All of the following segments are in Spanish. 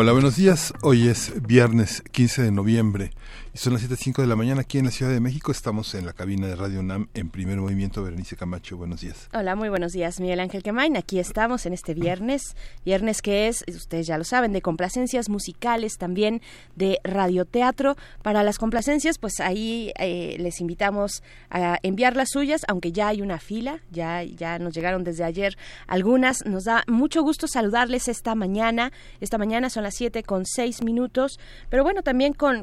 Hola, buenos días. Hoy es viernes 15 de noviembre son las 7.05 de la mañana aquí en la Ciudad de México. Estamos en la cabina de Radio UNAM en primer movimiento. Berenice Camacho, buenos días. Hola, muy buenos días, Miguel Ángel Quemain. Aquí estamos en este viernes. Viernes que es, ustedes ya lo saben, de complacencias musicales, también de radioteatro. Para las complacencias, pues ahí eh, les invitamos a enviar las suyas, aunque ya hay una fila, ya, ya nos llegaron desde ayer algunas. Nos da mucho gusto saludarles esta mañana. Esta mañana son las 7 con 6 minutos, pero bueno, también con,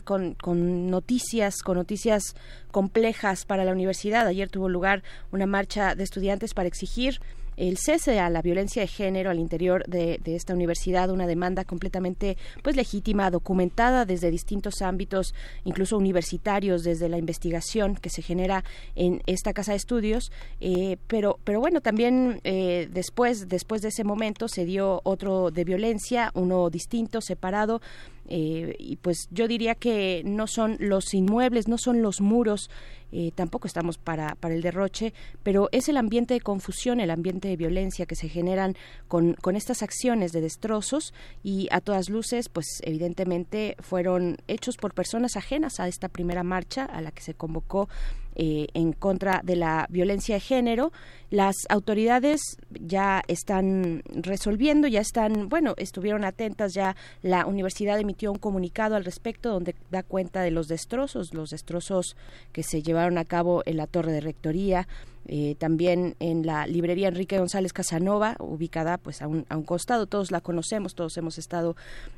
noticias, con noticias complejas para la universidad. Ayer tuvo lugar una marcha de estudiantes para exigir el cese a la violencia de género al interior de, esta universidad, una demanda completamente pues legítima, documentada desde distintos ámbitos, incluso universitarios, desde la investigación que se genera en esta casa de estudios. Eh, pero, pero bueno, también eh, después, después de ese momento se dio otro de violencia, uno distinto, separado, eh, y pues yo diría que no son los inmuebles, no son los muros, eh, tampoco estamos para, para el derroche, pero es el ambiente de confusión, el ambiente de violencia que se generan con, con estas acciones de destrozos y a todas luces, pues evidentemente fueron hechos por personas ajenas a esta primera marcha a la que se convocó eh, en contra de la violencia de género. Las autoridades ya están resolviendo, ya están, bueno, estuvieron atentas, ya la universidad emitió un comunicado al respecto donde da cuenta de los destrozos, los destrozos que se llevaron a cabo en la torre de rectoría, eh, también en la librería Enrique González Casanova, ubicada pues a un, a un, costado, todos la conocemos, todos hemos estado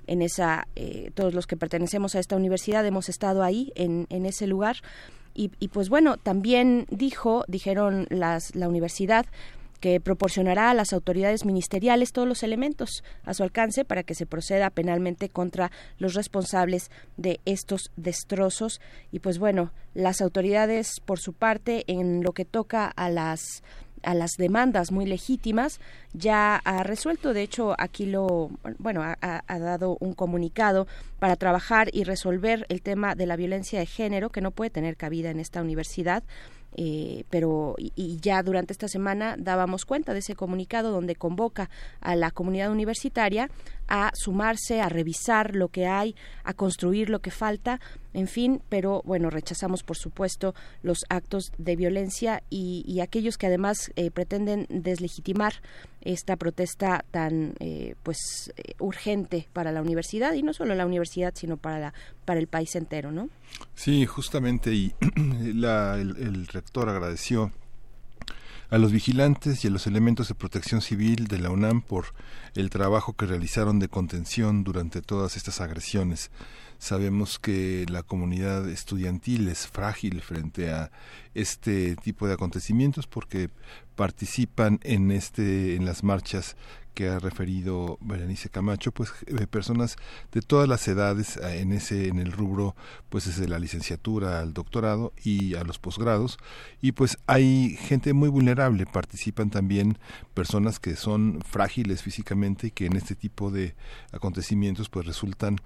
en esa, eh, todos los que pertenecemos a esta universidad hemos estado ahí, en, en ese lugar. Y, pues bueno, también dijo, dijeron las, la universidad, que proporcionará a las autoridades ministeriales todos los elementos a su alcance para que se proceda penalmente contra los responsables de estos destrozos. Y pues bueno, las autoridades, por su parte, en lo que toca a las a las demandas muy legítimas, ya ha resuelto, de hecho, aquí lo, bueno, ha, dado un comunicado para trabajar y resolver el tema de la violencia de género que no puede tener cabida en esta universidad. Eh, pero y, ya durante esta semana dábamos cuenta de ese comunicado donde convoca a la comunidad universitaria a sumarse, a revisar lo que hay, a construir lo que falta, en fin, pero bueno, rechazamos por supuesto los actos de violencia y, aquellos que además eh, pretenden deslegitimar esta protesta tan eh, pues eh, urgente para la universidad y no solo la universidad sino para la, para el país entero, ¿no? Sí, justamente y la, el rector agradeció a los vigilantes y a los elementos de protección civil de la UNAM por el trabajo que realizaron de contención durante todas estas agresiones. Sabemos que la comunidad estudiantil es frágil frente a este tipo de acontecimientos porque participan en este en las marchas que ha referido Berenice Camacho, pues eh, personas de todas las edades eh, en ese en el rubro pues desde la licenciatura al doctorado y a los posgrados. Y pues hay gente muy vulnerable, participan también personas que son frágiles físicamente y que en este tipo de acontecimientos pues resultan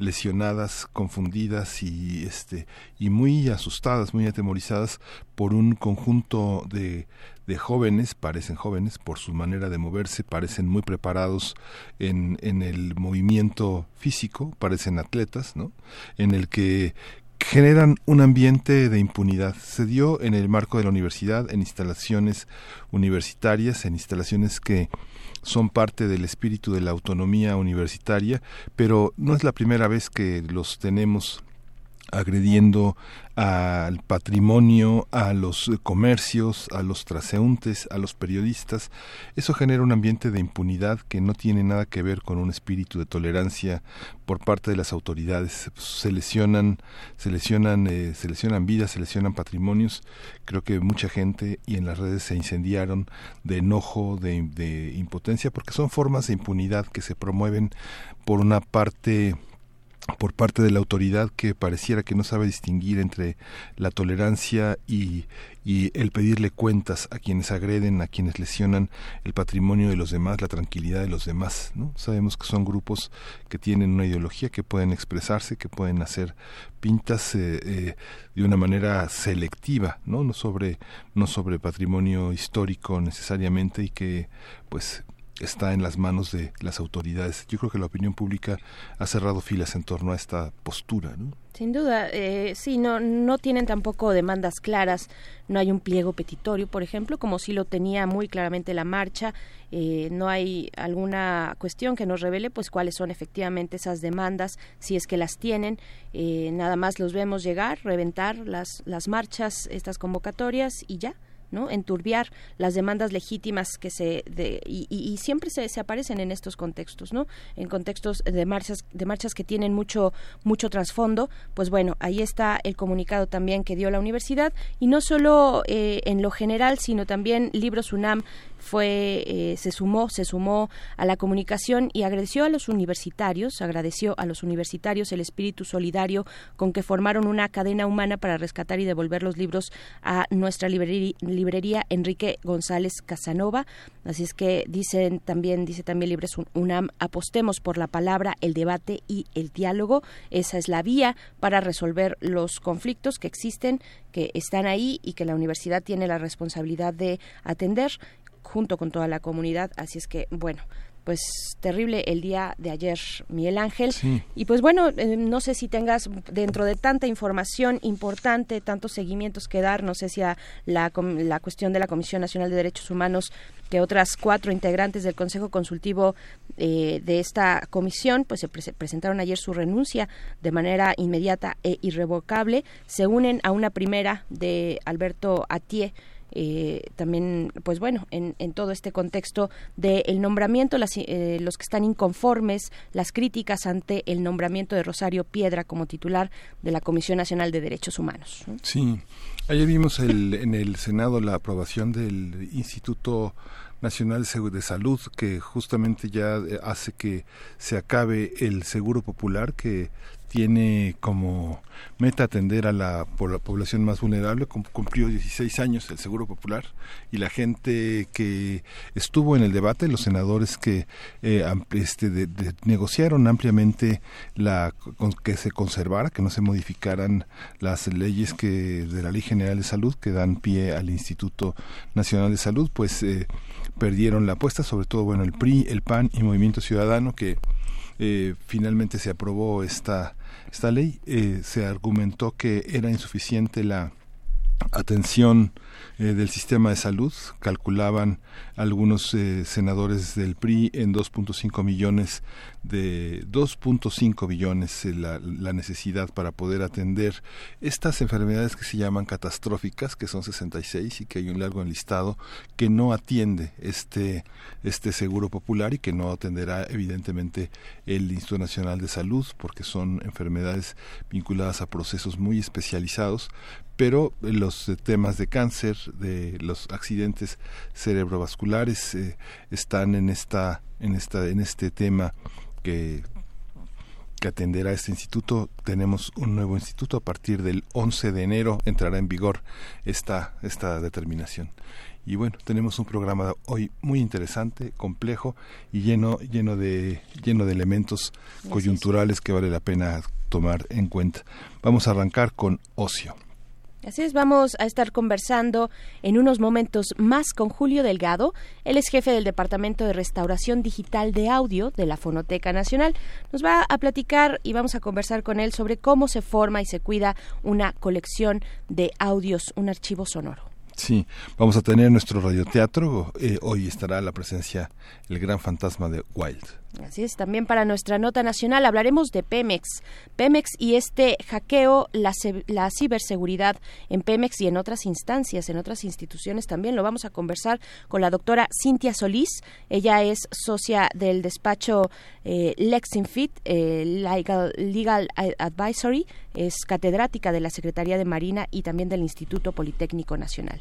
lesionadas, confundidas y este y muy asustadas, muy atemorizadas por un conjunto de de jóvenes, parecen jóvenes por su manera de moverse, parecen muy preparados en, en el movimiento físico, parecen atletas, ¿no? En el que generan un ambiente de impunidad. Se dio en el marco de la universidad, en instalaciones universitarias, en instalaciones que son parte del espíritu de la autonomía universitaria, pero no es la primera vez que los tenemos agrediendo al patrimonio, a los comercios, a los transeúntes, a los periodistas. Eso genera un ambiente de impunidad que no tiene nada que ver con un espíritu de tolerancia por parte de las autoridades. Se lesionan, se lesionan, eh, se lesionan vidas, se lesionan patrimonios. Creo que mucha gente y en las redes se incendiaron de enojo, de, de impotencia, porque son formas de impunidad que se promueven por una parte por parte de la autoridad que pareciera que no sabe distinguir entre la tolerancia y, y, el pedirle cuentas a quienes agreden, a quienes lesionan el patrimonio de los demás, la tranquilidad de los demás. ¿no? Sabemos que son grupos que tienen una ideología, que pueden expresarse, que pueden hacer pintas eh, eh, de una manera selectiva, ¿no? no sobre no sobre patrimonio histórico necesariamente y que pues está en las manos de las autoridades. Yo creo que la opinión pública ha cerrado filas en torno a esta postura. ¿no? Sin duda, eh, sí, no, no tienen tampoco demandas claras, no hay un pliego petitorio, por ejemplo, como sí lo tenía muy claramente la marcha, eh, no hay alguna cuestión que nos revele pues cuáles son efectivamente esas demandas, si es que las tienen, eh, nada más los vemos llegar, reventar las, las marchas, estas convocatorias y ya. ¿No? enturbiar las demandas legítimas que se de, y, y, siempre se, se, aparecen en estos contextos no en contextos de marchas de marchas que tienen mucho mucho trasfondo pues bueno ahí está el comunicado también que dio la universidad y no solo eh, en lo general sino también libros UNAM fue eh, se sumó se sumó a la comunicación y agradeció a los universitarios agradeció a los universitarios el espíritu solidario con que formaron una cadena humana para rescatar y devolver los libros a nuestra librería, Enrique González Casanova. Así es que dicen también dice también Libres UNAM apostemos por la palabra el debate y el diálogo. Esa es la vía para resolver los conflictos que existen que están ahí y que la universidad tiene la responsabilidad de atender junto con toda la comunidad. Así es que, bueno, pues terrible el día de ayer, Miguel Ángel. Y pues bueno, eh, no sé si tengas dentro de tanta información importante, tantos seguimientos que dar, no sé si a la, la cuestión de la Comisión Nacional de Derechos Humanos, que otras cuatro integrantes del Consejo Consultivo eh, de esta comisión, pues se presentaron ayer su renuncia de manera inmediata e irrevocable, se unen a una primera de Alberto Atié eh, también, pues bueno, en, en, todo este contexto del nombramiento, las, eh, los que están inconformes, las críticas ante el nombramiento de Rosario Piedra como titular de la Comisión Nacional de Derechos Humanos. Sí, ayer vimos en el Senado la aprobación del Instituto Nacional de Salud que justamente ya eh, hace que se acabe el seguro popular que tiene como meta atender a la, población más vulnerable. Cumplió 16 años el Seguro Popular y la gente que estuvo en el debate, los senadores que eh, este, negociaron ampliamente la, que se conservara, que no se modificaran las leyes que de la Ley General de Salud que dan pie al Instituto Nacional de Salud, pues eh, perdieron la apuesta, sobre todo bueno el PRI, el PAN y Movimiento Ciudadano que eh, finalmente se aprobó esta esta ley eh, se argumentó que era insuficiente la atención eh, del sistema de salud. Calculaban algunos eh, senadores del PRI en 2.5 millones de 2.5 billones eh, la, la, necesidad para poder atender estas enfermedades que se llaman catastróficas, que son 66 y que hay un largo enlistado que no atiende este este seguro popular y que no atenderá evidentemente el Instituto Nacional de Salud porque son enfermedades vinculadas a procesos muy especializados, pero los temas de cáncer, de los accidentes cerebrovasculares eh, están en esta en esta en este tema que que atenderá este instituto. Tenemos un nuevo instituto a partir del 11 de enero entrará en vigor esta esta determinación. Y bueno, tenemos un programa hoy muy interesante, complejo y lleno lleno de lleno de elementos coyunturales que vale la pena tomar en cuenta. Vamos a arrancar con ocio. Así es, vamos a estar conversando en unos momentos más con Julio Delgado. Él es jefe del Departamento de Restauración Digital de Audio de la Fonoteca Nacional. Nos va a platicar y vamos a conversar con él sobre cómo se forma y se cuida una colección de audios, un archivo sonoro. Sí, vamos a tener nuestro radioteatro. Eh, hoy estará la presencia, el gran fantasma de Wild. Así es, también para nuestra nota nacional hablaremos de Pemex. Pemex y este hackeo, la, la, ciberseguridad en Pemex y en otras instancias, en otras instituciones también. Lo vamos a conversar con la doctora Cintia Solís. Ella es socia del despacho eh, Lexinfit, eh, Legal, Advisory, es catedrática de la Secretaría de Marina y también del Instituto Politécnico Nacional.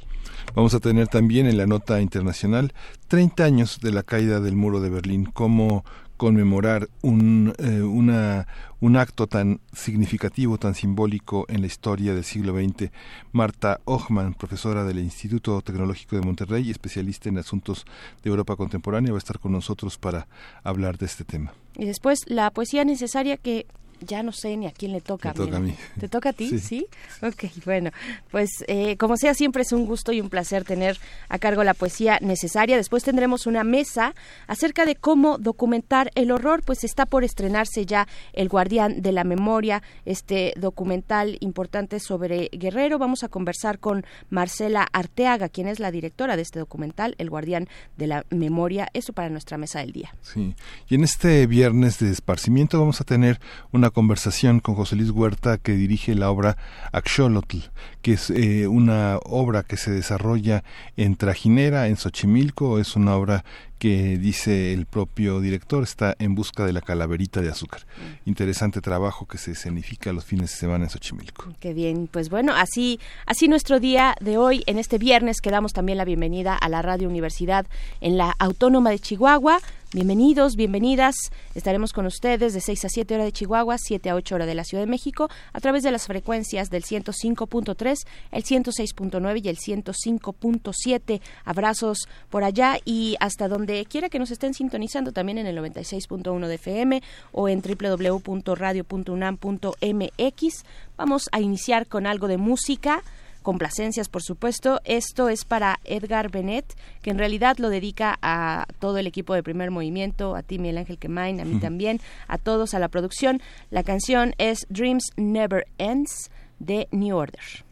Vamos a tener también en la nota internacional 30 años de la caída del muro de Berlín, cómo conmemorar un, eh, una, un acto tan significativo, tan simbólico en la historia del siglo XX. Marta Ochman, profesora del Instituto Tecnológico de Monterrey y especialista en asuntos de Europa contemporánea, va a estar con nosotros para hablar de este tema. Y después la poesía necesaria que ya no sé ni a quién le toca. Me toca a mí. ¿Te toca a ti? Sí. Ok, bueno, pues eh, como sea, siempre es un gusto y un placer tener a cargo la poesía necesaria. Después tendremos una mesa acerca de cómo documentar el horror, pues está por estrenarse ya El Guardián de la Memoria, este documental importante sobre Guerrero. Vamos a conversar con Marcela Arteaga, quien es la directora de este documental, El Guardián de la Memoria. Eso para nuestra mesa del día. Sí, y en este viernes de esparcimiento vamos a tener una conversación con José Luis Huerta que dirige la obra Axolotl, que es eh, una obra que se desarrolla en Trajinera, en Xochimilco, es una obra que dice el propio director está en busca de la calaverita de azúcar. Mm. Interesante trabajo que se escenifica los fines de semana en Xochimilco. Qué bien, pues bueno, así así nuestro día de hoy en este viernes que damos también la bienvenida a la Radio Universidad en la Autónoma de Chihuahua. Bienvenidos, bienvenidas. Estaremos con ustedes de 6 a 7 horas de Chihuahua, 7 a 8 horas de la Ciudad de México, a través de las frecuencias del 105.3, el 106.9 y el 105.7. Abrazos por allá y hasta donde quiera que nos estén sintonizando, también en el 96.1 de FM o en www.radio.unam.mx. Vamos a iniciar con algo de música complacencias, por supuesto. Esto es para Edgar Benet, que en realidad lo dedica a todo el equipo de primer movimiento, a ti, Miguel Ángel Kemain, a mí también, a todos, a la producción. La canción es Dreams Never Ends de New Order.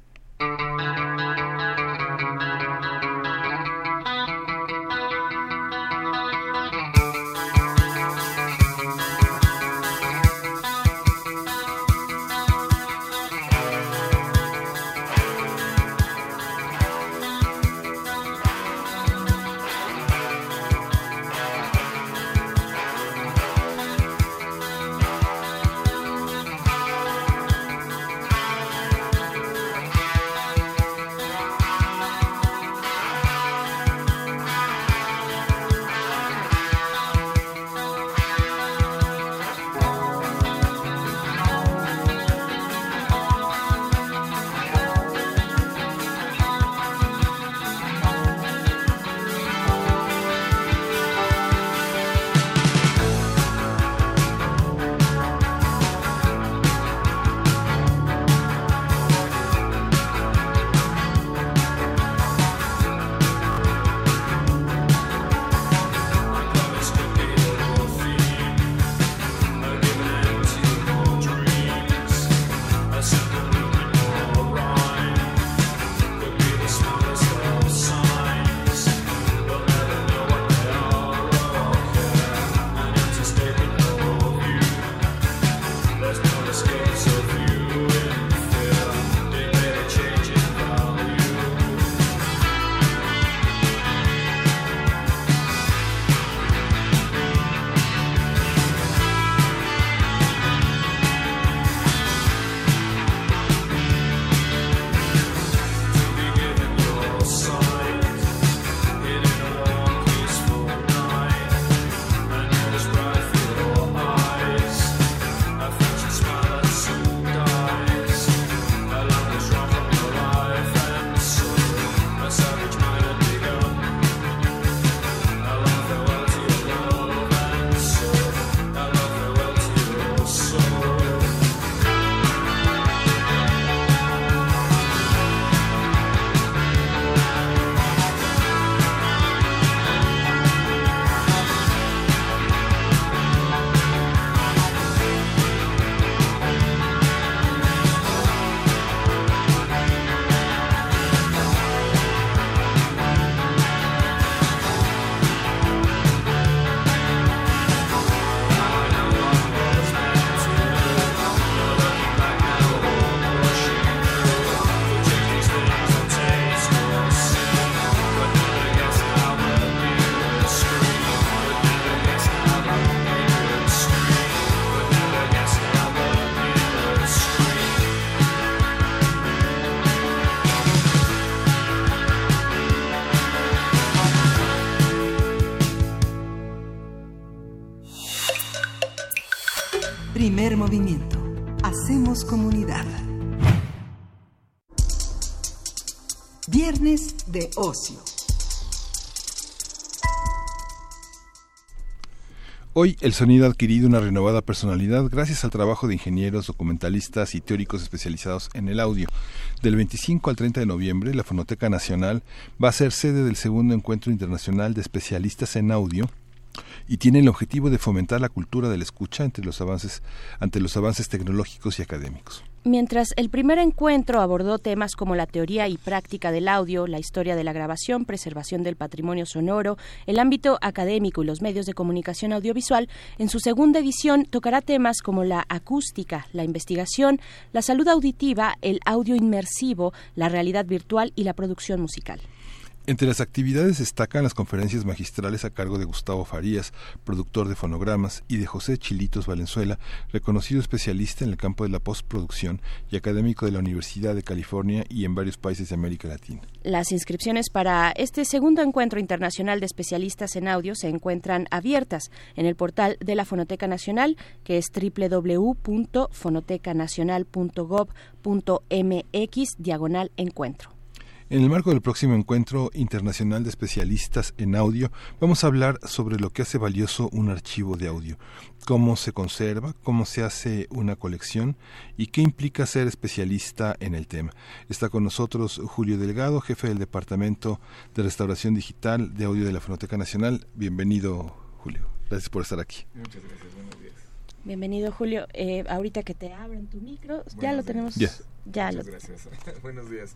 Ocio. Hoy el sonido ha adquirido una renovada personalidad gracias al trabajo de ingenieros, documentalistas y teóricos especializados en el audio. Del 25 al 30 de noviembre, la Fonoteca Nacional va a ser sede del segundo encuentro internacional de especialistas en audio y tiene el objetivo de fomentar la cultura de la escucha ante los avances tecnológicos y académicos. Mientras el primer encuentro abordó temas como la teoría y práctica del audio, la historia de la grabación, preservación del patrimonio sonoro, el ámbito académico y los medios de comunicación audiovisual, en su segunda edición tocará temas como la acústica, la investigación, la salud auditiva, el audio inmersivo, la realidad virtual y la producción musical. Entre las actividades destacan las conferencias magistrales a cargo de Gustavo Farías, productor de fonogramas, y de José Chilitos Valenzuela, reconocido especialista en el campo de la postproducción y académico de la Universidad de California y en varios países de América Latina. Las inscripciones para este segundo encuentro internacional de especialistas en audio se encuentran abiertas en el portal de la Fonoteca Nacional, que es www.fonotecanacional.gov.mx diagonal encuentro. En el marco del próximo encuentro internacional de especialistas en audio, vamos a hablar sobre lo que hace valioso un archivo de audio, cómo se conserva, cómo se hace una colección y qué implica ser especialista en el tema. Está con nosotros Julio Delgado, jefe del Departamento de Restauración Digital de Audio de la Fonoteca Nacional. Bienvenido, Julio. Gracias por estar aquí. Muchas gracias. Buenos días. Bienvenido, Julio. Eh, ahorita que te abran tu micro, ya lo tenemos. Yes. Ya Muchas lo gracias. Buenos días.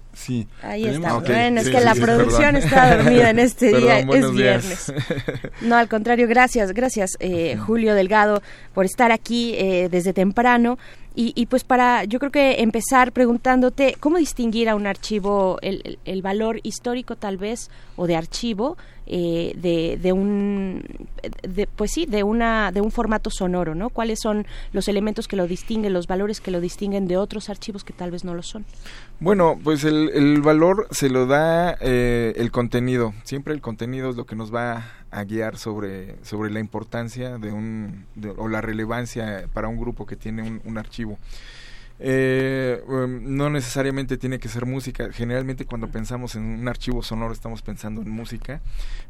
Sí. Ahí está. Bueno, es sí, que sí, la sí, producción perdón. está dormida en este Perdón, día. Es viernes. No, al contrario, gracias, gracias, eh, Julio Delgado, por estar aquí eh, desde temprano. Y, y pues para, yo creo que empezar preguntándote, ¿cómo distinguir a un archivo, el, el- el valor histórico tal vez, o de archivo, eh, de, de un, de, pues sí, de una, de un formato sonoro, ¿no? ¿Cuáles son los elementos que lo distinguen, los valores que lo distinguen de otros archivos que tal vez no lo son? Bueno, pues el, el valor se lo da eh, el contenido. Siempre el contenido es lo que nos va a guiar sobre, sobre la importancia de un, de- o la relevancia para un grupo que tiene un, un archivo. Eh, um, no necesariamente tiene que ser música. Generalmente cuando pensamos en un archivo sonoro estamos pensando en música,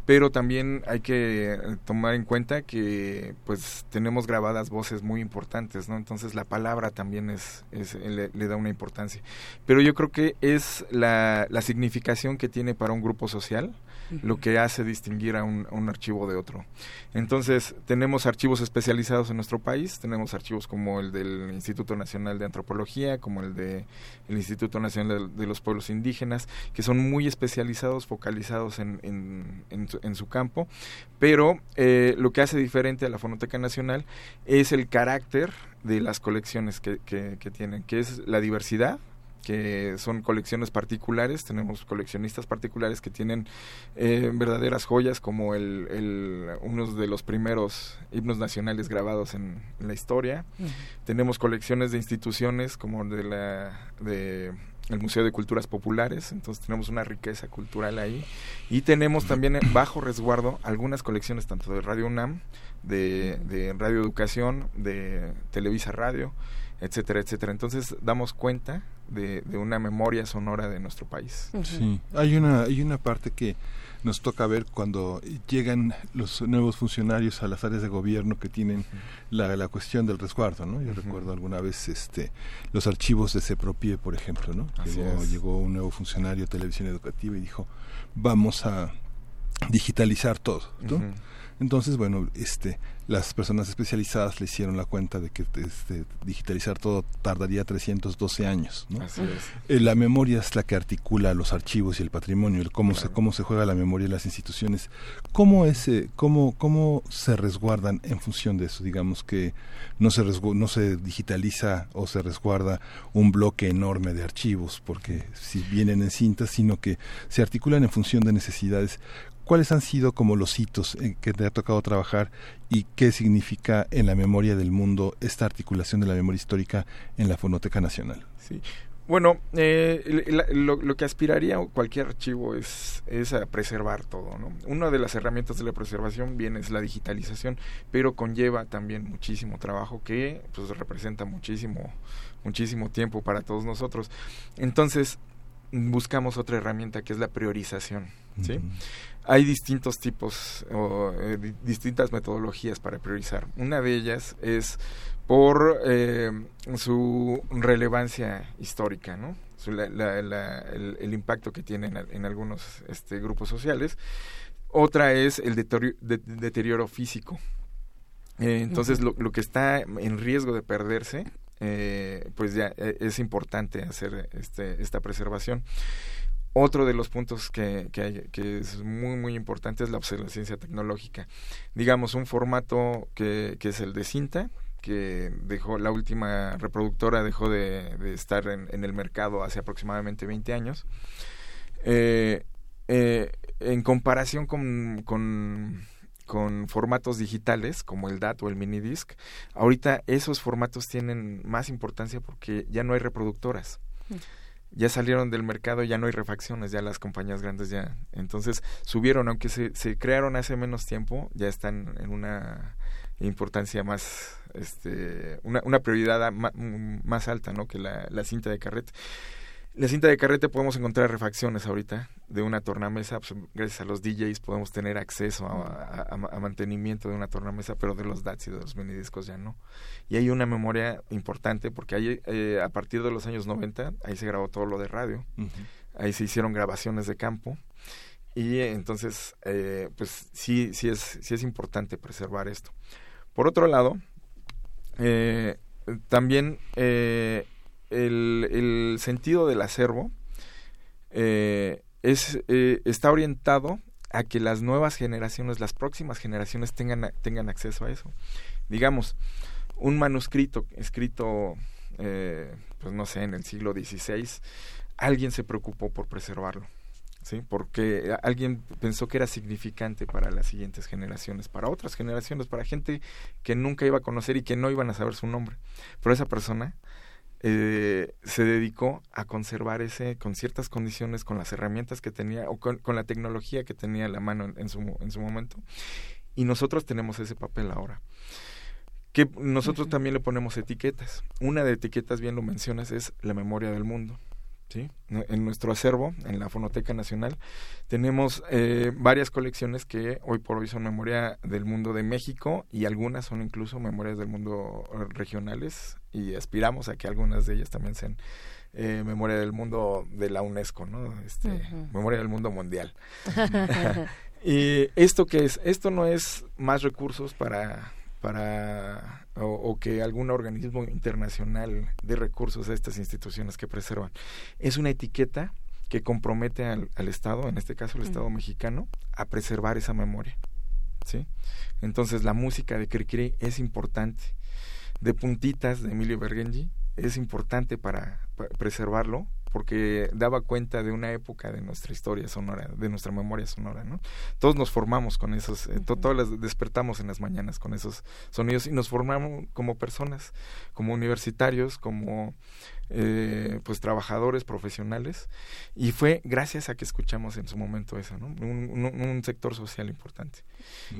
pero también hay que eh, tomar en cuenta que pues tenemos grabadas voces muy importantes, ¿no? Entonces la palabra también es, es le, le da una importancia. Pero yo creo que es la, la significación que tiene para un grupo social lo que hace distinguir a un, archivo de otro. Entonces, tenemos archivos especializados en nuestro país, tenemos archivos como el del Instituto Nacional de Antropología, como el del Instituto Nacional de, los Pueblos Indígenas, que son muy especializados, focalizados en su, en su campo, pero eh, lo que hace diferente a la Fonoteca Nacional es el carácter de las colecciones que, que, que tienen, que es la diversidad, que son colecciones particulares, tenemos coleccionistas particulares que tienen eh, verdaderas joyas como el, el, unos de los primeros himnos nacionales grabados en, en la historia, tenemos colecciones de instituciones como de la de el Museo de Culturas Populares, entonces tenemos una riqueza cultural ahí. Y tenemos también eh, bajo resguardo algunas colecciones tanto de Radio UNAM, de, de Radio Educación, de Televisa Radio, etcétera, etcétera. Entonces damos cuenta de, de, una memoria sonora de nuestro país. Uh -huh. Sí, hay una, hay una parte que nos toca ver cuando llegan los nuevos funcionarios a las áreas de gobierno que tienen uh -huh. la, la, cuestión del resguardo, ¿no? Yo uh -huh. recuerdo alguna vez este los archivos de Sepropie, por ejemplo, ¿no? Llegó, llegó, un nuevo funcionario de televisión educativa y dijo, vamos a digitalizar todo, ¿no? Entonces, bueno, este, las personas especializadas le hicieron la cuenta de que este, digitalizar todo tardaría 312 años. ¿no? Así es. Eh, la memoria es la que articula los archivos y el patrimonio, el cómo, claro. se, cómo se juega la memoria en las instituciones. ¿Cómo, es, eh, cómo, ¿Cómo se resguardan en función de eso? Digamos que no se, no se digitaliza o se resguarda un bloque enorme de archivos, porque si vienen en cintas, sino que se articulan en función de necesidades. ¿Cuáles han sido como los hitos en que te ha tocado trabajar y qué significa en la memoria del mundo esta articulación de la memoria histórica en la Fonoteca Nacional? Sí. Bueno, eh, lo, que aspiraría cualquier archivo es, es a preservar todo. ¿no? Una de las herramientas de la preservación bien es la digitalización, pero conlleva también muchísimo trabajo que pues representa muchísimo, muchísimo tiempo para todos nosotros. Entonces, buscamos otra herramienta que es la priorización. ¿sí? Hay distintos tipos o eh, distintas metodologías para priorizar. Una de ellas es por eh, su relevancia histórica, ¿no? el, impacto que tienen en, algunos este, grupos sociales. Otra es el deterioro, físico. Eh, entonces, lo, lo, que está en riesgo de perderse, pues ya es importante hacer este, esta preservación. Otro de los puntos que, que, es muy, muy importante es la obsolescencia tecnológica. Digamos, un formato que, es el de cinta, que dejó, la última reproductora dejó de, estar en, el mercado hace aproximadamente 20 años. Eh, eh, en comparación con, con, con, formatos digitales como el DAT o el minidisc, ahorita esos formatos tienen más importancia porque ya no hay reproductoras. Ya salieron del mercado, ya no hay refacciones, ya las compañías grandes ya. Entonces subieron, aunque se, se crearon hace menos tiempo, ya están en una importancia más, este, una, una prioridad más, alta, ¿no? Que la, la cinta de carrete. La cinta de carrete podemos encontrar refacciones ahorita de una tornamesa, pues, gracias a los DJs podemos tener acceso a, mantenimiento de una tornamesa, pero de los DATs y de los minidiscos ya no. Y hay una memoria importante porque ahí, eh, a partir de los años 90, ahí se grabó todo lo de radio, ahí se hicieron grabaciones de campo y entonces, eh, pues sí, sí es, sí es importante preservar esto. Por otro lado, eh, también el, sentido del acervo eh, es, eh, está orientado a que las nuevas generaciones, las próximas generaciones tengan, tengan acceso a eso. Digamos, un manuscrito escrito, eh, pues no sé, en el siglo XVI, alguien se preocupó por preservarlo. ¿sí? porque alguien pensó que era significante para las siguientes generaciones, para otras generaciones, para gente que nunca iba a conocer y que no iban a saber su nombre. Pero esa persona eh, se dedicó a conservar ese con ciertas condiciones, con las herramientas que tenía o con, la tecnología que tenía a la mano en, su, en su momento. Y nosotros tenemos ese papel ahora. Que nosotros también le ponemos etiquetas. Una de etiquetas, bien lo mencionas, es la memoria del mundo. ¿sí? En nuestro acervo, en la Fonoteca Nacional, tenemos eh, varias colecciones que hoy por hoy son memoria del mundo de México y algunas son incluso memorias del mundo eh, regionales y aspiramos a que algunas de ellas también sean eh, memoria del mundo de la UNESCO, ¿no? Este, Memoria del mundo mundial. y esto qué es? Esto no es más recursos para para o, que algún organismo internacional dé recursos a estas instituciones que preservan. Es una etiqueta que compromete al, Estado, en este caso el Estado mexicano, a preservar esa memoria. ¿sí? Entonces la música de Cricri es importante. De Puntitas de Emilio Bergenji es importante para preservarlo porque daba cuenta de una época de nuestra historia sonora, de nuestra memoria sonora, ¿no? Todos nos formamos con esos, eh, todos las despertamos en las mañanas con esos sonidos y nos formamos como personas, como universitarios, como eh, pues trabajadores profesionales y fue gracias a que escuchamos en su momento eso, ¿no? Un, sector social importante.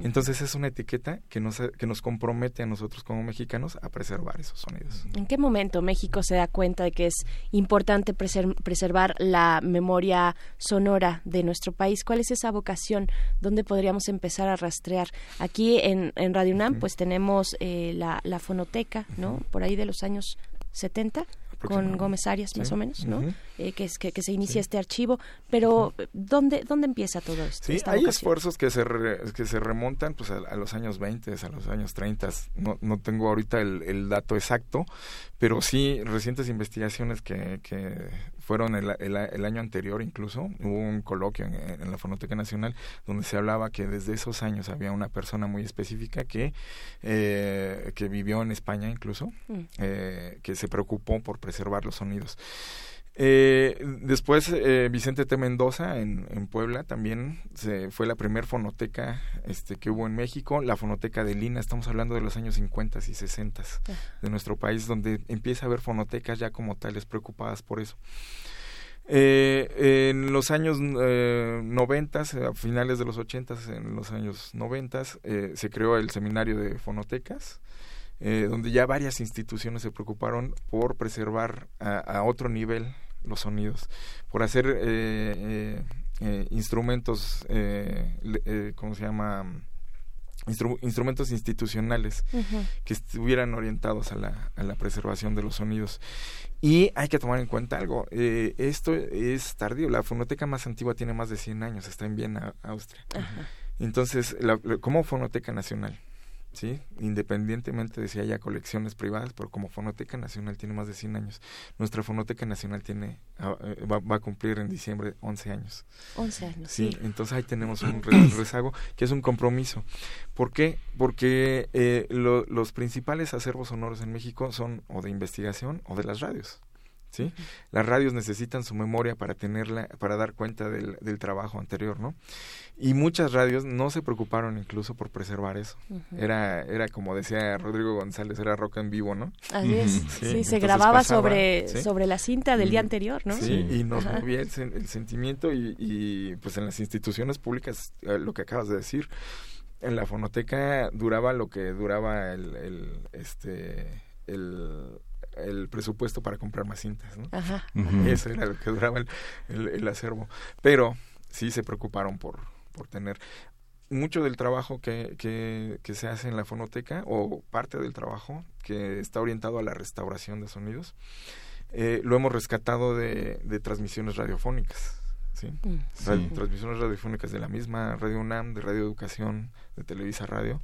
Entonces es una etiqueta que nos, que nos compromete a nosotros como mexicanos a preservar esos sonidos. ¿En qué momento México se da cuenta de que es importante preservar la memoria sonora de nuestro país? ¿Cuál es esa vocación? ¿Dónde podríamos empezar a rastrear? Aquí en, en Radio UNAM pues tenemos eh, la, la fonoteca, ¿no? Por ahí de los años 70 con Gómez Arias, más o menos, ¿no? Eh, que, es, que, se inicia este archivo, pero ¿dónde, ¿dónde empieza todo esto? Sí, hay esfuerzos que se, que se remontan pues, a, los años 20, a los años 30, no, no tengo ahorita el, el dato exacto, pero sí recientes investigaciones que, que fueron el, el, año anterior incluso, hubo un coloquio en, la Fonoteca Nacional donde se hablaba que desde esos años había una persona muy específica que, eh, que vivió en España incluso, mm. eh, que se preocupó por preservar los sonidos. Eh, después eh, Vicente T. Mendoza en, en, Puebla también se, fue la primer fonoteca este, que hubo en México, la fonoteca de Lina, estamos hablando de los años 50 y 60 de nuestro país, donde empieza a haber fonotecas ya como tales preocupadas por eso. Eh, en los años eh, 90, a finales de los 80, en los años 90, eh, se creó el seminario de fonotecas, eh, donde ya varias instituciones se preocuparon por preservar a, a otro nivel los sonidos, por hacer eh, eh, instrumentos, ¿cómo se llama? Instru instrumentos institucionales uh -huh. que estuvieran orientados a la, a la, preservación de los sonidos. Y hay que tomar en cuenta algo, eh, esto es tardío, la fonoteca más antigua tiene más de 100 años, está en Viena, Austria. Uh -huh. Entonces, la, como Fonoteca Nacional, ¿sí? Independientemente de si haya colecciones privadas, pero como Fonoteca Nacional tiene más de 100 años. Nuestra Fonoteca Nacional tiene uh, va, va, a cumplir en diciembre 11 años. 11 años. Sí, sí. entonces ahí tenemos un rezago que es un compromiso. ¿Por qué? Porque eh, lo, los principales acervos sonoros en México son o de investigación o de las radios. ¿Sí? Las radios necesitan su memoria para tenerla, para dar cuenta del, del, trabajo anterior, ¿no? Y muchas radios no se preocuparon incluso por preservar eso. Uh -huh. Era, era como decía Rodrigo González, era rock en vivo, ¿no? Así es. Sí, sí se grababa pasaba, sobre, ¿sí? sobre la cinta del día anterior, ¿no? Sí, y nos Ajá. movía el, el sentimiento y, y, pues en las instituciones públicas, eh, lo que acabas de decir, en la fonoteca duraba lo que duraba el, el este, el el presupuesto para comprar más cintas, ¿no? Ajá. Uh -huh. Eso era lo que duraba el, el, el, acervo. Pero sí se preocuparon por, por tener mucho del trabajo que, que, que, se hace en la fonoteca, o parte del trabajo que está orientado a la restauración de sonidos, eh, lo hemos rescatado de, de transmisiones radiofónicas. ¿sí? Mm. Sí. Transmisiones radiofónicas de la misma Radio UNAM, de Radio Educación, de Televisa Radio,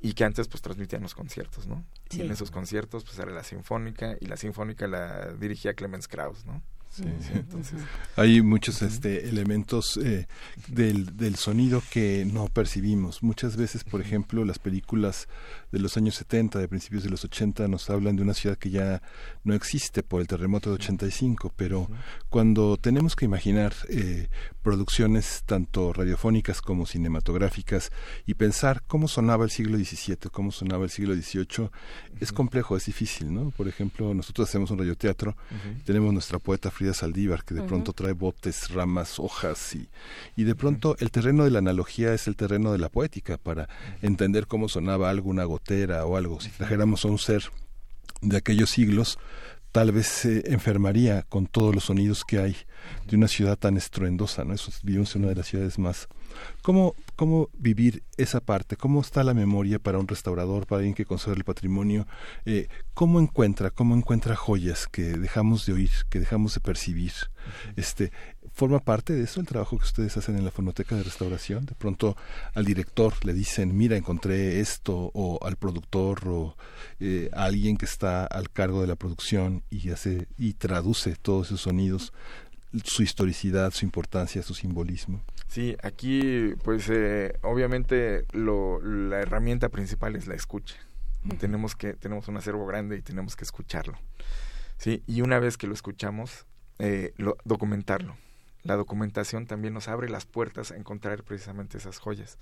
y que antes pues transmitían los conciertos, ¿no? Sí. Y en esos conciertos pues era la sinfónica y la sinfónica la dirigía Clemens Krauss, ¿no? Sí, sí, entonces hay muchos este elementos eh, del, del sonido que no percibimos. Muchas veces por ejemplo las películas de los años 70 de principios de los 80 nos hablan de una ciudad que ya no existe por el terremoto de 85 pero cuando tenemos que imaginar eh, producciones tanto radiofónicas como cinematográficas y pensar cómo sonaba el siglo XVII cómo sonaba el siglo XVIII es complejo es difícil no por ejemplo nosotros hacemos un radioteatro uh -huh. tenemos nuestra poeta Frida Saldívar, que de uh -huh. pronto trae botes, ramas, hojas y, y de pronto el terreno de la analogía es el terreno de la poética para entender cómo sonaba algo, una gotera o algo. Si trajéramos a un ser de aquellos siglos, tal vez se enfermaría con todos los sonidos que hay de una ciudad tan estruendosa, ¿no? Eso vivimos en una de las ciudades más ¿Cómo, ¿Cómo vivir esa parte? ¿Cómo está la memoria para un restaurador, para alguien que conserva el patrimonio? Eh, ¿Cómo encuentra, cómo encuentra joyas que dejamos de oír, que dejamos de percibir? Este, ¿Forma parte de eso el trabajo que ustedes hacen en la fonoteca de restauración? De pronto al director le dicen, mira, encontré esto, o al productor, o eh, a alguien que está al cargo de la producción y hace y traduce todos esos sonidos su historicidad, su importancia, su simbolismo. Sí, aquí pues eh, obviamente lo, la herramienta principal es la escucha. Tenemos que tenemos un acervo grande y tenemos que escucharlo. Sí, y una vez que lo escuchamos, eh, lo, documentarlo. La documentación también nos abre las puertas a encontrar precisamente esas joyas.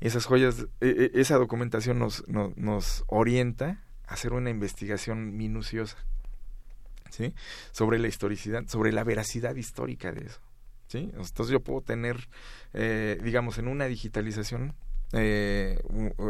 Esas joyas, eh, esa documentación nos, no, nos orienta a hacer una investigación minuciosa. ¿sí? sobre la historicidad, sobre la veracidad histórica de eso. ¿sí? Entonces yo puedo tener, eh, digamos, en una digitalización, eh,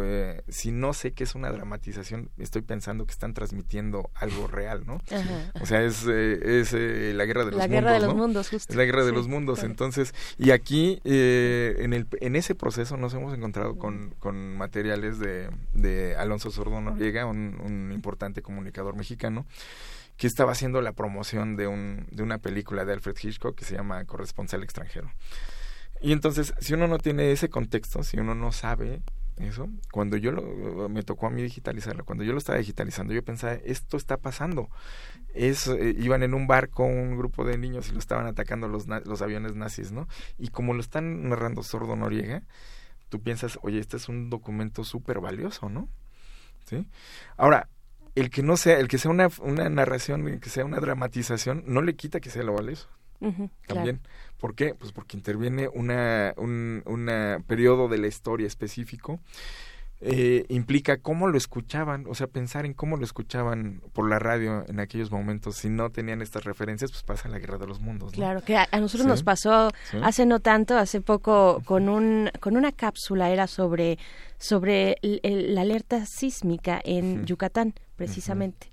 eh, si no sé qué es una dramatización, estoy pensando que están transmitiendo algo real, ¿no? Ajá. O sea, es, es la guerra de los la mundos. guerra de los mundos, justo. Es la guerra de los mundos. claro. Entonces, y aquí, en, el, en ese proceso nos hemos encontrado con, con materiales de, de Alonso Sordo Noriega, un, un importante comunicador mexicano, que estaba haciendo la promoción de, un, de una película de Alfred Hitchcock que se llama Corresponsal extranjero. Y entonces, si uno no tiene ese contexto, si uno no sabe eso, cuando yo lo, me tocó a mí digitalizarlo, cuando yo lo estaba digitalizando, yo pensaba, esto está pasando. Es, eh, iban en un barco un grupo de niños y lo estaban atacando los, los aviones nazis, ¿no? Y como lo están narrando Sordo Noriega, tú piensas, oye, este es un documento súper valioso, ¿no? ¿Sí? Ahora, el que no sea, el que sea una, una narración, el que sea una dramatización, no le quita que sea lo valioso. También. ¿Por qué? Pues porque interviene una, un una periodo de la historia específico. eh, implica cómo lo escuchaban, o sea, pensar en cómo lo escuchaban por la radio en aquellos momentos. Si no tenían estas referencias, pues pasa la guerra de los mundos. ¿no? Claro, que a, a nosotros Sí. nos pasó Sí. hace no tanto, hace poco, con un con una cápsula, era sobre, sobre la alerta sísmica en. Yucatán, precisamente.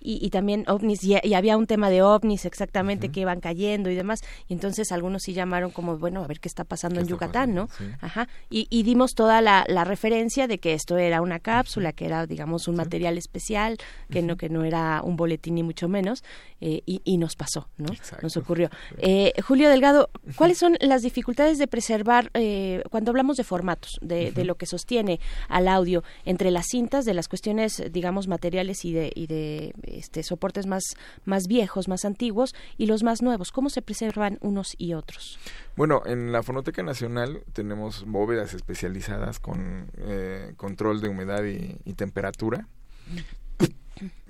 Y, y también ovnis, y, y había un tema de ovnis exactamente que iban cayendo y demás, y entonces algunos sí llamaron como, bueno, a ver qué está pasando ¿Qué en está Yucatán, pasando? ¿no? Sí. Ajá, y, y dimos toda la, la referencia de que esto era una cápsula, que era, digamos, un material especial, que no que no era un boletín ni mucho menos, eh, y, y nos pasó, ¿no? Exacto. Nos ocurrió. Eh, Julio Delgado, ¿cuáles son las dificultades de preservar, eh, cuando hablamos de formatos, de, de lo que sostiene al audio, entre las cintas, de las cuestiones, digamos, materiales y de, y de este, soportes más, más viejos, más antiguos, y los más nuevos? ¿Cómo se preservan unos y otros? Bueno, en la Fonoteca Nacional tenemos bóvedas especializadas con eh, control de humedad y, y temperatura.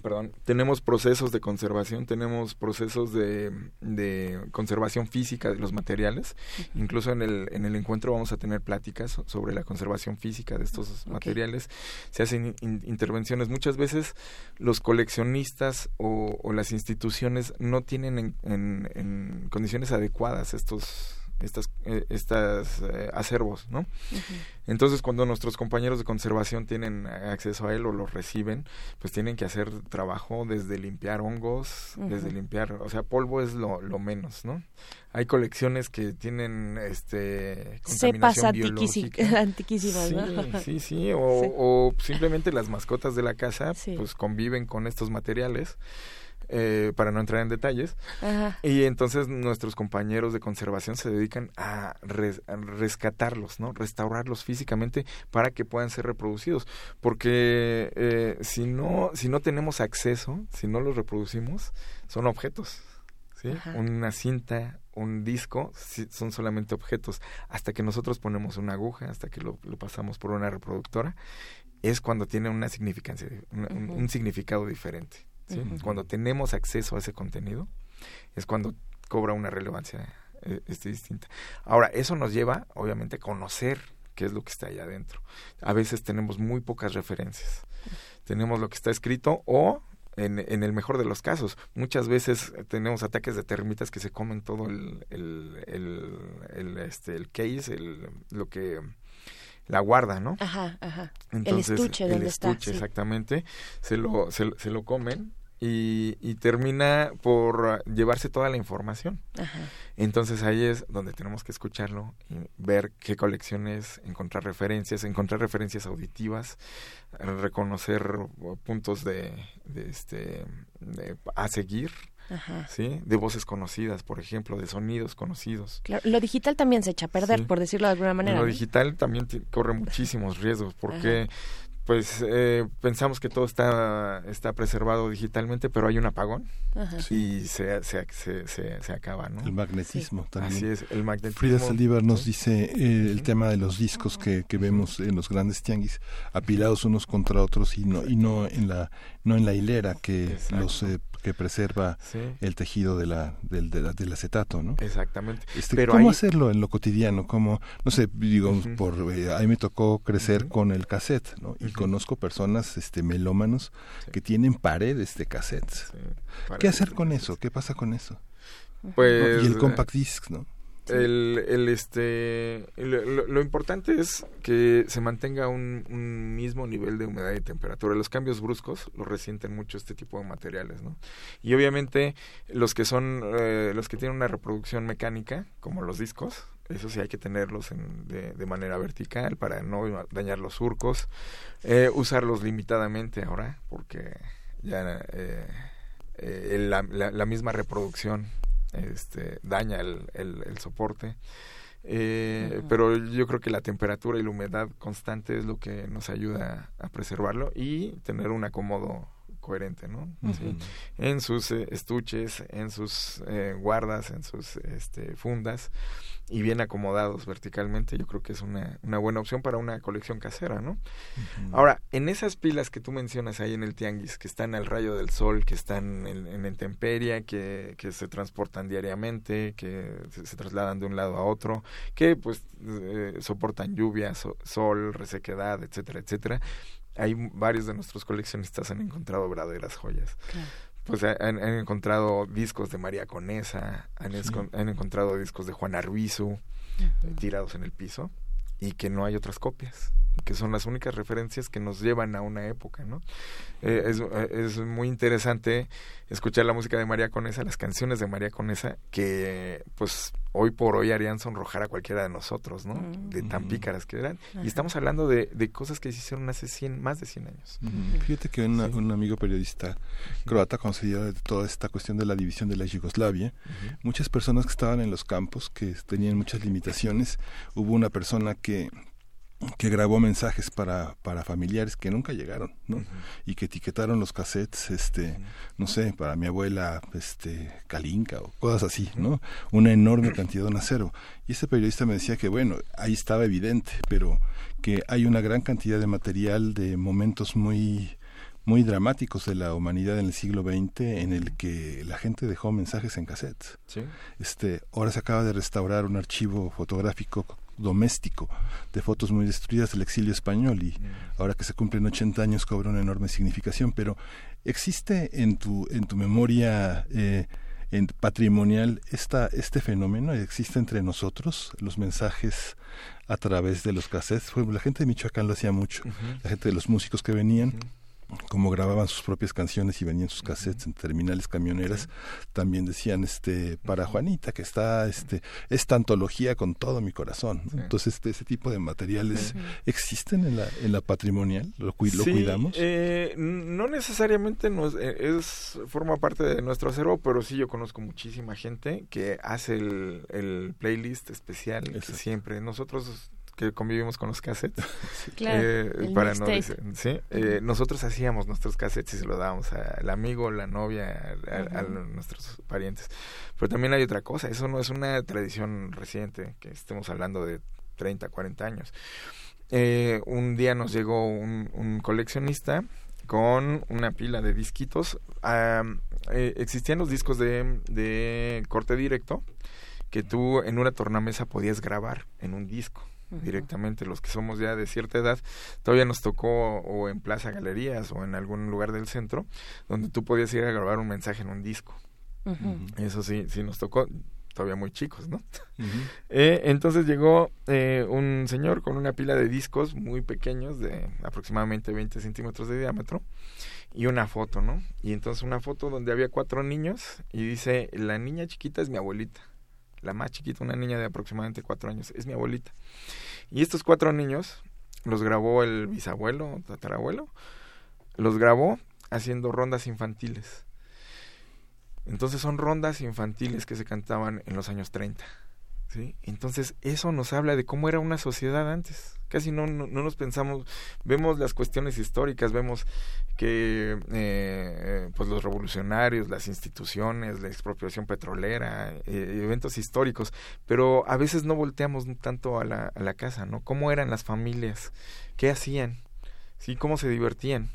Perdón. Tenemos procesos de conservación, tenemos procesos de, de conservación física de los materiales. Incluso en el, en el encuentro vamos a tener pláticas so- sobre la conservación física de estos materiales. Se hacen in- intervenciones. Muchas veces los coleccionistas o, o las instituciones no tienen en, en- en condiciones adecuadas estos estas eh, estas eh, acervos, ¿no? Entonces, cuando nuestros compañeros de conservación tienen acceso a él o los reciben, pues tienen que hacer trabajo desde limpiar hongos, desde limpiar, o sea, polvo es lo, lo menos, ¿no? Hay colecciones que tienen este Cepas contaminación biológica. antiquísimas, ¿no? Sí, sí, sí, o, Sí. o simplemente las mascotas de la casa Sí. pues conviven con estos materiales eh, para no entrar en detalles Ajá. y entonces nuestros compañeros de conservación se dedican a, res- a rescatarlos, ¿no? Restaurarlos físicamente para que puedan ser reproducidos. Porque eh, si no, si no tenemos acceso, si no los reproducimos, son objetos. ¿sí? Una cinta, un disco, son solamente objetos. Hasta que nosotros ponemos una aguja, hasta que lo, lo pasamos por una reproductora, es cuando tiene una significancia, una- un, Ujú. un significado diferente. ¿Sí? Cuando tenemos acceso a ese contenido, es cuando cobra una relevancia eh, este, distinta. Ahora, eso nos lleva, obviamente, a conocer qué es lo que está allá adentro. A veces tenemos muy pocas referencias. Tenemos lo que está escrito o, en, en el mejor de los casos, muchas veces tenemos ataques de termitas que se comen todo el, el, el, el, este, el case, el, lo que la guarda, ¿no? Ajá, ajá. Entonces, el estuche el donde está. estuche, sí. exactamente, se lo, se, se lo comen y, y termina por llevarse toda la información. Ajá. Entonces ahí es donde tenemos que escucharlo y ver qué colecciones, encontrar referencias, encontrar referencias auditivas, reconocer puntos de, de este de- a seguir, Ajá. ¿sí? De voces conocidas, por ejemplo, de sonidos conocidos. Claro, lo digital también se echa a perder, Sí. por decirlo de alguna manera. Lo ¿no? digital también corre muchísimos riesgos porque pues eh, pensamos que todo está está preservado digitalmente, pero hay un apagón Ajá. y se, se, se, se, se acaba, ¿no? El magnetismo también. Así es, el magnetismo. Frida Saldívar nos ¿sí? dice eh, el tema de los discos que, que vemos en los grandes tianguis apilados unos contra otros y no y no en la no en la hilera que Exacto. los eh, que preserva Sí, el tejido de la del, de la- del acetato, ¿no? exactamente. Este, Pero ¿Cómo ahí- hacerlo en lo cotidiano? ¿Cómo, no sé, digo, Ujú. por, eh, a mí me tocó crecer con el cassette, ¿no? Y conozco personas este, melómanos Sí. que tienen paredes de cassettes. Sí, ¿Qué hacer con eso? ¿Qué pasa con eso? Pues y el compact disc, ¿no? El, el este lo, importante es que se mantenga un, un mismo nivel de humedad y temperatura. Los cambios bruscos los resienten mucho este tipo de materiales no y obviamente los que son eh, los que tienen una reproducción mecánica como los discos eso sí hay que tenerlos en- de, de manera vertical para no dañar los surcos. Eh, usarlos limitadamente ahora porque ya eh, eh, la, la- la misma reproducción este, daña el, el- el soporte. Eh. Pero yo creo que la temperatura y la humedad constante es lo que nos ayuda a preservarlo y tener un acomodo coherente, ¿no? En sus eh, estuches, en sus eh, guardas, en sus este, fundas y bien acomodados verticalmente, yo creo que es una, una buena opción para una colección casera, ¿no? Ahora, en esas pilas que tú mencionas ahí en el tianguis, que están al rayo del sol, que están en, en intemperia, que, que se transportan diariamente, que se, trasladan de un lado a otro, que pues eh, soportan lluvia, sol, resequedad, etcétera, etcétera, hay varios de nuestros coleccionistas han encontrado verdaderas joyas. Pues han, encontrado discos de María Conesa, han, han encontrado discos de Juan Arbizu tirados en el piso y que no hay otras copias que son las únicas referencias que nos llevan a una época, ¿no? Eh, es, eh, es, muy interesante escuchar la música de María Conesa, las canciones de María Conesa, que pues hoy por hoy harían sonrojar a cualquiera de nosotros, ¿no? Mm. De tan pícaras que eran. Y estamos hablando de, de, cosas que se hicieron hace 100, más de 100 años. Fíjate que un amigo periodista croata consideró de toda esta cuestión de la división de la Yugoslavia, muchas personas que estaban en los campos, que tenían muchas limitaciones, hubo una persona que que grabó mensajes para, para familiares que nunca llegaron, ¿no? Y que etiquetaron los cassettes, este, no sé, para mi abuela, este, Kalinka o cosas así, ¿no? Una enorme cantidad de acero. Y ese periodista me decía que, bueno, ahí estaba evidente, pero que hay una gran cantidad de material de momentos muy muy dramáticos de la humanidad en el siglo XX en el que la gente dejó mensajes en cassettes. Este, ahora se acaba de restaurar un archivo fotográfico doméstico de fotos muy destruidas del exilio español y mm. ahora que se cumplen 80 años cobra una enorme significación, pero existe en tu, en tu memoria eh, en patrimonial esta, este fenómeno, existe entre nosotros los mensajes a través de los cassettes. La gente de Michoacán lo hacía mucho, la gente de los músicos que venían como grababan sus propias canciones y venían sus cassettes en terminales camioneras, también decían este para Juanita que está este esta antología con todo mi corazón. Entonces este, ese tipo de materiales existen en la en la patrimonial, lo, cuidamos. Eh, no necesariamente nos, eh, es forma parte de nuestro acervo, pero sí yo conozco muchísima gente que hace el, el playlist especial que siempre nosotros que convivimos con los cassettes. Eh, para no ¿sí? Eh, nosotros hacíamos nuestros cassettes y se los dábamos al amigo, la novia, a, nuestros parientes. Pero también hay otra cosa, eso no es una tradición reciente, que estemos hablando de 30, 40 años. Eh, un día nos llegó un, coleccionista con una pila de disquitos. existían los discos de, de corte directo que tú en una tornamesa podías grabar en un disco directamente los que somos ya de cierta edad, todavía nos tocó o en Plaza Galerías o en algún lugar del centro, donde tú podías ir a grabar un mensaje en un disco. Eso sí, sí nos tocó, todavía muy chicos, ¿no? eh, entonces llegó eh, un señor con una pila de discos muy pequeños, de aproximadamente 20 centímetros de diámetro, y una foto, ¿no? Y entonces una foto donde había cuatro niños y dice, la niña chiquita es mi abuelita la más chiquita, una niña de aproximadamente cuatro años, es mi abuelita. Y estos cuatro niños los grabó el bisabuelo, tatarabuelo, los grabó haciendo rondas infantiles. Entonces son rondas infantiles que se cantaban en los años 30. ¿sí? Entonces eso nos habla de cómo era una sociedad antes. Casi no, no, nos pensamos, vemos las cuestiones históricas, vemos que eh, pues los revolucionarios, las instituciones, la expropiación petrolera, eh, eventos históricos, pero a veces no volteamos tanto a la, a la casa, ¿no? ¿Cómo eran las familias? ¿Qué hacían? ¿Sí? ¿Cómo se divertían?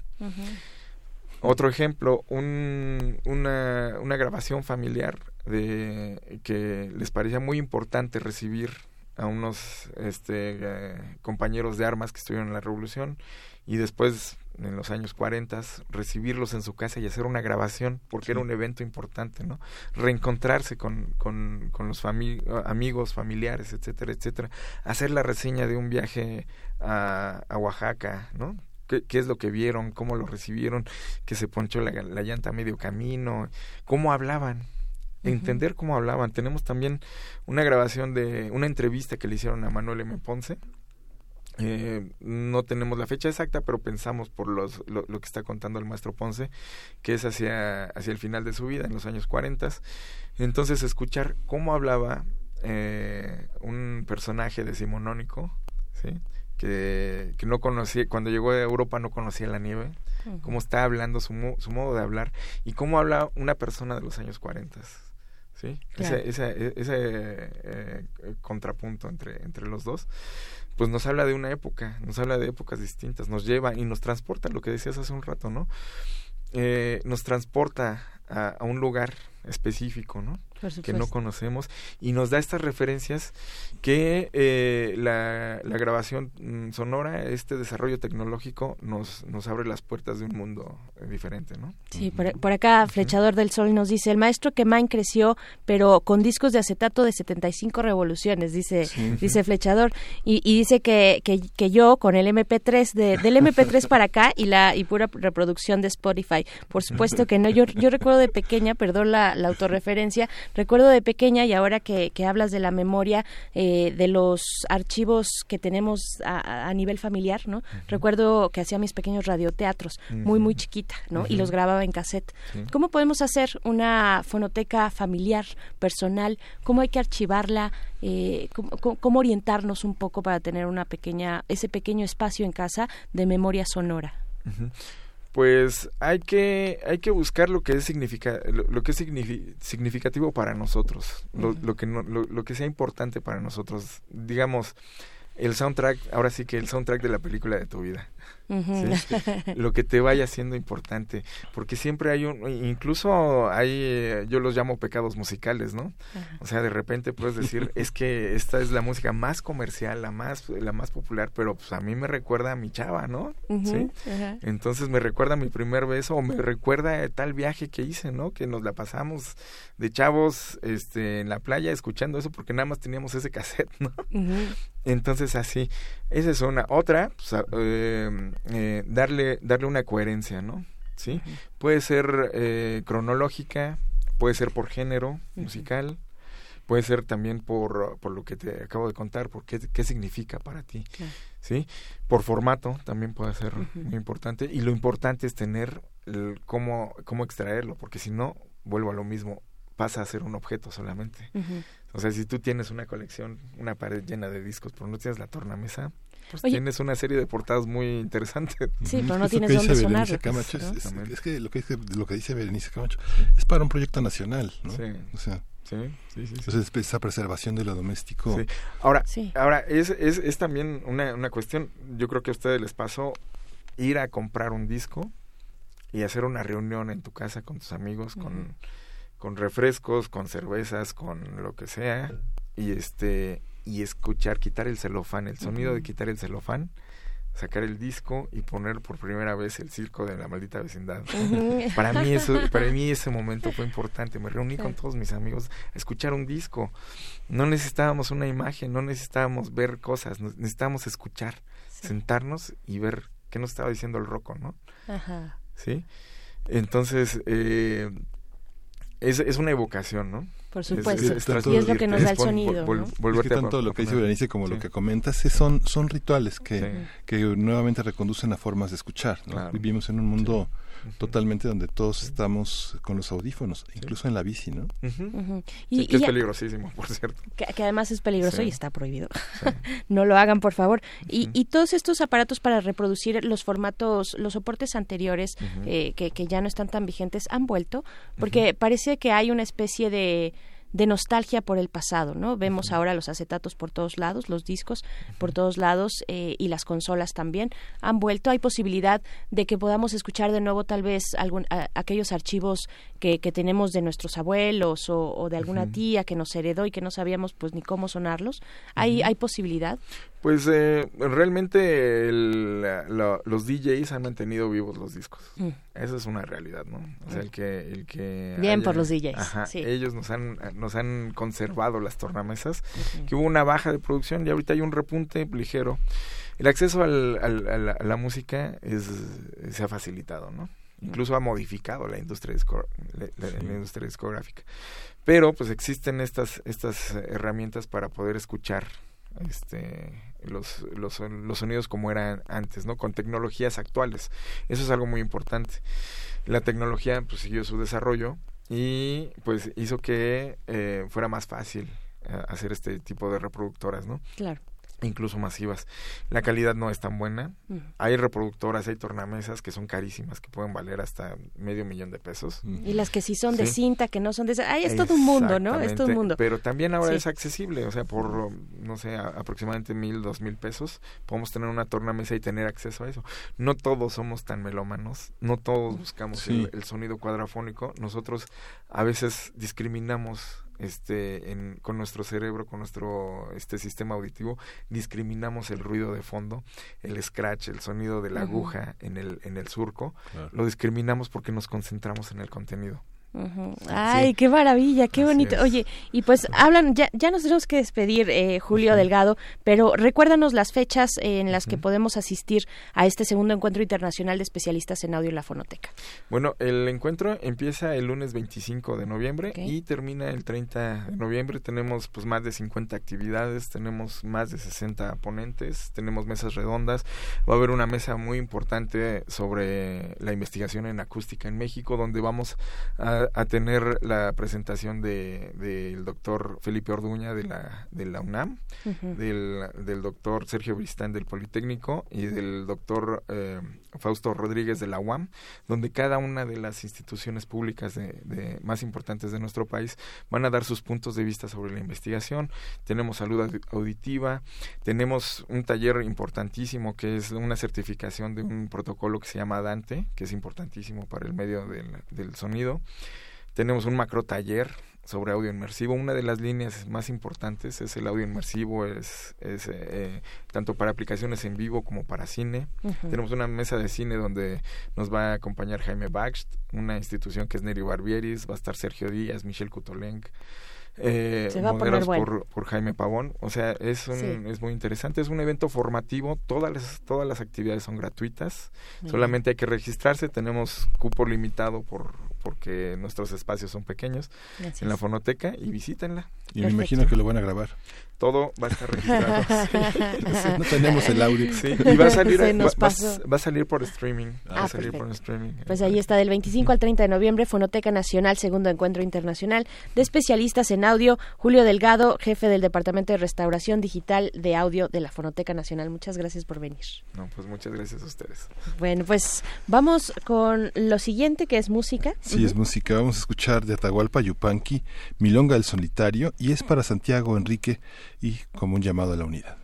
Otro ejemplo, un, una, una grabación familiar de que les parecía muy importante recibir a unos este, eh, compañeros de armas que estuvieron en la revolución y después en los años 40 recibirlos en su casa y hacer una grabación porque era un evento importante, ¿no? Reencontrarse con, con, con los amigos, familiares, etcétera, etcétera. Hacer la reseña de un viaje a, a Oaxaca, ¿no? ¿Qué, ¿Qué, es lo que vieron? ¿Cómo lo recibieron? Que se ponchó la, la llanta a medio camino. ¿Cómo hablaban? Entender cómo hablaban. Tenemos también una grabación de una entrevista que le hicieron a Manuel M. Ponce. Eh, no tenemos la fecha exacta, pero pensamos por los, lo, que está contando el maestro Ponce, que es hacia, hacia el final de su vida, en los años 40. Entonces, escuchar cómo hablaba eh, un personaje decimonónico, ¿sí? que, que no conocía, cuando llegó a Europa no conocía la nieve, cómo está hablando, su, su modo de hablar y cómo habla una persona de los años 40. ¿Sí? Ese, ese, ese eh, contrapunto entre, entre los dos, pues nos habla de una época, nos habla de épocas distintas, nos lleva y nos transporta, lo que decías hace un rato, ¿no? Eh, nos transporta a, a un lugar específico, ¿no? Que no conocemos y nos da estas referencias que eh, la, la, grabación mm, sonora, este desarrollo tecnológico nos, nos abre las puertas de un mundo eh, diferente, ¿no? Sí, por, acá Flechador del Sol nos dice, el maestro Kemain creció, pero con discos de acetato de 75 revoluciones, dice, dice Flechador, y, y dice que, que, que, yo con el MP3, de, del MP3 para acá y la y pura reproducción de Spotify, por supuesto que no, yo, yo recuerdo de pequeña, perdón la, la autorreferencia, recuerdo de pequeña y ahora que, que hablas de la memoria eh, de los archivos que tenemos a, nivel familiar, ¿no? Recuerdo que hacía mis pequeños radioteatros, muy, muy chiquita, ¿no? Y los grababa en cassette. ¿Cómo podemos hacer una fonoteca familiar, personal? ¿Cómo hay que archivarla? Eh, ¿cómo, orientarnos un poco para tener una pequeña, ese pequeño espacio en casa de memoria sonora? Pues hay que hay que buscar lo que es significa lo, que es significativo para nosotros lo, lo que no, lo, que sea importante para nosotros. Digamos el soundtrack ahora sí que el soundtrack de la película de tu vida. Lo que te vaya siendo importante porque siempre hay un incluso hay eh, yo los llamo pecados musicales no o sea de repente puedes decir es que esta es la música más comercial la más la más popular pero pues a mí me recuerda a mi chava no sí entonces me recuerda a mi primer beso o me recuerda tal viaje que hice no que nos la pasamos de chavos este en la playa escuchando eso porque nada más teníamos ese cassette no entonces así esa es una otra pues, eh, eh, darle, darle una coherencia, ¿no? ¿Sí? Puede ser eh, cronológica, puede ser por género musical, puede ser también por, por lo que te acabo de contar, por qué, qué significa para ti, ¿sí? Por formato también puede ser muy importante y lo importante es tener el, cómo, cómo extraerlo, porque si no, vuelvo a lo mismo, pasa a ser un objeto solamente. O sea, si tú tienes una colección, una pared llena de discos, pero no tienes la tornamesa, pues tienes una serie de portadas muy interesantes. Sí, pero no tienes dónde sonar. Camacho es, que lo que dice, lo que dice Berenice Camacho es para un proyecto nacional, ¿no? Sí. O sea, Sí, sí, sí, Entonces, esa preservación de lo doméstico. Ahora, ahora es, es, es también una, una cuestión, yo creo que a ustedes les pasó ir a comprar un disco y hacer una reunión en tu casa con tus amigos, con, con refrescos, con cervezas, con lo que sea, y este y escuchar, quitar el celofán, el sonido de quitar el celofán, sacar el disco y poner por primera vez el circo de la maldita vecindad. para mí eso, para mí ese momento fue importante. Me reuní con todos mis amigos a escuchar un disco. No necesitábamos una imagen, no necesitábamos ver cosas, necesitábamos escuchar, sentarnos y ver qué nos estaba diciendo el roco, ¿no? Ajá. Sí. Entonces, eh, es, es una evocación, ¿no? Por supuesto. y es lo que nos da el sonido. tanto lo que dice Berenice como lo que comentas son, son rituales que, que nuevamente reconducen a formas de escuchar. Vivimos en un mundo totalmente donde todos estamos con los audífonos, incluso en la bici, ¿no? y, que es peligrosísimo, por cierto. Que, además es peligroso y está prohibido. no lo hagan, por favor. y, y todos estos aparatos para reproducir los formatos, los soportes anteriores eh, que, que ya no están tan vigentes, han vuelto, porque parece que hay una especie de de nostalgia por el pasado, ¿no? Vemos ahora los acetatos por todos lados, los discos por todos lados eh, y las consolas también han vuelto. Hay posibilidad de que podamos escuchar de nuevo tal vez algún, aquellos archivos que, que, tenemos de nuestros abuelos o, de alguna tía que nos heredó y que no sabíamos pues ni cómo sonarlos. ¿Hay, ¿hay posibilidad? Pues eh, realmente los DJs han mantenido vivos los discos. Mm. Esa es una realidad, ¿no? O sea, el que... El que Bien por los DJs. Ajá, Ellos nos han, nos han conservado las tornamesas, que hubo una baja de producción y ahorita hay un repunte ligero. El acceso al, a la música es, se ha facilitado, ¿no? Incluso ha modificado la industria, la industria discográfica. Pero pues existen estas, estas herramientas para poder escuchar este los, los, los sonidos como eran antes, ¿no? Con tecnologías actuales. Eso es algo muy importante. La tecnología pues siguió su desarrollo y pues hizo que eh, fuera más fácil eh, hacer este tipo de reproductoras, ¿no? Claro. Incluso masivas. La calidad no es tan buena. Hay reproductoras, hay tornamesas que son carísimas, que pueden valer hasta medio millón de pesos. Y las que sí son de cinta, que no son de... Ay, es todo un mundo, ¿no? Es todo un mundo. Pero también ahora es accesible, o sea, por, no sé, aproximadamente mil, dos mil pesos, podemos tener una tornamesa y tener acceso a eso. No todos somos tan melómanos, no todos buscamos el sonido cuadrafónico. Nosotros a veces discriminamos este, en, con nuestro cerebro, con nuestro este sistema auditivo, discriminamos el ruido de fondo, el scratch, el sonido de la aguja en el, en el surco, lo discriminamos porque nos concentramos en el contenido. Ay, qué maravilla, qué bonito. Oye, y pues hablan, ya, ya nos tenemos que despedir, eh, Julio Delgado, pero recuérdanos las fechas en las que podemos asistir a este segundo encuentro internacional de especialistas en audio en la fonoteca. Bueno, el encuentro empieza el lunes 25 de noviembre y termina el 30 de noviembre. Tenemos pues más de 50 actividades, tenemos más de 60 ponentes, tenemos mesas redondas. Va a haber una mesa muy importante sobre la investigación en acústica en México, donde vamos a a, tener la presentación del de, doctor Felipe Orduña de la, de la UNAM, del, del doctor Sergio Bristán del Politécnico y del doctor eh, Fausto Rodríguez de la UAM, donde cada una de las instituciones públicas de, más importantes de nuestro país van a dar sus puntos de vista sobre la investigación. Tenemos salud auditiva, tenemos un taller importantísimo que es una certificación de un protocolo que se llama Dante, que es importantísimo para el medio del, del sonido. Tenemos un macro taller sobre audio inmersivo. Una de las líneas más importantes es el audio inmersivo, es, es eh, tanto para aplicaciones en vivo como para cine. Tenemos una mesa de cine donde nos va a acompañar Jaime Baxt, una institución que es Neri Barbieris, va a estar Sergio Díaz, Michelle Kutolenk. Eh, Se va a poner por, por, Jaime Pavón. O sea, es, un, es muy interesante. Es un evento formativo. Todas las, todas las actividades son gratuitas. Solamente hay que registrarse. Tenemos cupo limitado por, porque nuestros espacios son pequeños en la fonoteca y visítenla. Y me imagino que lo van a grabar. Todo va a estar registrado. no tenemos el audio. y va a salir, va, a salir por streaming. va a ah, salir por streaming. Pues ahí está, del 25 al 30 de noviembre, Fonoteca Nacional, segundo encuentro internacional de especialistas en audio. Julio Delgado, jefe del Departamento de Restauración Digital de Audio de la Fonoteca Nacional. Muchas gracias por venir. No, pues muchas gracias a ustedes. Bueno, pues vamos con lo siguiente que es música. Sí, es música. Vamos a escuchar de Atahualpa Yupanqui, Milonga el Solitario, y es para Santiago Enrique y como un llamado a la unidad.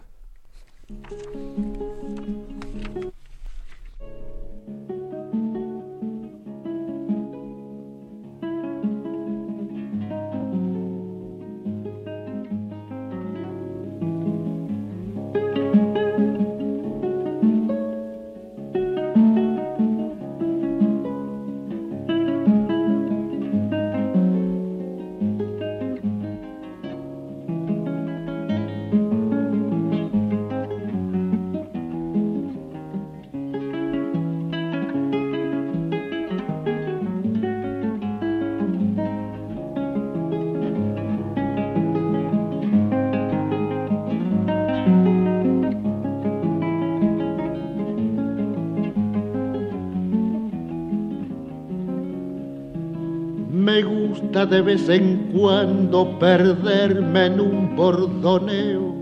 De vez en cuando perderme en un bordoneo,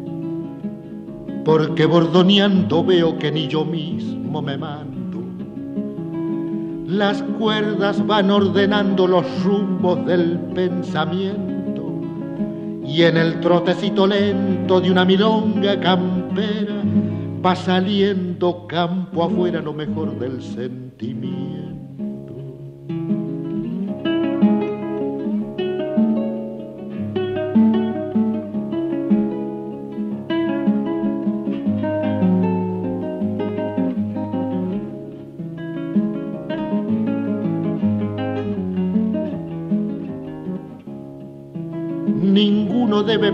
porque bordoneando veo que ni yo mismo me mando. Las cuerdas van ordenando los rumbos del pensamiento y en el trotecito lento de una milonga campera va saliendo campo afuera lo mejor del sentimiento.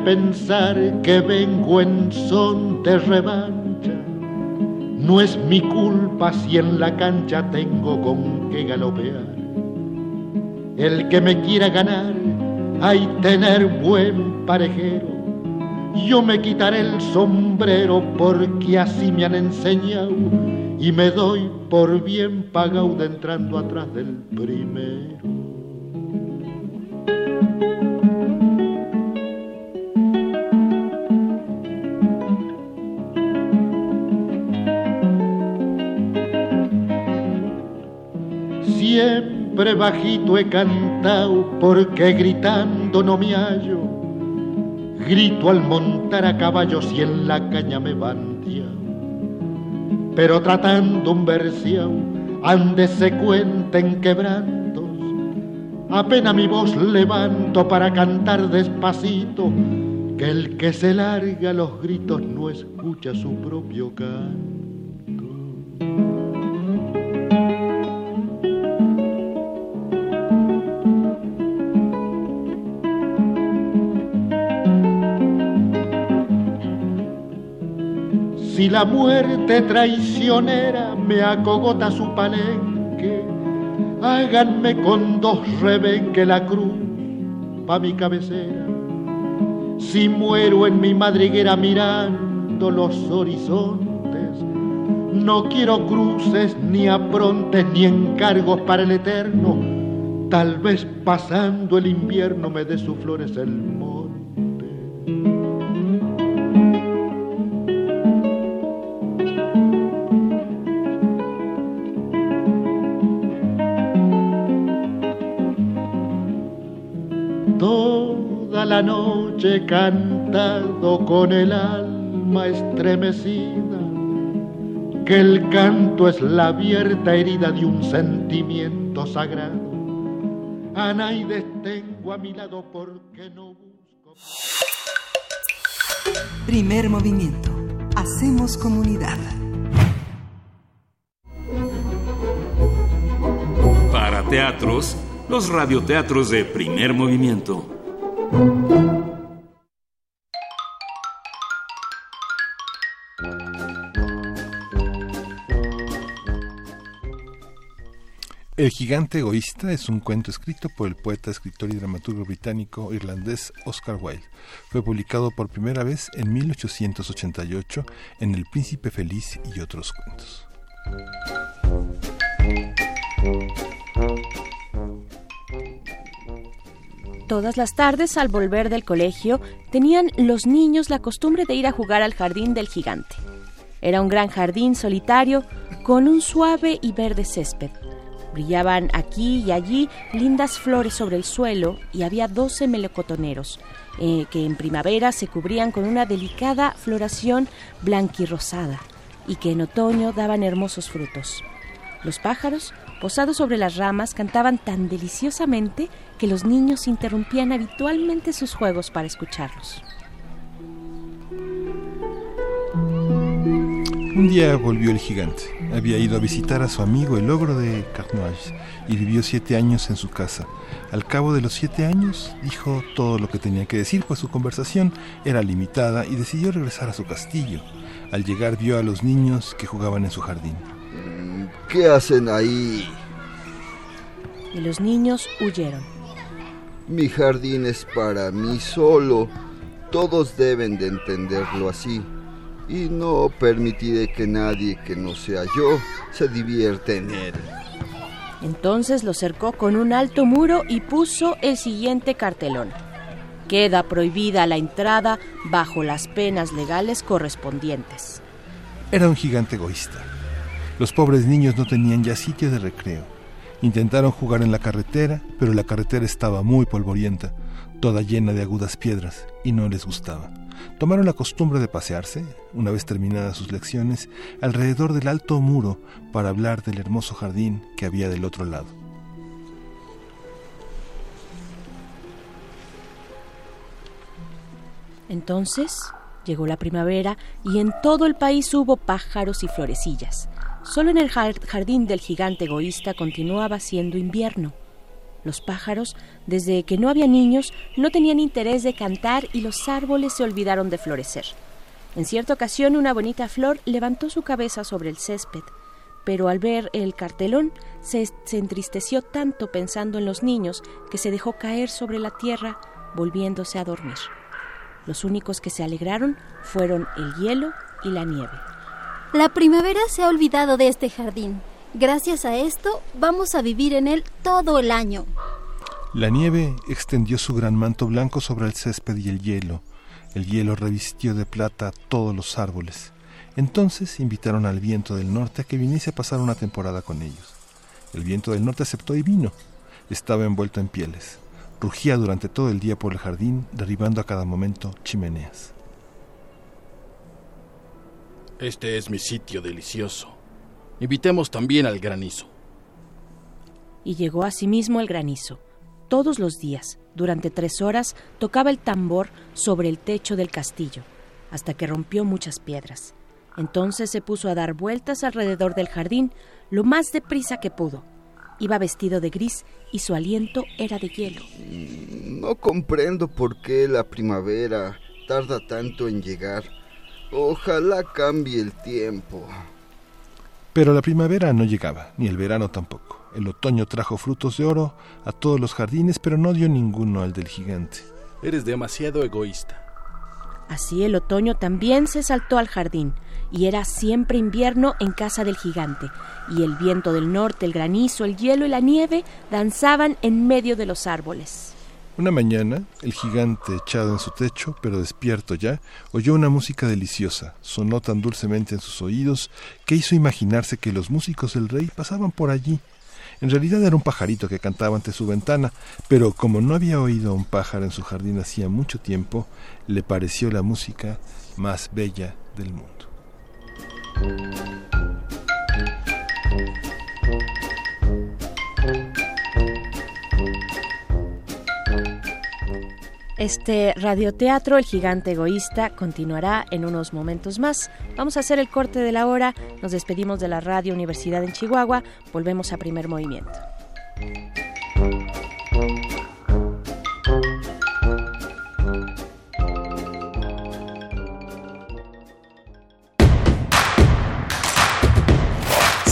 Pensar que vengo en son de revancha. No es mi culpa si en la cancha tengo con qué galopear. El que me quiera ganar, hay tener buen parejero. Yo me quitaré el sombrero porque así me han enseñado y me doy por bien pagado entrando atrás del primero. Bajito he cantado porque gritando no me hallo. Grito al montar a caballo si en la caña me bandia. Pero tratando un versión, ande se cuenten quebrantos. Apenas mi voz levanto para cantar despacito, que el que se larga los gritos no escucha su propio canto. Si la muerte traicionera me acogota su palenque, háganme con dos rebenque la cruz pa' mi cabecera. Si muero en mi madriguera mirando los horizontes, no quiero cruces ni aprontes ni encargos para el eterno. Tal vez pasando el invierno me dé sus flores el he cantado con el alma estremecida, que el canto es la abierta herida de un sentimiento sagrado. A nadie tengo a mi lado porque no busco. Primer movimiento. Hacemos comunidad. Para teatros, los radioteatros de primer movimiento. El gigante egoísta es un cuento escrito por el poeta, escritor y dramaturgo británico irlandés Oscar Wilde. Fue publicado por primera vez en 1888 en El Príncipe Feliz y otros cuentos. Todas las tardes, al volver del colegio, tenían los niños la costumbre de ir a jugar al jardín del gigante. Era un gran jardín solitario con un suave y verde césped. Brillaban aquí y allí lindas flores sobre el suelo y había doce melocotoneros, eh, que en primavera se cubrían con una delicada floración blanquirrosada y que en otoño daban hermosos frutos. Los pájaros, posados sobre las ramas, cantaban tan deliciosamente que los niños interrumpían habitualmente sus juegos para escucharlos. Un día volvió el gigante. Había ido a visitar a su amigo el ogro de Carnage y vivió siete años en su casa. Al cabo de los siete años dijo todo lo que tenía que decir, pues su conversación era limitada y decidió regresar a su castillo. Al llegar vio a los niños que jugaban en su jardín. ¿Qué hacen ahí? Y los niños huyeron. Mi jardín es para mí solo. Todos deben de entenderlo así. Y no permitiré que nadie que no sea yo se divierta en él. Entonces lo cercó con un alto muro y puso el siguiente cartelón. Queda prohibida la entrada bajo las penas legales correspondientes. Era un gigante egoísta. Los pobres niños no tenían ya sitio de recreo. Intentaron jugar en la carretera, pero la carretera estaba muy polvorienta, toda llena de agudas piedras, y no les gustaba. Tomaron la costumbre de pasearse, una vez terminadas sus lecciones, alrededor del alto muro para hablar del hermoso jardín que había del otro lado. Entonces llegó la primavera y en todo el país hubo pájaros y florecillas. Solo en el jardín del gigante egoísta continuaba siendo invierno. Los pájaros, desde que no había niños, no tenían interés de cantar y los árboles se olvidaron de florecer. En cierta ocasión una bonita flor levantó su cabeza sobre el césped, pero al ver el cartelón se, entristeció tanto pensando en los niños que se dejó caer sobre la tierra, volviéndose a dormir. Los únicos que se alegraron fueron el hielo y la nieve. La primavera se ha olvidado de este jardín. Gracias a esto vamos a vivir en él todo el año. La nieve extendió su gran manto blanco sobre el césped y el hielo. El hielo revistió de plata todos los árboles. Entonces invitaron al viento del norte a que viniese a pasar una temporada con ellos. El viento del norte aceptó y vino. Estaba envuelto en pieles. Rugía durante todo el día por el jardín, derribando a cada momento chimeneas. Este es mi sitio delicioso. Invitemos también al granizo. Y llegó asimismo el granizo. Todos los días, durante tres horas, tocaba el tambor sobre el techo del castillo, hasta que rompió muchas piedras. Entonces se puso a dar vueltas alrededor del jardín lo más deprisa que pudo. Iba vestido de gris y su aliento era de hielo. No comprendo por qué la primavera tarda tanto en llegar. Ojalá cambie el tiempo. Pero la primavera no llegaba, ni el verano tampoco. El otoño trajo frutos de oro a todos los jardines, pero no dio ninguno al del gigante. Eres demasiado egoísta. Así el otoño también se saltó al jardín, y era siempre invierno en casa del gigante, y el viento del norte, el granizo, el hielo y la nieve danzaban en medio de los árboles. Una mañana, el gigante, echado en su techo, pero despierto ya, oyó una música deliciosa. Sonó tan dulcemente en sus oídos que hizo imaginarse que los músicos del rey pasaban por allí. En realidad era un pajarito que cantaba ante su ventana, pero como no había oído a un pájaro en su jardín hacía mucho tiempo, le pareció la música más bella del mundo. Este radioteatro, El Gigante Egoísta, continuará en unos momentos más. Vamos a hacer el corte de la hora, nos despedimos de la Radio Universidad en Chihuahua, volvemos a primer movimiento.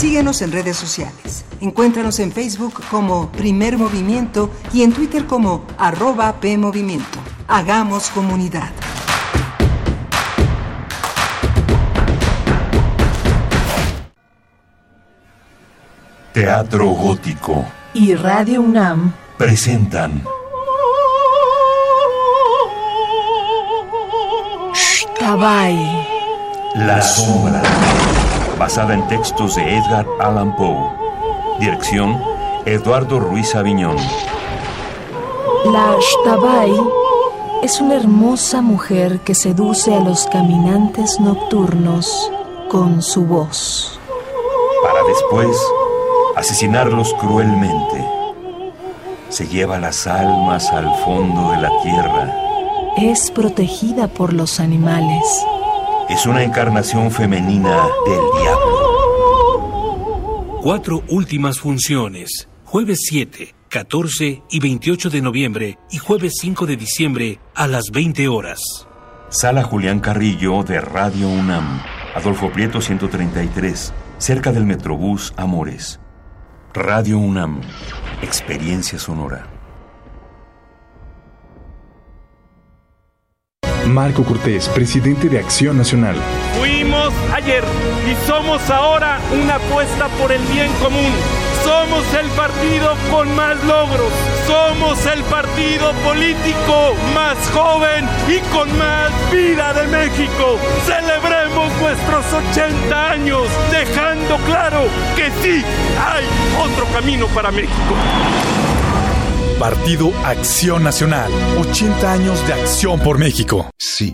Síguenos en redes sociales. Encuéntranos en Facebook como Primer Movimiento y en Twitter como arroba PMovimiento. Hagamos comunidad. Teatro Gótico Y Radio UNAM presentan Tabay. La Sombra, basada en textos de Edgar Allan Poe. Dirección, Eduardo Ruiz Aviñón. La Shtabai es una hermosa mujer que seduce a los caminantes nocturnos con su voz. Para después asesinarlos cruelmente. Se lleva las almas al fondo de la tierra. Es protegida por los animales. Es una encarnación femenina del diablo. Cuatro últimas funciones. Jueves 7, 14 y 28 de noviembre y jueves 5 de diciembre a las 20 horas. Sala Julián Carrillo de Radio UNAM. Adolfo Prieto 133, cerca del Metrobús Amores. Radio UNAM. Experiencia sonora. Marco Cortés, presidente de Acción Nacional. Fuimos ayer y somos ahora una apuesta por el bien común. Somos el partido con más logros. Somos el partido político más joven y con más vida de México. Celebremos nuestros 80 años, dejando claro que sí hay otro camino para México. Partido Acción Nacional. 80 años de acción por México. Sí,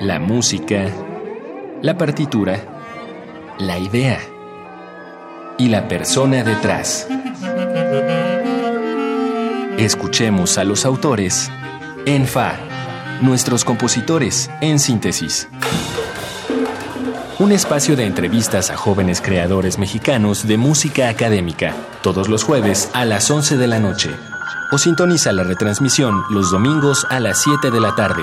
La música, la partitura, la idea y la persona detrás. Escuchemos a los autores en Fa, nuestros compositores en síntesis. Un espacio de entrevistas a jóvenes creadores mexicanos de música académica, todos los jueves a las 11 de la noche. O sintoniza la retransmisión los domingos a las 7 de la tarde.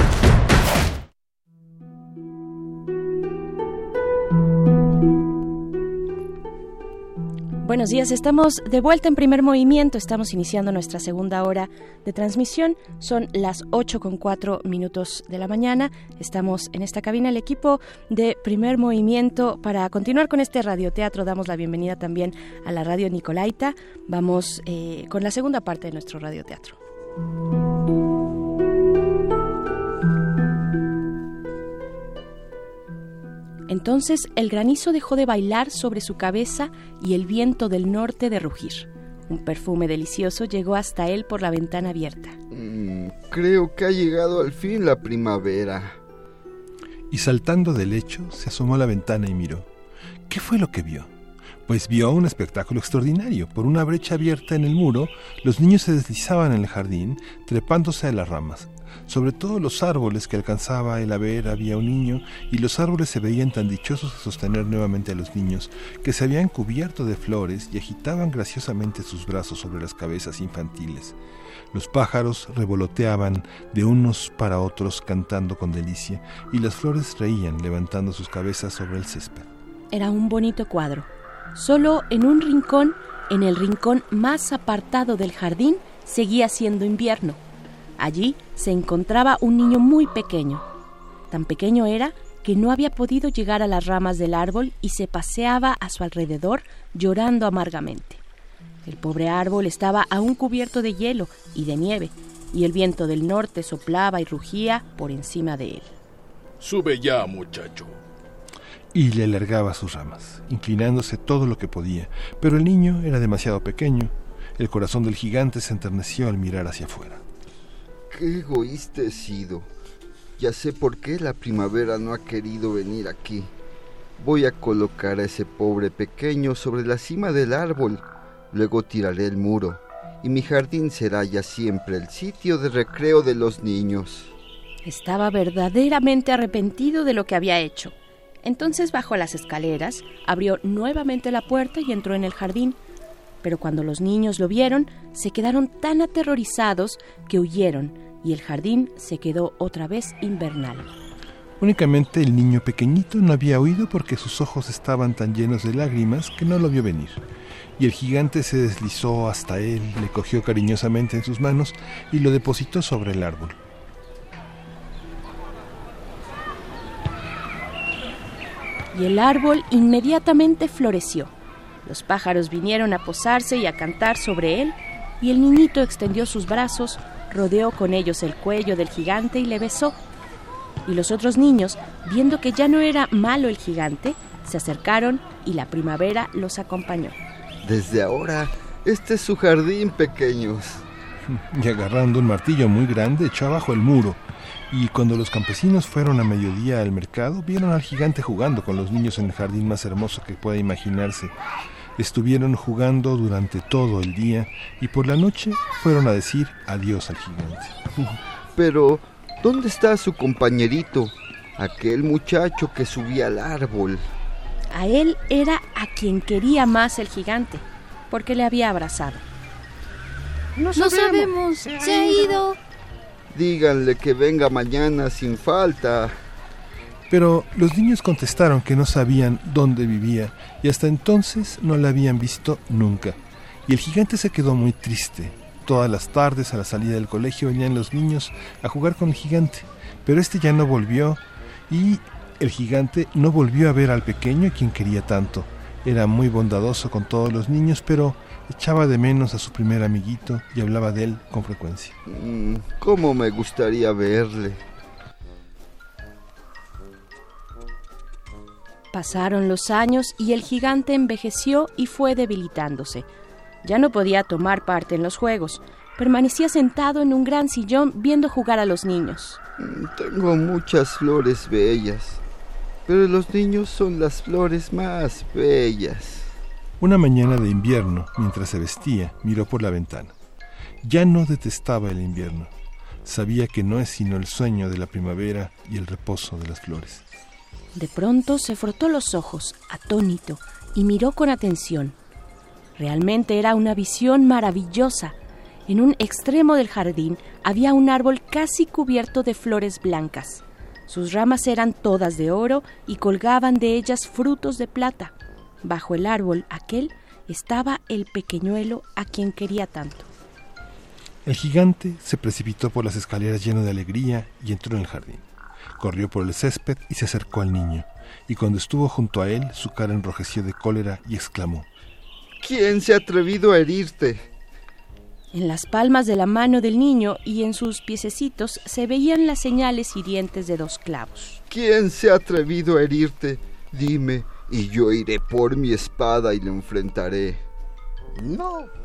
Buenos días, estamos de vuelta en primer movimiento, estamos iniciando nuestra segunda hora de transmisión, son las 8 con 4 minutos de la mañana, estamos en esta cabina, el equipo de primer movimiento, para continuar con este radioteatro damos la bienvenida también a la radio Nicolaita, vamos eh, con la segunda parte de nuestro radioteatro. Entonces el granizo dejó de bailar sobre su cabeza y el viento del norte de rugir. Un perfume delicioso llegó hasta él por la ventana abierta. Mm, creo que ha llegado al fin la primavera. Y saltando del lecho, se asomó a la ventana y miró. ¿Qué fue lo que vio? Pues vio un espectáculo extraordinario. Por una brecha abierta en el muro, los niños se deslizaban en el jardín, trepándose a las ramas. Sobre todos los árboles que alcanzaba el a ver había un niño, y los árboles se veían tan dichosos de sostener nuevamente a los niños, que se habían cubierto de flores y agitaban graciosamente sus brazos sobre las cabezas infantiles. Los pájaros revoloteaban de unos para otros cantando con delicia, y las flores reían levantando sus cabezas sobre el césped. Era un bonito cuadro. Solo en un rincón, en el rincón más apartado del jardín, seguía siendo invierno. Allí se encontraba un niño muy pequeño. Tan pequeño era que no había podido llegar a las ramas del árbol y se paseaba a su alrededor llorando amargamente. El pobre árbol estaba aún cubierto de hielo y de nieve, y el viento del norte soplaba y rugía por encima de él. Sube ya, muchacho. Y le alargaba sus ramas, inclinándose todo lo que podía, pero el niño era demasiado pequeño. El corazón del gigante se enterneció al mirar hacia afuera. Qué egoísta he sido. Ya sé por qué la primavera no ha querido venir aquí. Voy a colocar a ese pobre pequeño sobre la cima del árbol. Luego tiraré el muro. Y mi jardín será ya siempre el sitio de recreo de los niños. Estaba verdaderamente arrepentido de lo que había hecho. Entonces bajó las escaleras, abrió nuevamente la puerta y entró en el jardín. Pero cuando los niños lo vieron, se quedaron tan aterrorizados que huyeron y el jardín se quedó otra vez invernal. Únicamente el niño pequeñito no había oído porque sus ojos estaban tan llenos de lágrimas que no lo vio venir. Y el gigante se deslizó hasta él, le cogió cariñosamente en sus manos y lo depositó sobre el árbol. Y el árbol inmediatamente floreció. Los pájaros vinieron a posarse y a cantar sobre él, y el niñito extendió sus brazos, rodeó con ellos el cuello del gigante y le besó. Y los otros niños, viendo que ya no era malo el gigante, se acercaron y la primavera los acompañó. Desde ahora, este es su jardín, pequeños. Y agarrando un martillo muy grande, echó abajo el muro. Y cuando los campesinos fueron a mediodía al mercado, vieron al gigante jugando con los niños en el jardín más hermoso que pueda imaginarse. Estuvieron jugando durante todo el día y por la noche fueron a decir adiós al gigante. Pero, ¿dónde está su compañerito? Aquel muchacho que subía al árbol. A él era a quien quería más el gigante, porque le había abrazado. No sabemos. Se ha ido. Díganle que venga mañana sin falta. Pero los niños contestaron que no sabían dónde vivía y hasta entonces no la habían visto nunca. Y el gigante se quedó muy triste. Todas las tardes a la salida del colegio venían los niños a jugar con el gigante, pero este ya no volvió y el gigante no volvió a ver al pequeño a quien quería tanto. Era muy bondadoso con todos los niños, pero echaba de menos a su primer amiguito y hablaba de él con frecuencia. Mm, ¿Cómo me gustaría verle? Pasaron los años y el gigante envejeció y fue debilitándose. Ya no podía tomar parte en los juegos. Permanecía sentado en un gran sillón viendo jugar a los niños. Mm, Tengo muchas flores bellas, pero los niños son las flores más bellas. Una mañana de invierno, mientras se vestía, miró por la ventana. Ya no detestaba el invierno. Sabía que no es sino el sueño de la primavera y el reposo de las flores. De pronto se frotó los ojos, atónito, y miró con atención. Realmente era una visión maravillosa. En un extremo del jardín había un árbol casi cubierto de flores blancas. Sus ramas eran todas de oro y colgaban de ellas frutos de plata. Bajo el árbol aquel estaba el pequeñuelo a quien quería tanto. El gigante se precipitó por las escaleras lleno de alegría y entró en el jardín. Corrió por el césped y se acercó al niño, y cuando estuvo junto a él su cara enrojeció de cólera y exclamó ¿Quién se ha atrevido a herirte? En las palmas de la mano del niño y en sus piececitos se veían las señales hirientes de dos clavos. ¿Quién se ha atrevido a herirte? Dime, y yo iré por mi espada y lo enfrentaré. No.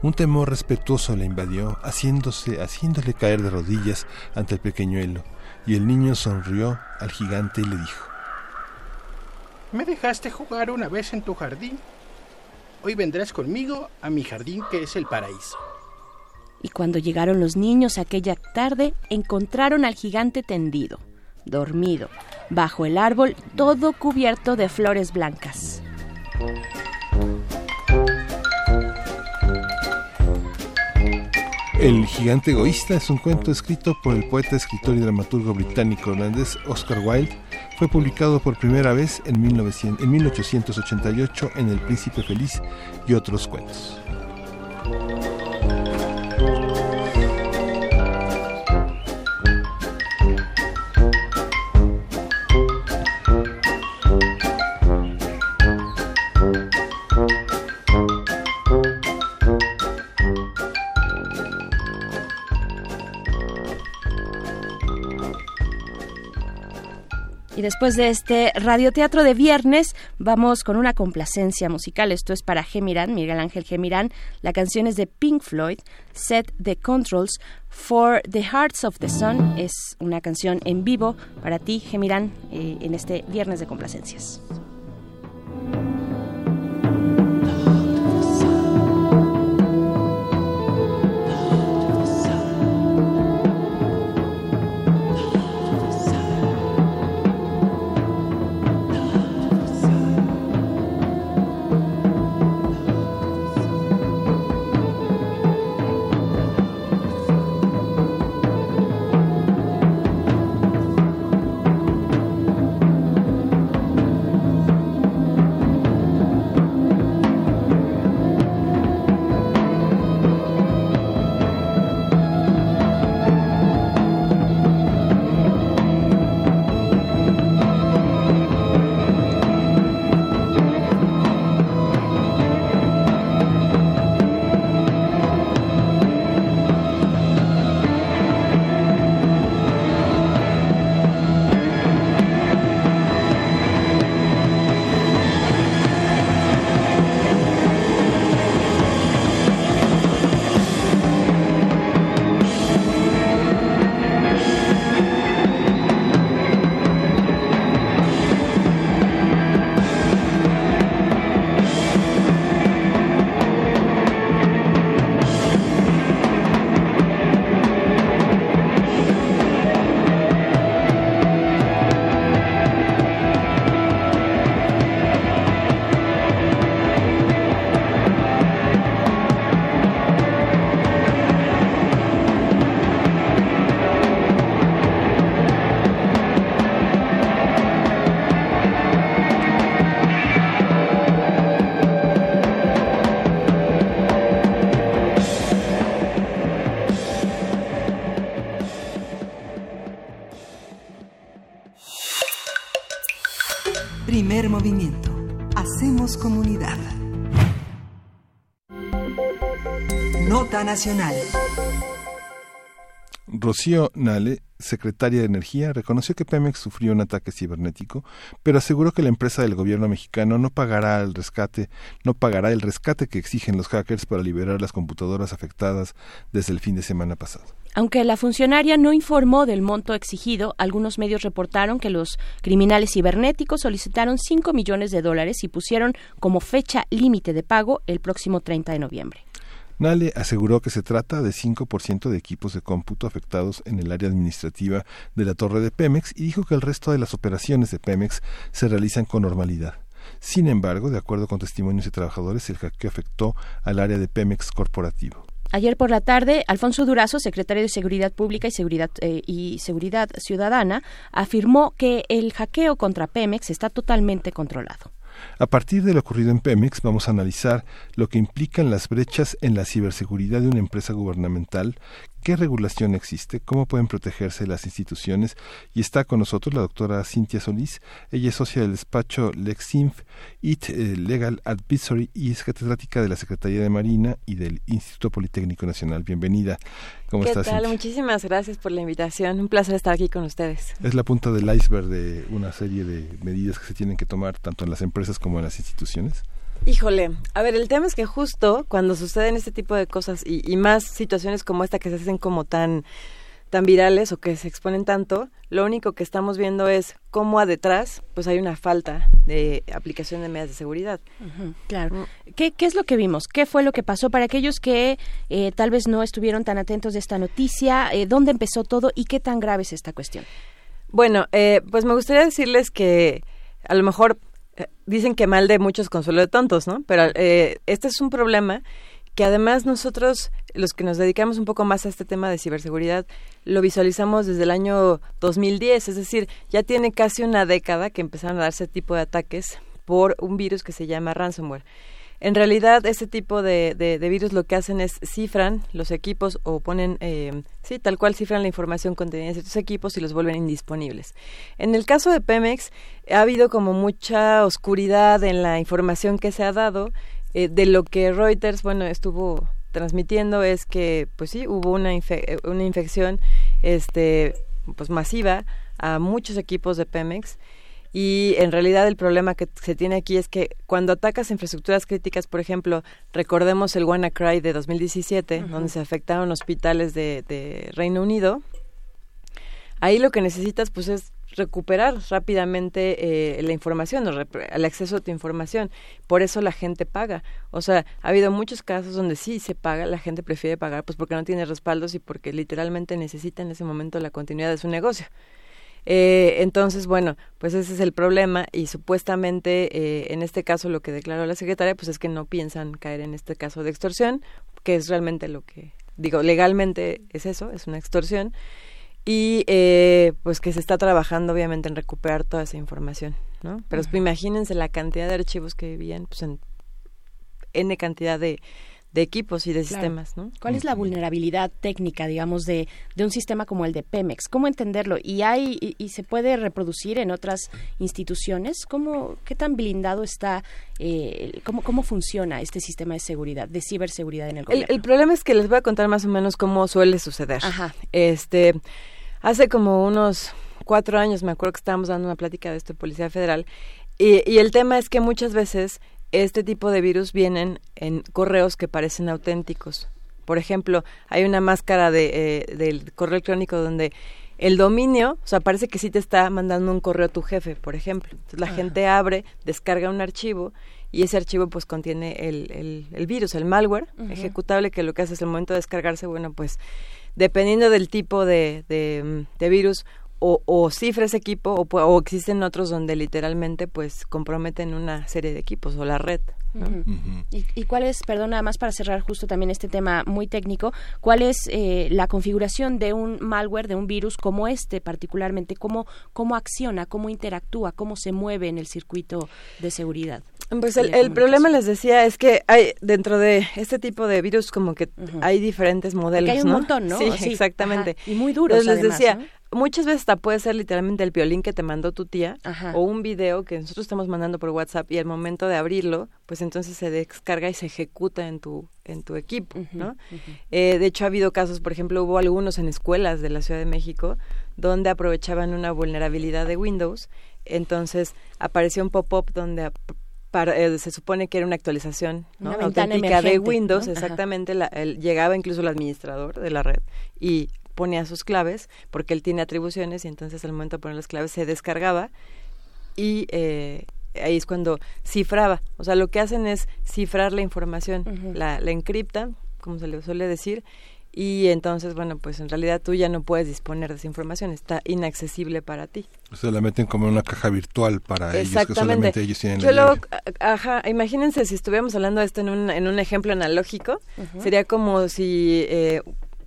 Un temor respetuoso le invadió, haciéndose, haciéndole caer de rodillas ante el pequeñuelo, y el niño sonrió al gigante y le dijo: Me dejaste jugar una vez en tu jardín. Hoy vendrás conmigo a mi jardín que es el paraíso. Y cuando llegaron los niños aquella tarde, encontraron al gigante tendido, dormido, bajo el árbol todo cubierto de flores blancas. El gigante egoísta es un cuento escrito por el poeta, escritor y dramaturgo británico holandés Oscar Wilde. Fue publicado por primera vez en, 1900, en 1888 en El Príncipe Feliz y otros cuentos. Y después de este radioteatro de viernes, vamos con una complacencia musical. Esto es para Gemirán, Miguel Ángel Gemirán. La canción es de Pink Floyd, Set the Controls for the Hearts of the Sun. Es una canción en vivo para ti, Gemirán, eh, en este viernes de complacencias. Nacional. Rocío Nale secretaria de Energía, reconoció que Pemex sufrió un ataque cibernético, pero aseguró que la empresa del gobierno mexicano no pagará el rescate, no pagará el rescate que exigen los hackers para liberar las computadoras afectadas desde el fin de semana pasado. Aunque la funcionaria no informó del monto exigido, algunos medios reportaron que los criminales cibernéticos solicitaron 5 millones de dólares y pusieron como fecha límite de pago el próximo 30 de noviembre. Nale aseguró que se trata de 5% de equipos de cómputo afectados en el área administrativa de la torre de Pemex y dijo que el resto de las operaciones de Pemex se realizan con normalidad. Sin embargo, de acuerdo con testimonios de trabajadores, el hackeo afectó al área de Pemex corporativo. Ayer por la tarde, Alfonso Durazo, secretario de Seguridad Pública y Seguridad, eh, y Seguridad Ciudadana, afirmó que el hackeo contra Pemex está totalmente controlado. A partir de lo ocurrido en Pemex, vamos a analizar lo que implican las brechas en la ciberseguridad de una empresa gubernamental, qué regulación existe, cómo pueden protegerse las instituciones. Y está con nosotros la doctora Cintia Solís. Ella es socia del despacho LexInf, IT eh, Legal Advisory y es catedrática de la Secretaría de Marina y del Instituto Politécnico Nacional. Bienvenida. ¿Cómo ¿Qué estás? tal? Cintia? Muchísimas gracias por la invitación. Un placer estar aquí con ustedes. Es la punta del iceberg de una serie de medidas que se tienen que tomar tanto en las empresas como en las instituciones. Híjole, a ver, el tema es que justo cuando suceden este tipo de cosas y, y más situaciones como esta que se hacen como tan tan virales o que se exponen tanto, lo único que estamos viendo es cómo a detrás pues hay una falta de aplicación de medidas de seguridad. Claro. ¿Qué, ¿Qué es lo que vimos? ¿Qué fue lo que pasó para aquellos que eh, tal vez no estuvieron tan atentos de esta noticia? Eh, ¿Dónde empezó todo y qué tan grave es esta cuestión? Bueno, eh, pues me gustaría decirles que a lo mejor dicen que mal de muchos consuelo de tontos, ¿no? Pero eh, este es un problema que además nosotros, los que nos dedicamos un poco más a este tema de ciberseguridad, lo visualizamos desde el año 2010, es decir, ya tiene casi una década que empezaron a darse tipo de ataques por un virus que se llama ransomware. En realidad, este tipo de, de- virus lo que hacen es cifran los equipos o ponen, eh, sí, tal cual cifran la información contenida en ciertos equipos y los vuelven indisponibles. En el caso de Pemex, ha habido como mucha oscuridad en la información que se ha dado. Eh, de lo que Reuters, bueno, estuvo transmitiendo es que, pues sí, hubo una, una infección este, pues masiva a muchos equipos de Pemex. Y en realidad el problema que se tiene aquí es que cuando atacas infraestructuras críticas, por ejemplo, recordemos el WannaCry de 2017, donde se afectaron hospitales de, de Reino Unido, ahí lo que necesitas pues es recuperar rápidamente eh, la información o el acceso a tu información. Por eso la gente paga. O sea, ha habido muchos casos donde sí se paga, la gente prefiere pagar pues porque no tiene respaldos y porque literalmente necesita en ese momento la continuidad de su negocio. Eh, entonces, bueno, pues ese es el problema y supuestamente eh, en este caso lo que declaró la secretaria pues es que no piensan caer en este caso de extorsión, que es realmente lo que digo, legalmente es eso, es una extorsión y eh, pues que se está trabajando obviamente en recuperar toda esa información, ¿no? Pero Ujú. imagínense la cantidad de archivos que vivían pues en n cantidad de, de equipos y de Claro. sistemas, ¿no? ¿Cuál es la vulnerabilidad técnica, digamos, de, de un sistema como el de Pemex? ¿Cómo entenderlo? ¿Y, hay, y, y se puede reproducir en otras instituciones? ¿Cómo, ¿Qué tan blindado está, eh, cómo, cómo funciona este sistema de seguridad, de ciberseguridad en el El, gobierno? el problema es que les voy a contar más o menos cómo suele suceder. Ajá. Este, hace como unos cuatro años me acuerdo que estábamos dando una plática de esto de Policía Federal y, y el tema es que muchas veces este tipo de virus vienen en correos que parecen auténticos. Por ejemplo, hay una máscara de, eh, del correo electrónico donde el dominio, o sea, parece que sí te está mandando un correo a tu jefe, por ejemplo. Entonces la Ajá. gente abre, descarga un archivo y ese archivo pues contiene el, el, el virus, el malware ejecutable que lo que hace es el momento de descargarse, bueno, pues dependiendo del tipo de, de, mm, de virus o, o cifra ese equipo o, existen otros donde literalmente pues comprometen una serie de equipos o la red. ¿Y, y cuál es, perdón, nada más para cerrar justo también este tema muy técnico, cuál es eh, la configuración de un malware, de un virus como este particularmente? ¿Cómo, ¿Cómo acciona, cómo interactúa, cómo se mueve en el circuito de seguridad? Pues el, el problema, les decía, es que hay dentro de este tipo de virus como que hay diferentes modelos, hay un ¿no? montón, ¿no? Sí, Sí, exactamente. ajá. Y muy duros, Entonces les además, decía, muchas veces hasta puede ser literalmente el violín que te mandó tu tía Ajá. o un video que nosotros estamos mandando por WhatsApp y al momento de abrirlo, pues entonces se descarga y se ejecuta en tu en tu equipo, ¿no? Eh, de hecho, ha habido casos, por ejemplo, hubo algunos en escuelas de la Ciudad de México donde aprovechaban una vulnerabilidad de Windows, entonces apareció un pop-up donde para- eh, se supone que era una actualización ¿no? Una auténtica de Windows, exactamente, la- el- llegaba incluso el administrador de la red y ponía sus claves porque él tiene atribuciones y entonces al momento de poner las claves se descargaba y eh, ahí es cuando cifraba. O sea, lo que hacen es cifrar la información, la, la encriptan, como se le suele decir, y entonces, bueno, pues en realidad tú ya no puedes disponer de esa información, está inaccesible para ti. O sea, la meten como en una caja virtual para ellos, que solamente ellos tienen Yo la luego, ajá, imagínense si estuviéramos hablando de esto en un, en un ejemplo analógico, sería como si eh,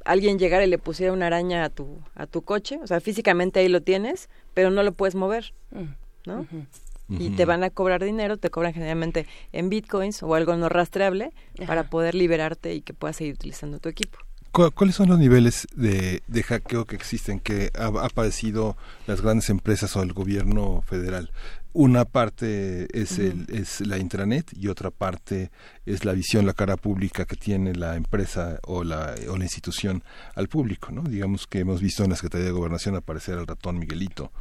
alguien llegara y le pusiera una araña a tu, a tu coche, o sea, físicamente ahí lo tienes, pero no lo puedes mover, ¿no? Y te van a cobrar dinero, te cobran generalmente en bitcoins o algo no rastreable para poder liberarte y que puedas seguir utilizando tu equipo. ¿Cu- ¿Cuáles son los niveles de, de hackeo que existen que ha, ha padecido las grandes empresas o el gobierno federal? Una parte es, el, es la intranet y otra parte es la visión, la cara pública que tiene la empresa o la, o la institución al público. ¿no? Digamos que hemos visto en la Secretaría de Gobernación aparecer al ratón Miguelito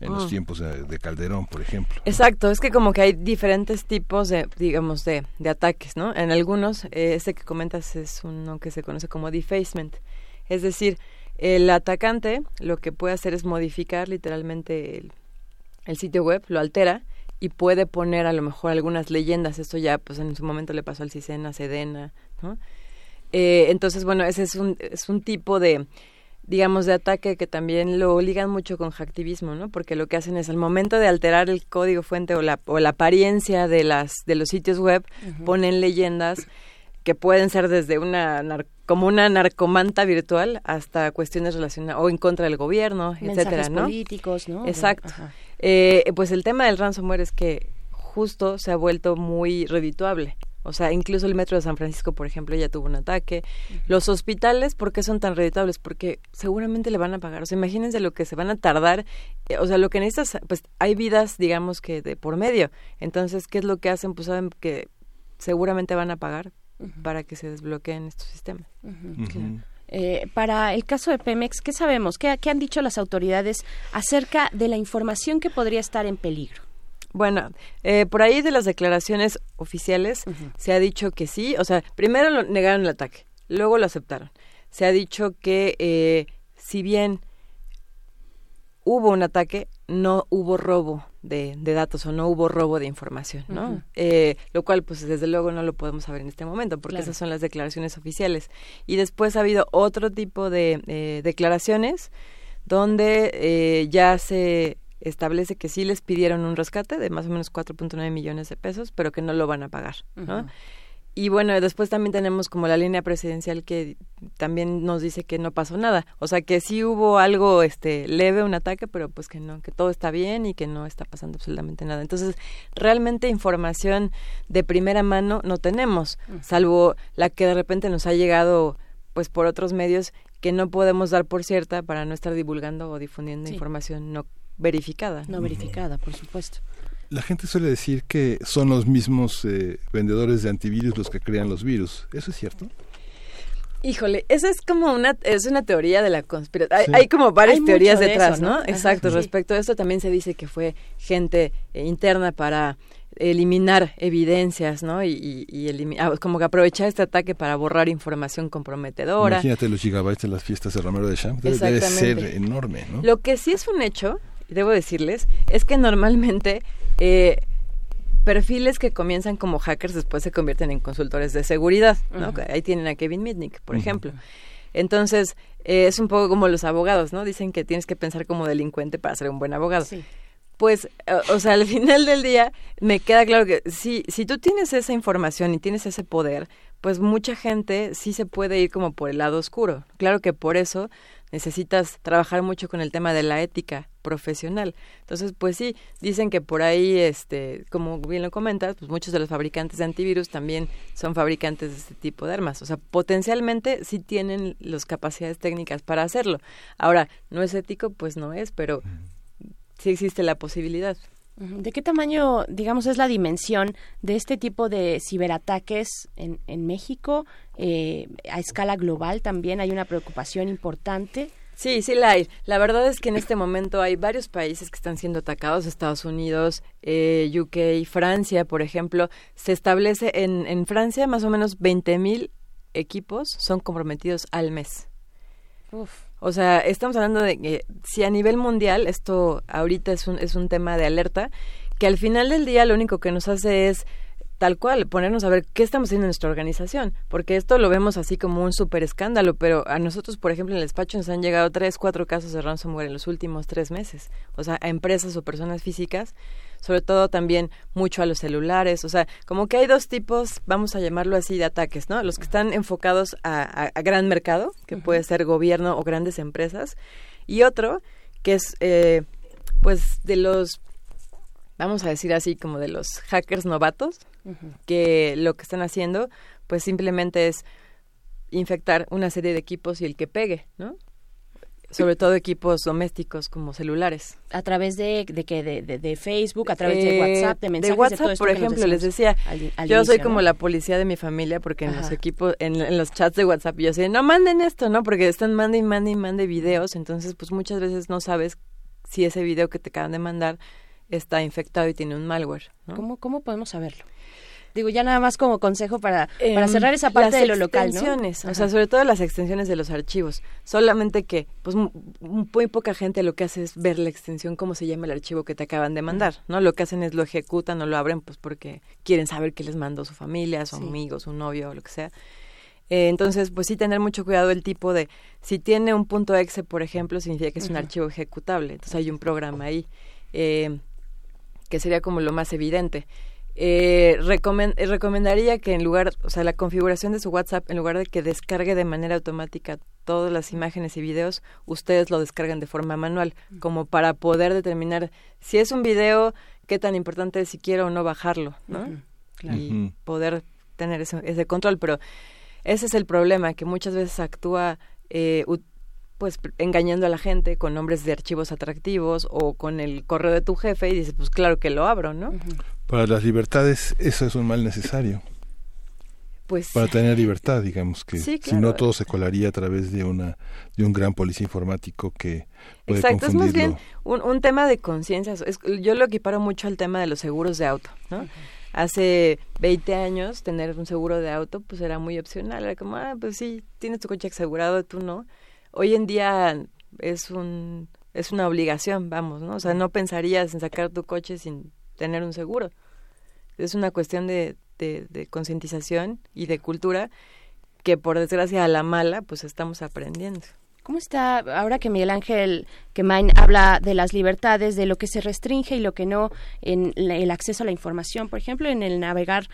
en los Mm. tiempos de, de Calderón, por ejemplo. Exacto, es que como que hay diferentes tipos de, digamos, de, de ataques, ¿no? En algunos, eh, este que comentas es uno que se conoce como defacement, es decir, el atacante lo que puede hacer es modificar literalmente el, el sitio web, lo altera y puede poner a lo mejor algunas leyendas, esto ya pues en su momento le pasó al Cicena, Sedena, ¿no? Eh, entonces, bueno, ese es un, es un tipo de, digamos, de ataque que también lo ligan mucho con hacktivismo, ¿no? Porque lo que hacen es al momento de alterar el código fuente o la, o la apariencia de las de los sitios web, ponen leyendas que pueden ser desde una nar- como una narcomanta virtual hasta cuestiones relacionadas o en contra del gobierno, Mensajes etcétera, ¿no? políticos, ¿no? Exacto. Ajá. Eh, pues el tema del ransomware es que justo se ha vuelto muy redituable. O sea, incluso el metro de San Francisco, por ejemplo, ya tuvo un ataque. Los hospitales, ¿por qué son tan redituables? Porque seguramente le van a pagar. O sea, imagínense lo que se van a tardar. Eh, O sea, lo que necesitas, pues hay vidas, digamos que de por medio. Entonces, ¿qué es lo que hacen? Pues saben que seguramente van a pagar para que se desbloqueen estos sistemas. Claro. Eh, para el caso de Pemex, ¿qué sabemos? ¿Qué, qué han dicho las autoridades acerca de la información que podría estar en peligro? Bueno, eh, por ahí de las declaraciones oficiales se ha dicho que sí, o sea, primero lo negaron el ataque, luego lo aceptaron. Se ha dicho que eh, si bien hubo un ataque, no hubo robo de, de datos o no hubo robo de información, ¿no? Eh, lo cual, pues desde luego no lo podemos saber en este momento, porque Claro. esas son las declaraciones oficiales. Y después ha habido otro tipo de eh, declaraciones donde eh, ya se establece que sí les pidieron un rescate de más o menos 4.9 millones de pesos, pero que no lo van a pagar, ¿no? Y bueno, después también tenemos como la línea presidencial que también nos dice que no pasó nada. O sea, que sí hubo algo este leve, un ataque, pero pues que no, que todo está bien y que no está pasando absolutamente nada. Entonces, realmente información de primera mano no tenemos, salvo la que de repente nos ha llegado pues por otros medios que no podemos dar por cierta para no estar divulgando o difundiendo Sí. información no verificada. No verificada, por supuesto. La gente suele decir que son los mismos eh, vendedores de antivirus los que crean los virus. ¿Eso es cierto? Híjole, esa es como una es una teoría de la conspiración. Hay, Sí. hay como varias Hay teorías de detrás, eso, ¿no? Exacto. sí. Respecto a esto también se dice que fue gente eh, interna para eliminar evidencias, ¿no? Y, y, y elimi- ah, como que aprovechar este ataque para borrar información comprometedora. Imagínate los gigabytes de las fiestas de Romero de Champ. Debe, debe ser enorme, ¿no? Lo que sí es un hecho, debo decirles, es que normalmente eh, perfiles que comienzan como hackers después se convierten en consultores de seguridad, ¿no? Ahí tienen a Kevin Mitnick, por ejemplo. Entonces, eh, es un poco como los abogados, ¿no? Dicen que tienes que pensar como delincuente para ser un buen abogado. Pues, eh, o sea, al final del día me queda claro que si, si tú tienes esa información y tienes ese poder, pues mucha gente sí se puede ir como por el lado oscuro. Claro que por eso necesitas trabajar mucho con el tema de la ética profesional. Entonces, pues sí, dicen que por ahí, este, como bien lo comentas, pues muchos de los fabricantes de antivirus también son fabricantes de este tipo de armas. O sea, potencialmente sí tienen las capacidades técnicas para hacerlo. Ahora, ¿no es ético? Pues no es, pero sí existe la posibilidad. ¿De qué tamaño, digamos, es la dimensión de este tipo de ciberataques en, en México? Eh, a escala global también hay una preocupación importante. Sí, sí la hay. La verdad es que en este momento hay varios países que están siendo atacados, Estados Unidos, eh, UK, Francia, por ejemplo. Se establece en, en Francia más o menos 20.000 equipos son comprometidos al mes. O sea, estamos hablando de que si a nivel mundial esto ahorita es un, es un tema de alerta, que al final del día lo único que nos hace es tal cual, ponernos a ver qué estamos haciendo en nuestra organización, porque esto lo vemos así como un súper escándalo, pero a nosotros, por ejemplo, en el despacho nos han llegado tres, cuatro casos de ransomware en los últimos tres meses, o sea, a empresas o personas físicas, sobre todo también mucho a los celulares, o sea, como que hay dos tipos, vamos a llamarlo así, de ataques, ¿no? Los que están enfocados a, a, gran mercado, que puede ser gobierno o grandes empresas, y otro que es, eh, pues, de los vamos a decir así, como de los hackers novatos, que lo que están haciendo, pues simplemente es infectar una serie de equipos y el que pegue, ¿no? Sobre todo equipos domésticos como celulares. ¿A través de, de qué? De, de, Facebook? ¿A través de eh, WhatsApp? ¿De mensajes? De WhatsApp, por ejemplo, les decía, yo soy como la policía de mi familia porque en los equipos, en, los chats de WhatsApp yo sé, no manden esto, ¿no? Porque están mande y mande y mande videos, entonces pues muchas veces no sabes si ese video que te acaban de mandar está infectado y tiene un malware. ¿Cómo, ¿Cómo podemos saberlo? Digo, ya nada más como consejo para, para em, cerrar esa parte de lo local, ¿no? O sea, sobre todo las extensiones de los archivos. Solamente que, pues, muy poca gente lo que hace es ver la extensión, cómo se llama el archivo que te acaban de mandar, ¿no? Lo que hacen es lo ejecutan o lo abren, pues, porque quieren saber qué les mandó su familia, su amigo, su novio o lo que sea. Eh, entonces, pues sí, tener mucho cuidado el tipo de, si tiene un punto exe, por ejemplo, significa que es un archivo ejecutable. Entonces hay un programa ahí. Eh, que sería como lo más evidente. Eh, eh, recomendaría que en lugar, o sea, la configuración de su WhatsApp, en lugar de que descargue de manera automática todas las imágenes y videos, ustedes lo descargan de forma manual, como para poder determinar si es un video, qué tan importante es si quiero o no bajarlo, ¿no? Y poder tener ese, ese, control. Pero ese es el problema, que muchas veces actúa eh, pues engañando a la gente con nombres de archivos atractivos o con el correo de tu jefe y dices, pues claro que lo abro, ¿no? Para las libertades eso es un mal necesario. Pues para tener libertad, digamos que si no todo se colaría a través de una de un gran policía informático que puede Exacto, es más bien un, un tema de conciencia. Yo lo equiparo mucho al tema de los seguros de auto, ¿no? Hace 20 años tener un seguro de auto pues era muy opcional, era como, ah, pues sí, tienes tu coche asegurado, tú no hoy en día es un es una obligación, vamos, ¿no? O sea, no pensarías en sacar tu coche sin tener un seguro. Es una cuestión de, de, concientización y de cultura que por desgracia a la mala pues estamos aprendiendo. ¿Cómo está ahora que Miguel Ángel Quemain habla de las libertades, de lo que se restringe y lo que no en el acceso a la información, por ejemplo, en el navegar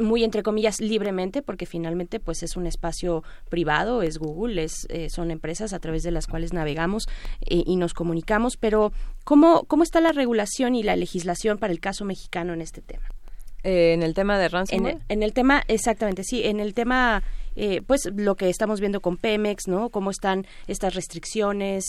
muy entre comillas libremente porque finalmente pues es un espacio privado es Google es eh, son empresas a través de las cuales navegamos eh, y nos comunicamos. Pero cómo cómo está la regulación y la legislación para el caso mexicano en este tema eh, en el tema de ransomware en el, tema exactamente sí en el tema pues lo que estamos viendo con Pemex, ¿no? ¿Cómo están estas restricciones?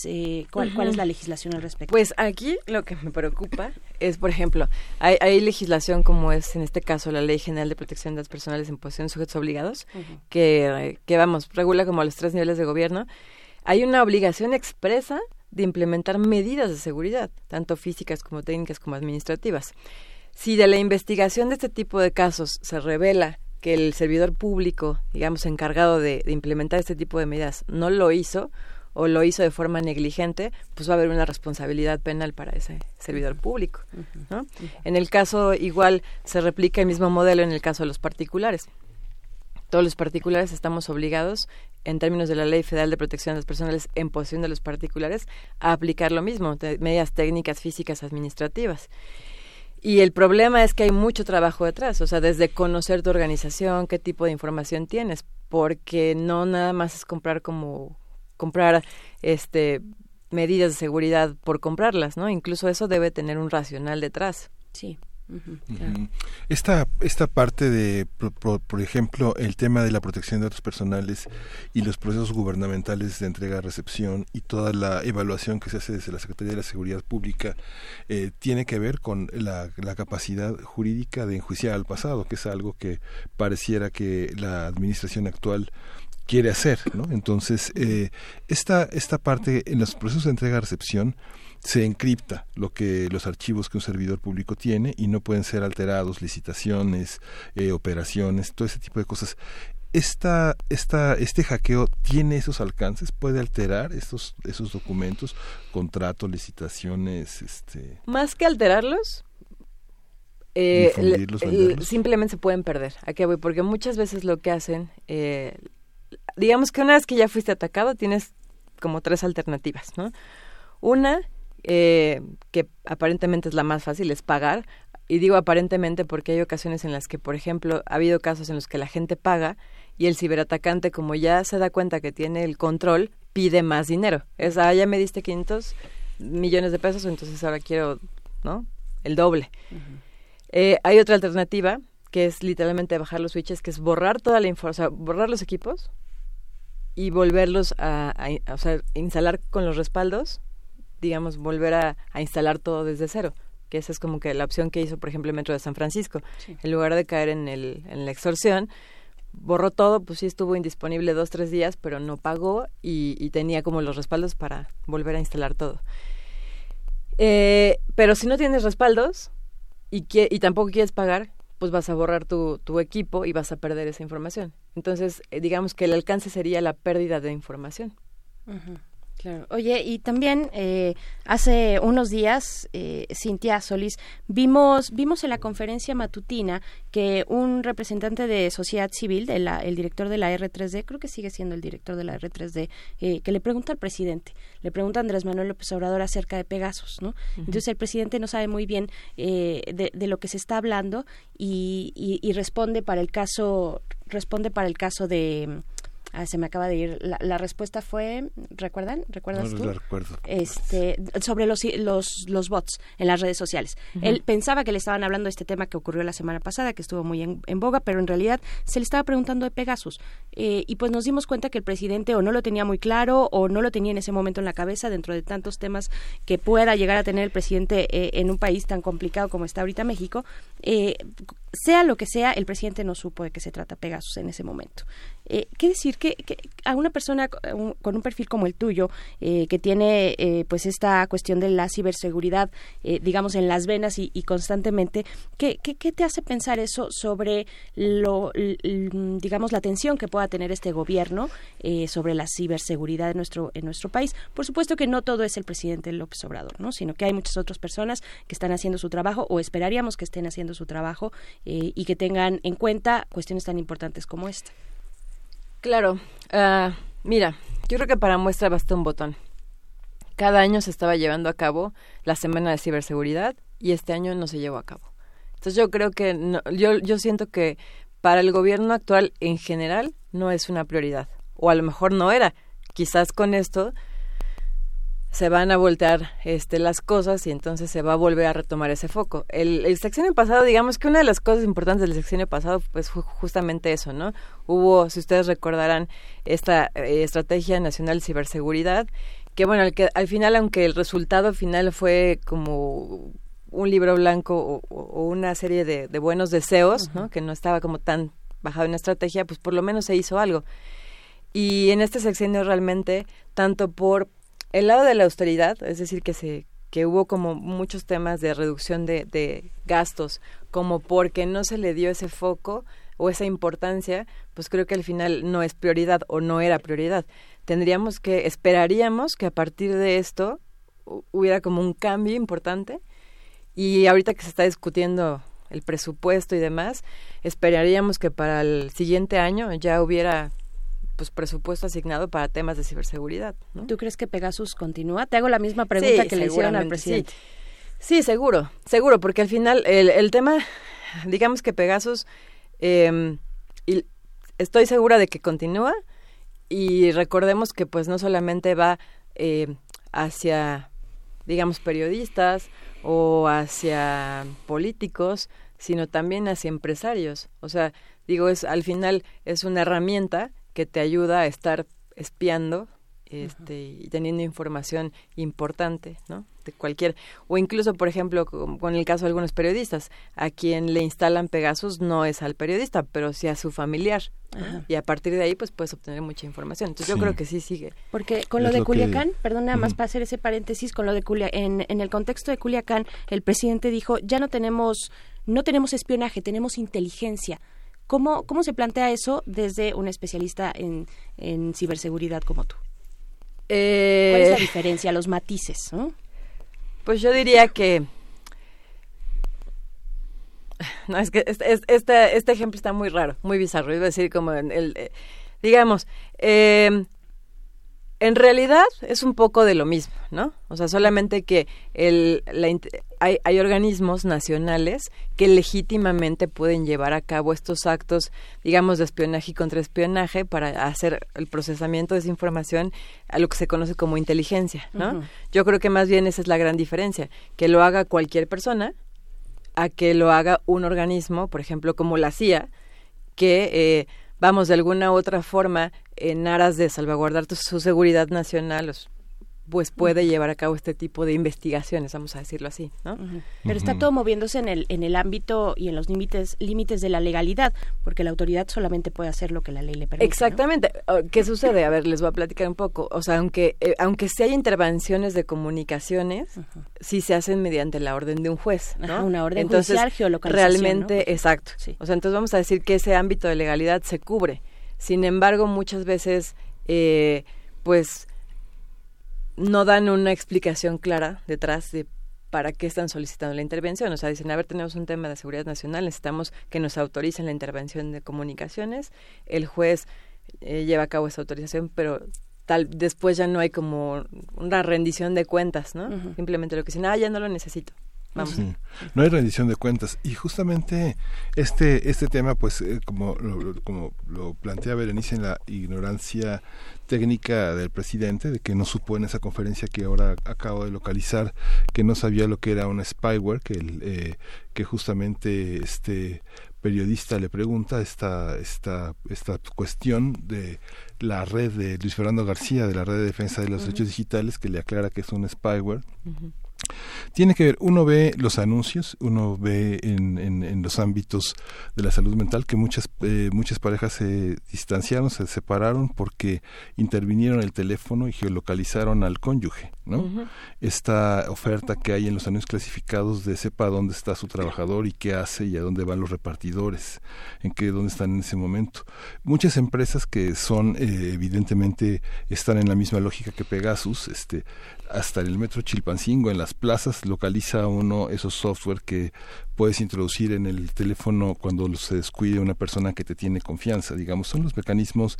¿cuál, ¿Cuál es la legislación al respecto? Pues aquí lo que me preocupa es, por ejemplo, hay, legislación como es en este caso la Ley General de Protección de las Personas en Posición de Sujetos Obligados, que, que, vamos, regula como a los tres niveles de gobierno. Hay una obligación expresa de implementar medidas de seguridad, tanto físicas como técnicas como administrativas. Si de la investigación de este tipo de casos se revela que el servidor público, digamos, encargado de implementar este tipo de medidas, no lo hizo, o lo hizo de forma negligente, pues va a haber una responsabilidad penal para ese servidor público. En el caso igual se replica el mismo modelo en el caso de los particulares. Todos los particulares estamos obligados, en términos de la Ley Federal de Protección de las Personas en posesión de los particulares, a aplicar lo mismo, medidas técnicas, físicas, administrativas. Y el problema es que hay mucho trabajo detrás, o sea, desde conocer tu organización, qué tipo de información tienes, porque no nada más es comprar como comprar este medidas de seguridad por comprarlas, ¿no? Incluso eso debe tener un racional detrás. Sí. Esta, esta parte de, por, por, ejemplo, el tema de la protección de datos personales y los procesos gubernamentales de entrega-recepción y toda la evaluación que se hace desde la Secretaría de la Seguridad Pública eh, tiene que ver con la, la, capacidad jurídica de enjuiciar al pasado, que es algo que pareciera que la administración actual quiere hacer, ¿no? Entonces, eh, esta, esta parte en los procesos de entrega-recepción se encripta lo que los archivos que un servidor público tiene y no pueden ser alterados, licitaciones, eh, operaciones, todo ese tipo de cosas. Esta, esta, este hackeo tiene esos alcances, puede alterar estos, esos documentos, contratos, licitaciones, este. Más que alterarlos, eh, simplemente se pueden perder. ¿A qué voy? Porque muchas veces lo que hacen, eh, digamos que una vez que ya fuiste atacado, tienes como tres alternativas, ¿no? Una eh, que aparentemente es la más fácil, es pagar. Y digo aparentemente porque hay ocasiones en las que, por ejemplo, ha habido casos en los que la gente paga y el ciberatacante, como ya se da cuenta que tiene el control, pide más dinero. Es, ah, ya me diste 500 millones de pesos, entonces ahora quiero, ¿no? El doble. eh, hay otra alternativa que es literalmente bajar los switches, que es borrar toda la información, o sea, borrar los equipos y volverlos a, a, o sea, instalar con los respaldos digamos, volver a, instalar todo desde cero que esa es como que la opción que hizo, por ejemplo, el Metro de San Francisco. En lugar de caer en, el, en la extorsión, borró todo, pues sí estuvo indisponible dos, tres días, pero no pagó y, tenía como los respaldos para volver a instalar todo. Eh, pero si no tienes respaldos y, y tampoco quieres pagar, pues vas a borrar tu, tu equipo y vas a perder esa información. Entonces, eh, digamos que el alcance sería la pérdida de información. Claro. Oye, y también eh, hace unos días, eh, Cintia Solís, vimos, vimos en la conferencia matutina que un representante de sociedad civil, de la, el director de la R3D, creo que sigue siendo el director de la R3D, eh, que le pregunta al presidente, le pregunta a Andrés Manuel López Obrador acerca de Pegasus, ¿no? Entonces el presidente no sabe muy bien eh, de, de, lo que se está hablando y, y, y responde para el caso, responde para el caso de Ah, se me acaba de ir. La, la respuesta fue, ¿recuerdan? ¿Recuerdas no, tú? No recuerdo. Este, sobre los, los, los bots en las redes sociales. Uh -huh. Él pensaba que le estaban hablando de este tema que ocurrió la semana pasada, que estuvo muy en, en boga, pero en realidad se le estaba preguntando de Pegasus. Eh, y pues nos dimos cuenta que el presidente o no lo tenía muy claro o no lo tenía en ese momento en la cabeza dentro de tantos temas que pueda llegar a tener el presidente eh, en un país tan complicado como está ahorita México. Eh, sea lo que sea, el presidente no supo de qué se trata Pegasus en ese momento. Eh, ¿Qué decir? Que, a una persona con un perfil como el tuyo, eh, que tiene eh, pues esta cuestión de la ciberseguridad, eh, digamos, en las venas y, y constantemente, ¿qué, ¿qué, ¿qué, te hace pensar eso sobre, lo, digamos, la atención que pueda tener este gobierno eh, sobre la ciberseguridad en nuestro, en nuestro país? Por supuesto que no todo es el presidente López Obrador, ¿no? sino que hay muchas otras personas que están haciendo su trabajo o esperaríamos que estén haciendo su trabajo eh, y que tengan en cuenta cuestiones tan importantes como esta. Claro, uh, mira, yo creo que para muestra basta un botón. Cada año se estaba llevando a cabo la semana de ciberseguridad y este año no se llevó a cabo. Entonces yo creo que no, yo yo siento que para el gobierno actual en general no es una prioridad o a lo mejor no era. Quizás con esto se van a voltear este, las cosas y entonces se va a volver a retomar ese foco. El, el sexenio pasado, digamos que una de las cosas importantes del sexenio pasado pues fue justamente eso, ¿no? Hubo, si ustedes recordarán, esta eh, estrategia nacional de ciberseguridad, que bueno, al, que, al final, aunque el resultado final fue como un libro blanco o, o una serie de, de buenos deseos, uh -huh. ¿no? Que no estaba como tan bajado en estrategia, pues por lo menos se hizo algo. Y en este sexenio realmente, tanto por el lado de la austeridad, es decir, que se que hubo como muchos temas de reducción de, de, gastos, como porque no se le dio ese foco o esa importancia, pues creo que al final no es prioridad o no era prioridad. Tendríamos que, esperaríamos que a partir de esto hubiera como un cambio importante y ahorita que se está discutiendo el presupuesto y demás, esperaríamos que para el siguiente año ya hubiera pues presupuesto asignado para temas de ciberseguridad. ¿no? ¿Tú crees que Pegasus continúa? Te hago la misma pregunta sí, que le hicieron al presidente. Sí. sí, seguro, seguro, porque al final el, el tema, digamos que Pegasus, eh, y estoy segura de que continúa y recordemos que pues no solamente va eh, hacia, digamos, periodistas o hacia políticos, sino también hacia empresarios. O sea, digo, es al final es una herramienta que te ayuda a estar espiando este, y teniendo información importante, ¿no? De cualquier, o incluso, por ejemplo, con, el caso de algunos periodistas, a quien le instalan Pegasus no es al periodista, pero sí a su familiar, y a partir de ahí, pues puedes obtener mucha información. Entonces yo creo que sí sigue. Porque con lo de Culiacán, perdón, nada más para hacer ese paréntesis, con lo de Culiacán, en, en el contexto de Culiacán, el presidente dijo, ya no tenemos, no tenemos espionaje, tenemos inteligencia. ¿Cómo, ¿Cómo se plantea eso desde un especialista en, en ciberseguridad como tú? Eh, ¿Cuál es la diferencia, los matices? Pues yo diría que... No, es que este, este, este ejemplo está muy raro, muy bizarro. Iba a decir como en el... Eh, digamos, eh, en realidad es un poco de lo mismo, ¿no? O sea, solamente que el, hay, hay, organismos nacionales que legítimamente pueden llevar a cabo estos actos, digamos, de espionaje y contraespionaje para hacer el procesamiento de esa información a lo que se conoce como inteligencia, ¿no? Yo creo que más bien esa es la gran diferencia, que lo haga cualquier persona a que lo haga un organismo, por ejemplo, como la CIA, que... Eh, vamos, de alguna u otra forma, en aras de salvaguardar su seguridad nacional, pues puede llevar a cabo este tipo de investigaciones, vamos a decirlo así, ¿no? Pero está todo moviéndose en el en el ámbito y en los límites límites de la legalidad, porque la autoridad solamente puede hacer lo que la ley le permite. Exactamente. Oh, ¿Qué sucede? A ver, les voy a platicar un poco. O sea, aunque eh, aunque sí hay intervenciones de comunicaciones, sí se hacen mediante la orden de un juez, ¿no? una orden entonces, judicial, geolocalización. Realmente, exacto. O sea, entonces vamos a decir que ese ámbito de legalidad se cubre. Sin embargo, muchas veces, eh, pues no dan una explicación clara detrás de para qué están solicitando la intervención. O sea, dicen, a ver, tenemos un tema de seguridad nacional, necesitamos que nos autoricen la intervención de comunicaciones. El juez eh, lleva a cabo esa autorización, pero tal después ya no hay como una rendición de cuentas, ¿no? Simplemente lo que dicen, ah, ya no lo necesito. Vamos. No hay rendición de cuentas. Y justamente este, este tema, pues, eh, como, lo, como lo plantea Berenice en la ignorancia técnica del presidente, de que no supo en esa conferencia que ahora acabo de localizar, que no sabía lo que era un spyware, que, eh, que justamente este periodista le pregunta esta, esta, esta cuestión de la red de Luis Fernando García, de la red de defensa de los derechos digitales, que le aclara que es un spyware. Tiene que ver, uno ve los anuncios, uno ve en, en, los ámbitos de la salud mental que muchas, eh, muchas parejas se distanciaron, se separaron porque intervinieron el teléfono y geolocalizaron al cónyuge, ¿no? Esta oferta que hay en los anuncios clasificados de sepa dónde está su trabajador y qué hace y a dónde van los repartidores, en qué, dónde están en ese momento. Muchas empresas que son, eh, evidentemente, están en la misma lógica que Pegasus, este, hasta en el metro Chilpancingo, en las plazas, localiza uno esos software que puedes introducir en el teléfono cuando se descuide una persona que te tiene confianza, digamos, son los mecanismos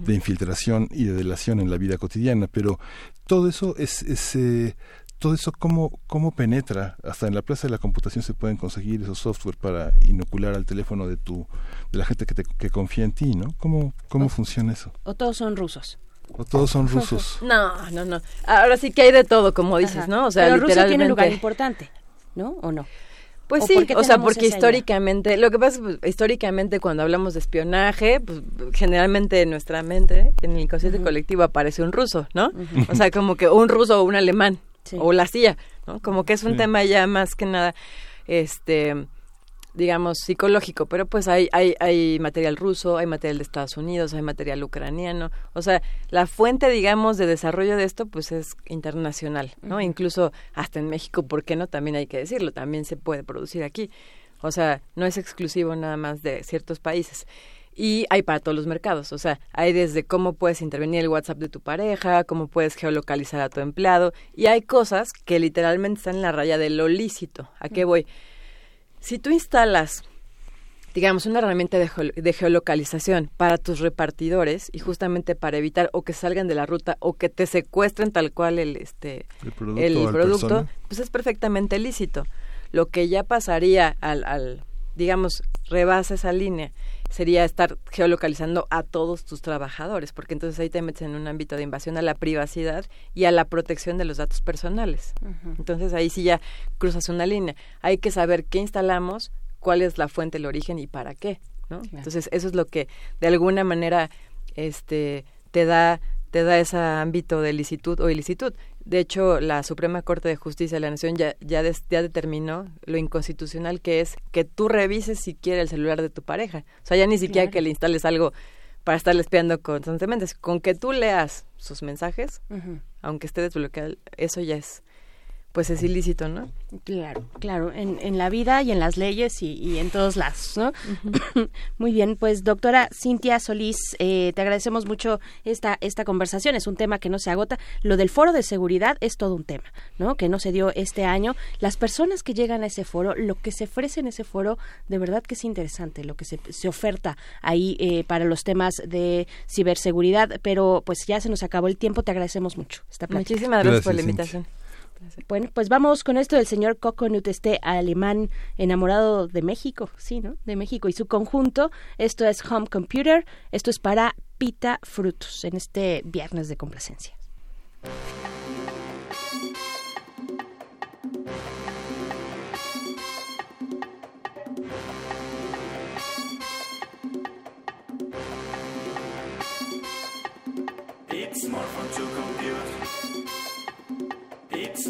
de infiltración y de delación en la vida cotidiana, pero todo eso es, es eh, todo eso cómo, cómo penetra, hasta en la plaza de la computación se pueden conseguir esos software para inocular al teléfono de tu, de la gente que, te, que confía en ti, ¿no? ¿Cómo, cómo funciona eso? O todos son rusos. ¿O todos son rusos? No, no, no. Ahora sí que hay de todo, como dices, ¿no? O sea, Pero Rusia tiene un lugar importante, ¿no? ¿O no? Pues sí, o sea, porque históricamente, lo que pasa es que pues, históricamente cuando hablamos de espionaje, pues generalmente en nuestra mente, en el inconsciente colectivo aparece un ruso, ¿no? O sea, como que un ruso o un alemán, o la CIA, ¿no? Como que es un tema ya más que nada, este, digamos, psicológico, pero pues hay, hay, hay material ruso, hay material de Estados Unidos, hay material ucraniano, o sea, la fuente, digamos, de desarrollo de esto, pues es internacional, ¿no? Incluso hasta en México, ¿por qué no? También hay que decirlo, también se puede producir aquí, o sea, no es exclusivo nada más de ciertos países. Y hay para todos los mercados, o sea, hay desde cómo puedes intervenir el WhatsApp de tu pareja, cómo puedes geolocalizar a tu empleado, y hay cosas que literalmente están en la raya de lo lícito. ¿A qué voy? Si tú instalas digamos, una herramienta de, geolocalización para tus repartidores y justamente para evitar o que salgan de la ruta o que te secuestren tal cual el este el producto, pues es perfectamente lícito. Lo que ya pasaría al, al digamos, rebasa esa línea sería estar geolocalizando a todos tus trabajadores, porque entonces ahí te metes en un ámbito de invasión a la privacidad y a la protección de los datos personales. Entonces ahí sí ya cruzas una línea. Hay que saber qué instalamos, cuál es la fuente, el origen y para qué. ¿no? Entonces eso es lo que de alguna manera este, te da te da ese ámbito de licitud o ilicitud. De hecho, la Suprema Corte de Justicia de la Nación ya, ya, ya, determinó lo inconstitucional que es que tú revises siquiera el celular de tu pareja. O sea, ya ni siquiera que le instales algo para estarle espiando constantemente. Con que tú leas sus mensajes, aunque esté desbloqueado, eso ya es pues es ilícito, ¿no? Claro, claro, en, en la vida y en las leyes y, en todos lados, ¿no? Muy bien, pues doctora Cintia Solís, eh, te agradecemos mucho esta, esta conversación, es un tema que no se agota. Lo del foro de seguridad es todo un tema, ¿no? Que no se dio este año. Las personas que llegan a ese foro, lo que se ofrece en ese foro, de verdad que es interesante, lo que se, se oferta ahí eh, para los temas de ciberseguridad, pero pues ya se nos acabó el tiempo, te agradecemos mucho. Esta Muchísimas gracias, por la invitación. Bueno, pues vamos con esto del señor Coconut, este alemán enamorado de México, sí, ¿no? De México y su conjunto. Esto es Home Computer, esto es para Pita Frutos en este viernes de complacencia.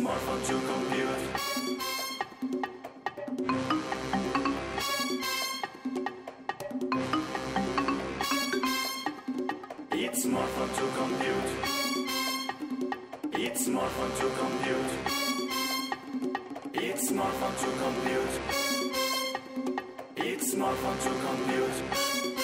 smartphone to compute. It's smartphone to compute. It's smartphone to compute. It's smartphone to compute. It's smartphone to compute.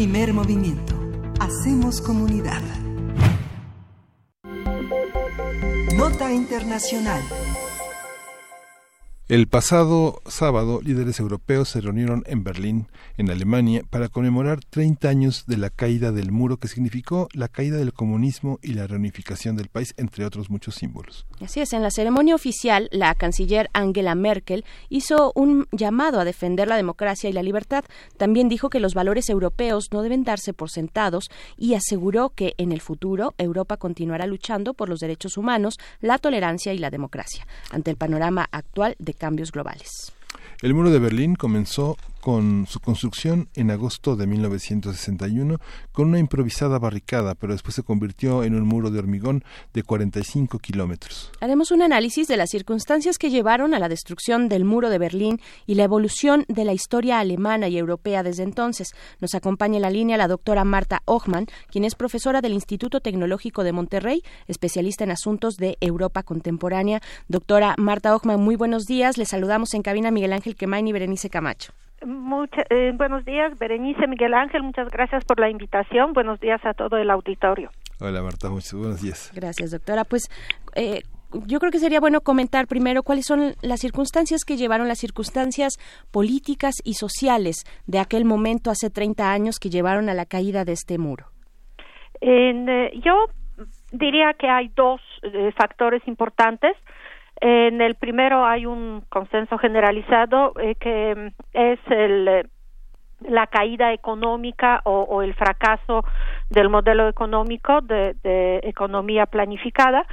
Primer movimiento. Hacemos comunidad. Nota Internacional. El pasado sábado, líderes europeos se reunieron en Berlín, en Alemania, para conmemorar 30 años de la caída del muro que significó la caída del comunismo y la reunificación del país, entre otros muchos símbolos. Así es, en la ceremonia oficial, la canciller Angela Merkel hizo un llamado a defender la democracia y la libertad. También dijo que los valores europeos no deben darse por sentados y aseguró que en el futuro Europa continuará luchando por los derechos humanos, la tolerancia y la democracia, ante el panorama actual de cambios globales. El muro de Berlín comenzó con su construcción en agosto de 1961 con una improvisada barricada, pero después se convirtió en un muro de hormigón de 45 kilómetros. Haremos un análisis de las circunstancias que llevaron a la destrucción del muro de Berlín y la evolución de la historia alemana y europea desde entonces. Nos acompaña en la línea la doctora Marta Ochmann, quien es profesora del Instituto Tecnológico de Monterrey, especialista en asuntos de Europa contemporánea. Doctora Marta Ochmann, muy buenos días. Le saludamos en cabina Miguel Ángel Quemain y Berenice Camacho. Mucha- eh, buenos días, Berenice Miguel Ángel, muchas gracias por la invitación. Buenos días a todo el auditorio. Hola Marta, muchos buenos días. Gracias, doctora. Pues eh, yo creo que sería bueno comentar primero cuáles son las circunstancias que llevaron las circunstancias políticas y sociales de aquel momento hace 30 años que llevaron a la caída de este muro. En, eh, yo diría que hay dos eh, factores importantes. En el primero hay un consenso generalizado eh, que mm, es el, eh, la caída económica o, el fracaso del modelo económico de, economía planificada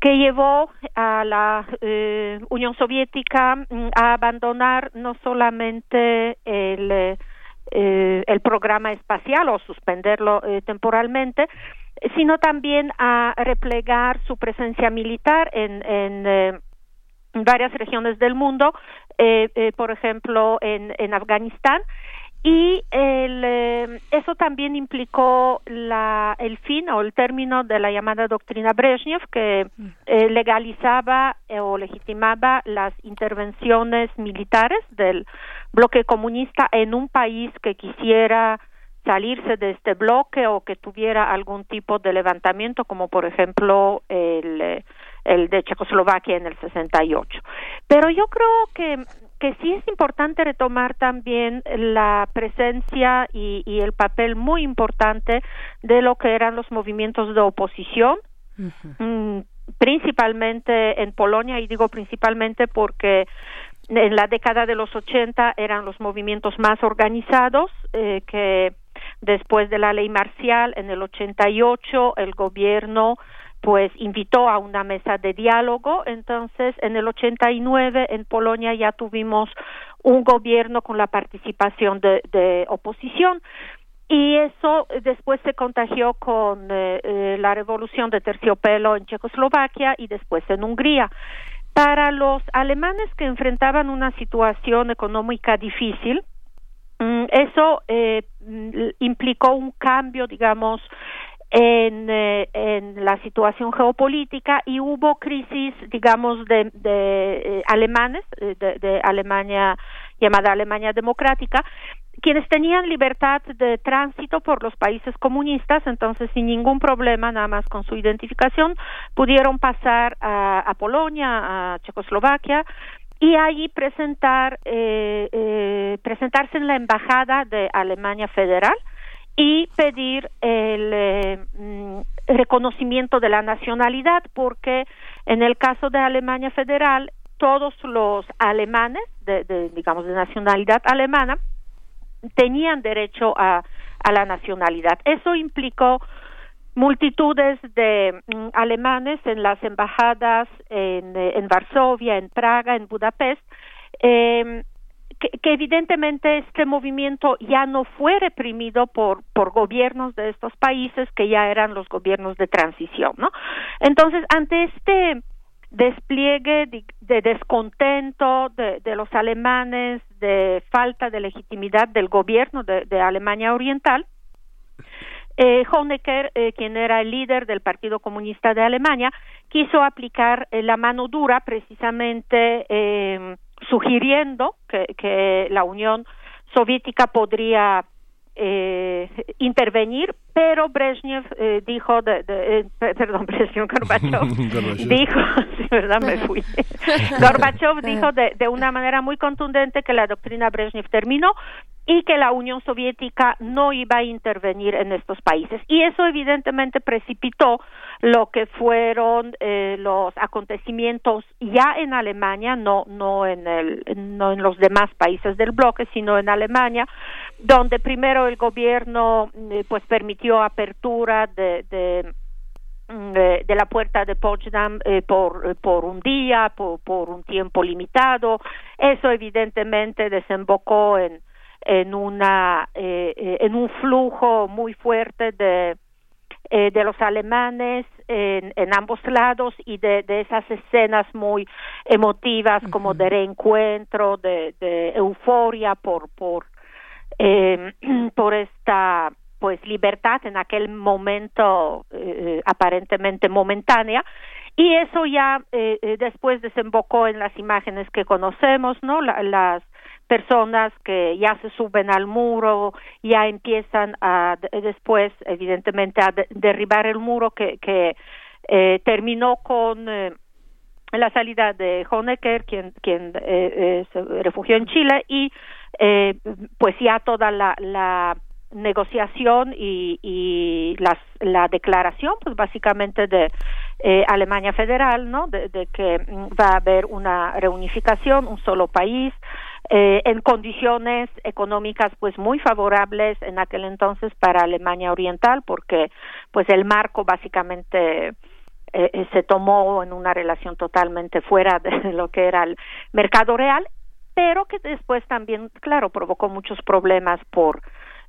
que llevó a la eh, Unión Soviética mm, a abandonar no solamente el, eh, el programa espacial o suspenderlo temporalmente, sino también a replegar su presencia militar en, en eh, varias regiones del mundo, eh, eh, por ejemplo en, Afganistán, y el, eh, eso también implicó la, el fin o el término de la llamada doctrina Brezhnev, que eh, legalizaba o legitimaba las intervenciones militares del bloque comunista en un país que quisiera salirse de este bloque o que tuviera algún tipo de levantamiento, como por ejemplo el, el de Checoslovaquia en el 68. Pero yo creo que que sí es importante retomar también la presencia y, y el papel muy importante de lo que eran los movimientos de oposición, mm, principalmente en Polonia, y digo principalmente porque en la década de los 80 eran los movimientos más organizados eh, que después de la ley marcial en el 88 el gobierno pues invitó a una mesa de diálogo entonces en el 89 en Polonia ya tuvimos un gobierno con la participación de, oposición y eso eh, después se contagió con eh, eh, la revolución de terciopelo en Checoslovaquia y después en Hungría. Para los alemanes que enfrentaban una situación económica difícil, eso eh, mm, implicó un cambio, digamos, en, eh, en la situación geopolítica y hubo crisis, digamos, de, de eh, alemanes, de, de Alemania llamada Alemania Democrática, quienes tenían libertad de tránsito por los países comunistas, entonces sin ningún problema, nada más con su identificación, pudieron pasar a, a Polonia, a Checoslovaquia y allí presentar eh, eh, presentarse en la embajada de Alemania Federal y pedir el eh, mm, reconocimiento de la nacionalidad porque en el caso de Alemania Federal todos los alemanes de, de digamos de nacionalidad alemana tenían derecho a, a la nacionalidad. Eso implicó multitudes de mm, alemanes en las embajadas en, eh, en Varsovia, en Praga, en Budapest, eh, que, evidentemente este movimiento ya no fue reprimido por, por gobiernos de estos países que ya eran los gobiernos de transición, ¿no? Entonces, ante este despliegue de, de descontento de, de, los alemanes, de falta de legitimidad del gobierno de Alemania Oriental, eh, Honecker, eh, quien era el líder del Partido Comunista de Alemania, quiso aplicar eh, la mano dura precisamente eh, sugiriendo que, que, la Unión Soviética podría eh, intervenir, pero Brezhnev eh, dijo, de, de, eh, perdón, Brezhnev, Gorbachev, dijo, sí, verdad, me fui. Gorbachev dijo de, de una manera muy contundente que la doctrina Brezhnev terminó y que la Unión Soviética no iba a intervenir en estos países. Y eso evidentemente precipitó lo que fueron eh, los acontecimientos ya en Alemania, no no en el no en los demás países del bloque, sino en Alemania, donde primero el gobierno eh, pues permitió apertura de, de mm, la puerta de Potsdam eh, por, por un día, por un tiempo limitado. Eso evidentemente desembocó en, en, una, en un flujo muy fuerte de, de los alemanes en, en, ambos lados y de, de, esas escenas muy emotivas como de reencuentro, de, de euforia por, por, eh, por esta pues libertad en aquel momento eh, aparentemente momentánea. Y eso ya eh, eh, después desembocó en las imágenes que conocemos no la, las personas que ya se suben al muro ya empiezan a después evidentemente a de, derribar el muro que, que eh, terminó con eh, la salida de Honecker quien quien eh, se refugió en Chile y pues ya toda la, negociación y, y las, la declaración, pues básicamente de eh, Alemania Federal, ¿no? De, de, que va a haber una reunificación, un solo país, eh, en condiciones económicas pues muy favorables en aquel entonces para Alemania Oriental, porque pues el marco básicamente eh, se tomó en una relación totalmente fuera de lo que era el mercado real, pero que después también, claro, provocó muchos problemas por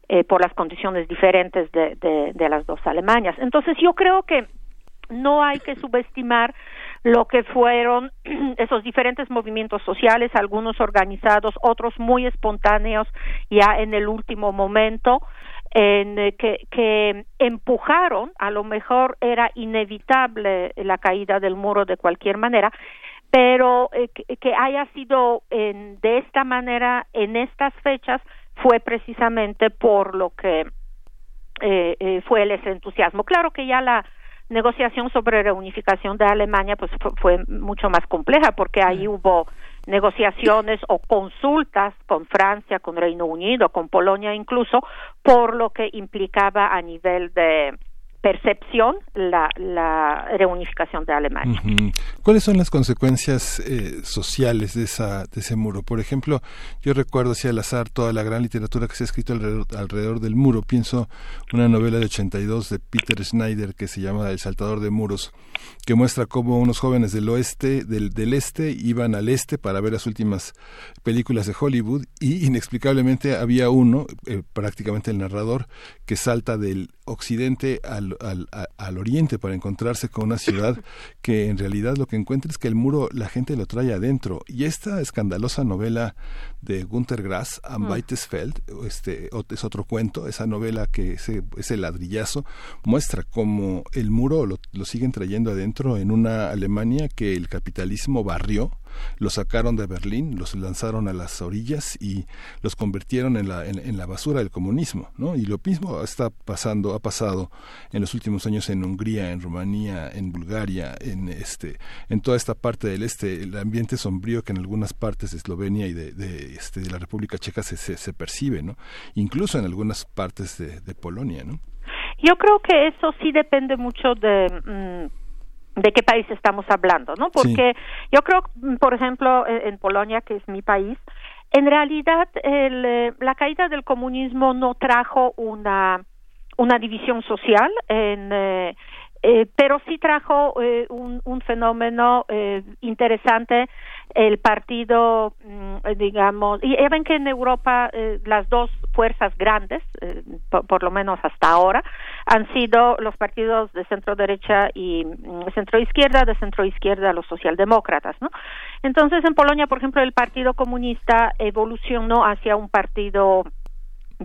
eh, por las condiciones diferentes de, de, de las dos Alemanias. Entonces yo creo que no hay que subestimar lo que fueron esos diferentes movimientos sociales, algunos organizados, otros muy espontáneos ya en el último momento, en, eh, que, empujaron, a lo mejor era inevitable la caída del muro de cualquier manera, pero eh, que, haya sido en, de esta manera en estas fechas fue precisamente por lo que eh, eh, fue el entusiasmo. Claro que ya la negociación sobre reunificación de Alemania pues fue, fue mucho más compleja porque ahí hubo negociaciones o consultas con Francia, con Reino Unido, con Polonia incluso, por lo que implicaba a nivel de percepción la, reunificación de Alemania. Uh. ¿Cuáles son las consecuencias eh, sociales de, esa, de ese muro? Por ejemplo, yo recuerdo así al azar toda la gran literatura que se ha escrito alrededor, alrededor del muro. Pienso una novela de 82 de Peter Schneider que se llama El saltador de muros, que muestra cómo unos jóvenes del oeste, del, del este, iban al este para ver las últimas películas de Hollywood y inexplicablemente había uno, eh, prácticamente el narrador, que salta del occidente al, al, al, oriente para encontrarse con una ciudad que en realidad lo que encuentra es que el muro la gente lo trae adentro y esta escandalosa novela de Günter Grass, Am mm. Weitesfeld, este es otro cuento, esa novela que ese, ese ladrillazo muestra cómo el muro lo, lo siguen trayendo adentro en una Alemania que el capitalismo barrió los sacaron de Berlín, los lanzaron a las orillas y los convirtieron en la, en, en, la basura del comunismo, ¿no? Y lo mismo está pasando, ha pasado en los últimos años en Hungría, en Rumanía, en Bulgaria, en este, en toda esta parte del este, el ambiente sombrío que en algunas partes de Eslovenia y de, este, de la República Checa se, se, percibe, ¿no? Incluso en algunas partes de, de Polonia, ¿no? Yo creo que eso sí depende mucho de mmm de qué país estamos hablando, ¿no? Porque sí. yo creo, por ejemplo, en Polonia, que es mi país, en realidad el, eh, la caída del comunismo no trajo una una división social en eh, eh, pero sí trajo eh, un, un, fenómeno eh, interesante el partido mm, digamos y ya ven que en Europa eh, las dos fuerzas grandes eh, por, por, lo menos hasta ahora han sido los partidos de centro derecha y mm, centro izquierda de centro izquierda los socialdemócratas no entonces en Polonia por ejemplo el partido comunista evolucionó hacia un partido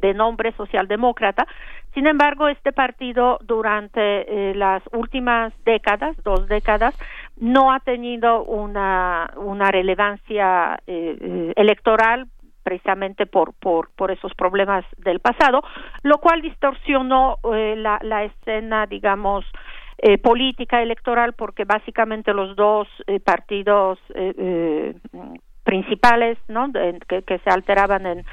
de nombre socialdemócrata. Sin embargo, este partido durante eh, las últimas décadas, dos décadas, no ha tenido una, relevancia eh, electoral precisamente por, por, esos problemas del pasado, lo cual distorsionó eh, la, la escena, digamos, eh, política electoral porque básicamente los dos eh, partidos eh, principales ¿no? Que, que, se alteraban en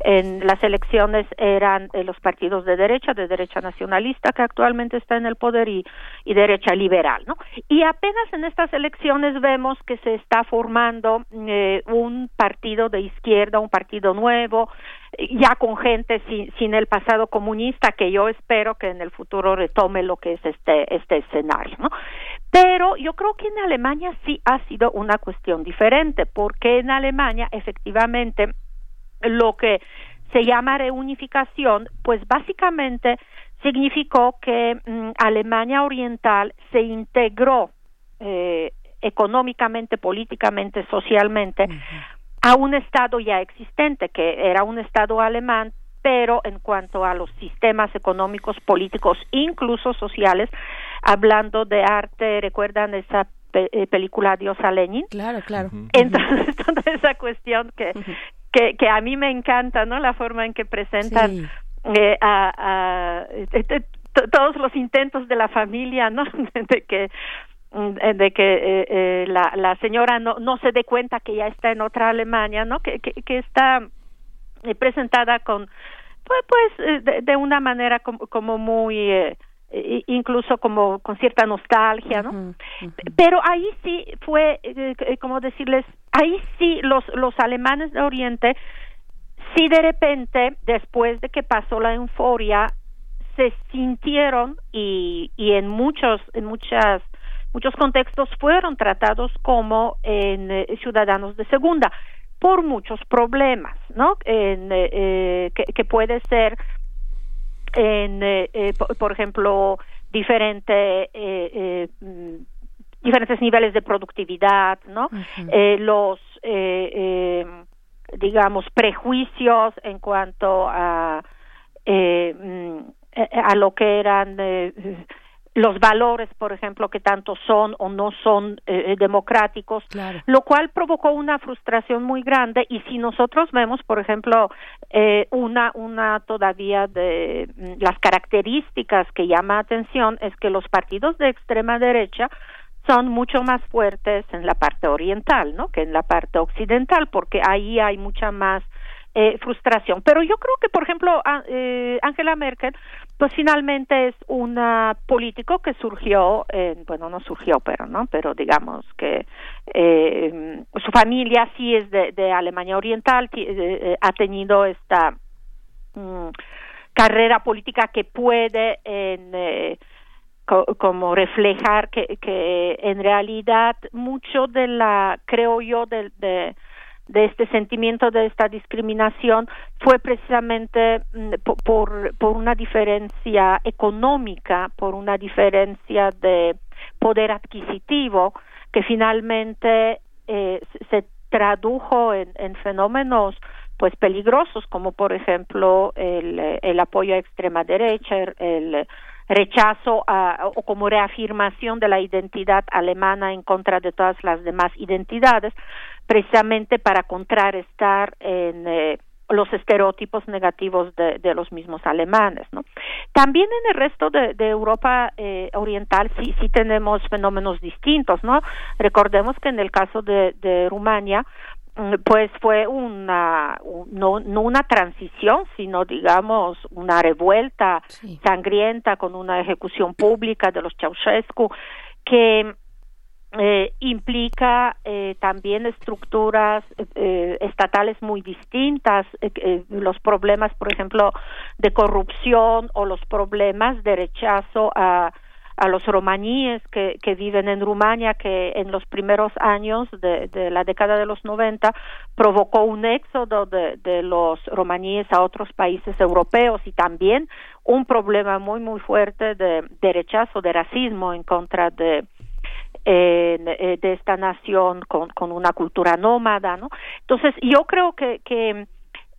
en las elecciones eran eh, los partidos de derecha, de derecha nacionalista que actualmente está en el poder y, y derecha liberal, ¿no? Y apenas en estas elecciones vemos que se está formando eh, un partido de izquierda, un partido nuevo, ya con gente sin, sin el pasado comunista que yo espero que en el futuro retome lo que es este este escenario, ¿no? Pero yo creo que en Alemania sí ha sido una cuestión diferente, porque en Alemania efectivamente lo que se llama reunificación, pues básicamente significó que mm, Alemania Oriental se integró eh, económicamente, políticamente, socialmente a un Estado ya existente, que era un Estado alemán, pero en cuanto a los sistemas económicos, políticos, incluso sociales, hablando de arte, ¿recuerdan esa eh, película Dios a Lenin? Claro, claro. Entonces, toda esa cuestión que, que, que a mí me encanta, ¿no? La forma en que presentan eh, a, a eh, todos los intentos de la familia, ¿no? de que de que eh, eh, la, la señora no, no se dé cuenta que ya está en otra Alemania, ¿no? Que, que, que está eh, presentada con, pues, pues de, de una manera como, como muy, eh, incluso como con cierta nostalgia, ¿no? Pero ahí sí fue, eh, como decirles, ahí sí los, los alemanes de Oriente, sí de repente, después de que pasó la euforia, se sintieron y, y en muchos, en muchas muchos contextos fueron tratados como en, eh, ciudadanos de segunda por muchos problemas, ¿no? En, eh, eh que, que, puede ser, en, eh, eh por, por, ejemplo, diferente, mm, diferentes niveles de productividad, ¿no? Uh -huh. los, digamos, prejuicios en cuanto a, mm, a lo que eran los valores, por ejemplo, que tanto son o no son eh, democráticos, claro. lo cual provocó una frustración muy grande. Y si nosotros vemos, por ejemplo, eh, una, una todavía de mm, las características que llama atención es que los partidos de extrema derecha son mucho más fuertes en la parte oriental, ¿no? Que en la parte occidental, porque ahí hay mucha más eh, frustración. Pero yo creo que, por ejemplo, eh, Angela Merkel, pues finalmente es una político que surgió, eh, bueno, no surgió, pero no, pero digamos que eh, su familia sí es de, de Alemania Oriental, eh, ha tenido esta mm, carrera política que puede en eh, como reflejar que, que en realidad mucho de la creo yo de, de de este sentimiento de esta discriminación fue precisamente mm, por, por una diferencia económica, por una diferencia de poder adquisitivo que finalmente eh, se tradujo en, en fenómenos pues peligrosos como por ejemplo el, el apoyo a extrema derecha el rechazo o como reafirmación de la identidad alemana en contra de todas las demás identidades precisamente para contrarrestar en eh, los estereotipos negativos de, de, los mismos alemanes, ¿no? También en el resto de, de Europa eh, Oriental sí, sí tenemos fenómenos distintos, ¿no? Recordemos que en el caso de, de Rumania, mm, pues fue una no, no una transición sino digamos una revuelta sí. sangrienta con una ejecución pública de los Ceausescu que eh, implica eh, también estructuras eh, estatales muy distintas, eh, eh, los problemas, por ejemplo, de corrupción o los problemas de rechazo a, a los romaníes que, que viven en Rumania, que en los primeros años de, la década de los 90 provocó un éxodo de, de los romaníes a otros países europeos y también un problema muy, muy fuerte de, rechazo, de racismo en contra de de esta nación con, con una cultura nómada, ¿no? Entonces, yo creo que, que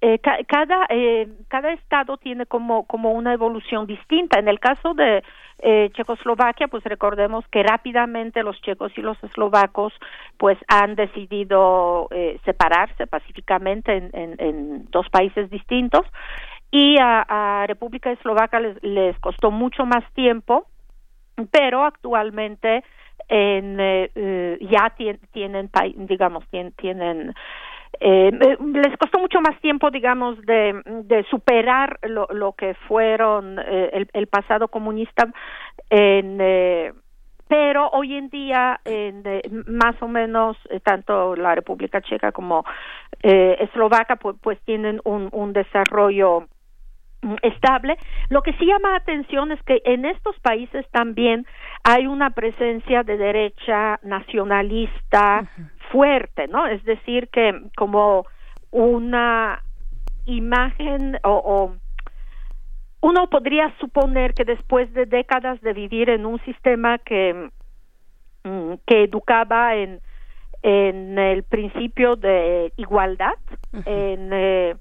eh, ca cada eh, cada estado tiene como como una evolución distinta. En el caso de eh, Checoslovaquia, pues recordemos que rápidamente los checos y los eslovacos pues han decidido eh, separarse pacíficamente en, en, en, dos países distintos y a, a República Eslovaca les, les costó mucho más tiempo, pero actualmente en, eh, ya tienen, digamos, tienen, tienen eh, eh, les costó mucho más tiempo, digamos, de, de superar lo, lo que fueron eh, el, el pasado comunista en eh, pero hoy en día en, eh, más o menos eh, tanto la República Checa como eh, Eslovaca pues, pues tienen un, un desarrollo estable. Lo que sí llama atención es que en estos países también hay una presencia de derecha nacionalista fuerte, ¿no? Es decir, que como una imagen o, o uno podría suponer que después de décadas de vivir en un sistema que mm, que educaba en en el principio de igualdad en eh,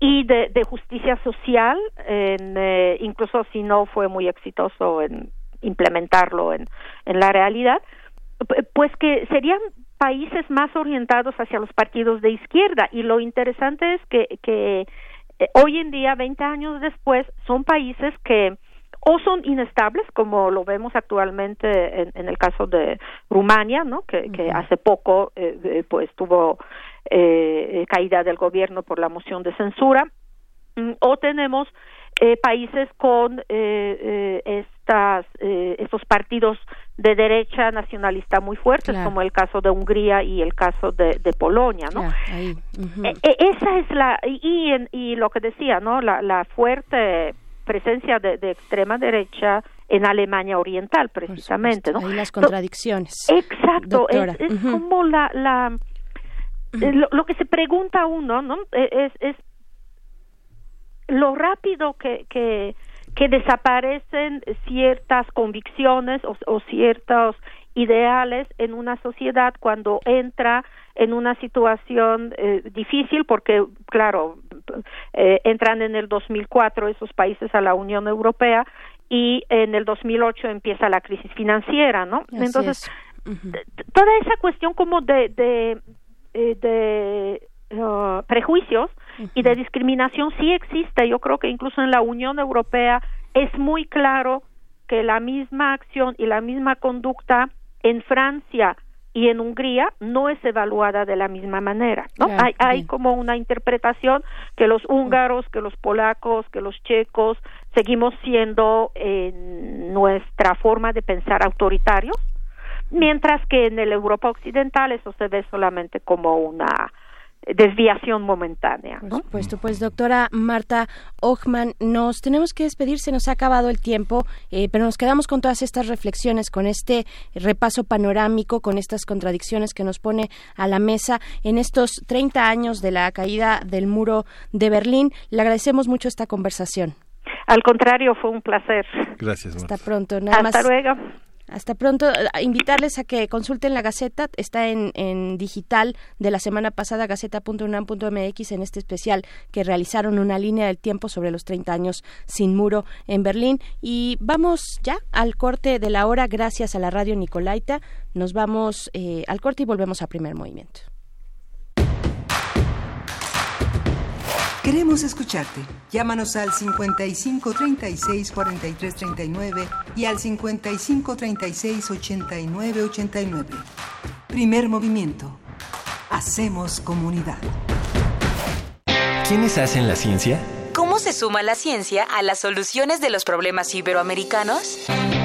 y de, de justicia social en, eh, incluso si no fue muy exitoso en implementarlo en, en la realidad pu- pues que serían países más orientados hacia los partidos de izquierda y lo interesante es que, que eh, hoy en día, 20 años después, son países que o son inestables, como lo vemos actualmente en, en el caso de Rumania, ¿no? que, que hace poco eh, eh, pues tuvo eh, caída del gobierno por la moción de censura, Mm, o tenemos eh, países con eh, eh, estas eh, estos partidos de derecha nacionalista muy fuertes Claro. como el caso de Hungría y el caso de, de Polonia no. Eh, esa es la y, y, lo que decía no la, la fuerte presencia de, de extrema derecha en Alemania oriental precisamente no Ahí las contradicciones. Exacto, doctora. es, es como la, la eh, lo, lo que se pregunta uno, ¿no? Eh, Es, es lo rápido que, que, que desaparecen ciertas convicciones o, o ciertos ideales en una sociedad cuando entra en una situación eh, difícil porque claro eh, entran en el 2004 esos países a la Unión Europea y en el 2008 empieza la crisis financiera, ¿no? Así Entonces toda esa cuestión como de de, de uh, prejuicios y de discriminación sí existe. Yo creo que incluso en la Unión Europea es muy claro que la misma acción y la misma conducta en Francia y en Hungría no es evaluada de la misma manera, ¿no? Claro, hay hay como una interpretación que los húngaros, que los polacos, que los checos seguimos siendo en nuestra forma de pensar autoritarios mientras que en el Europa occidental eso se ve solamente como una desviación momentánea. Por ¿no? supuesto, pues doctora Marta Ochman, nos tenemos que despedir, se nos ha acabado el tiempo, eh, pero nos quedamos con todas estas reflexiones, con este repaso panorámico, con estas contradicciones que nos pone a la mesa en estos 30 años de la caída del muro de Berlín. Le agradecemos mucho esta conversación. Al contrario, fue un placer. Gracias, Marta. Hasta pronto. Nada Hasta más- luego. Hasta pronto. Invitarles a que consulten la Gaceta. Está en, en digital de la semana pasada, gaceta.unam.mx, en este especial que realizaron una línea del tiempo sobre los 30 años sin muro en Berlín. Y vamos ya al corte de la hora, gracias a la radio Nicolaita. Nos vamos eh, al corte y volvemos a primer movimiento. Queremos escucharte. Llámanos al 55 36 43 39 y al 55 36 89 89. Primer movimiento. Hacemos comunidad. ¿Quiénes hacen la ciencia? ¿Cómo se suma la ciencia a las soluciones de los problemas iberoamericanos?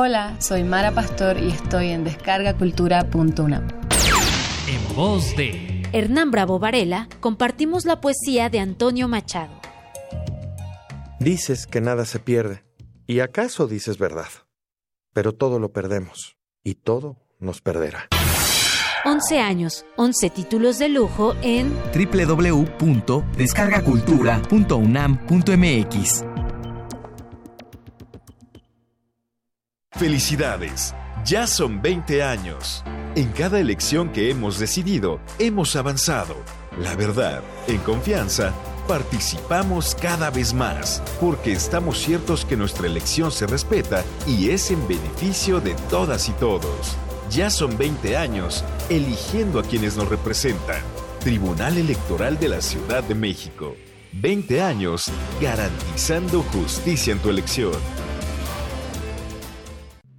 Hola, soy Mara Pastor y estoy en descargacultura.unam. En voz de Hernán Bravo Varela, compartimos la poesía de Antonio Machado. Dices que nada se pierde, y acaso dices verdad, pero todo lo perdemos, y todo nos perderá. 11 años, 11 títulos de lujo en www.descargacultura.unam.mx. Felicidades, ya son 20 años. En cada elección que hemos decidido, hemos avanzado. La verdad, en confianza, participamos cada vez más, porque estamos ciertos que nuestra elección se respeta y es en beneficio de todas y todos. Ya son 20 años eligiendo a quienes nos representan. Tribunal Electoral de la Ciudad de México. 20 años garantizando justicia en tu elección.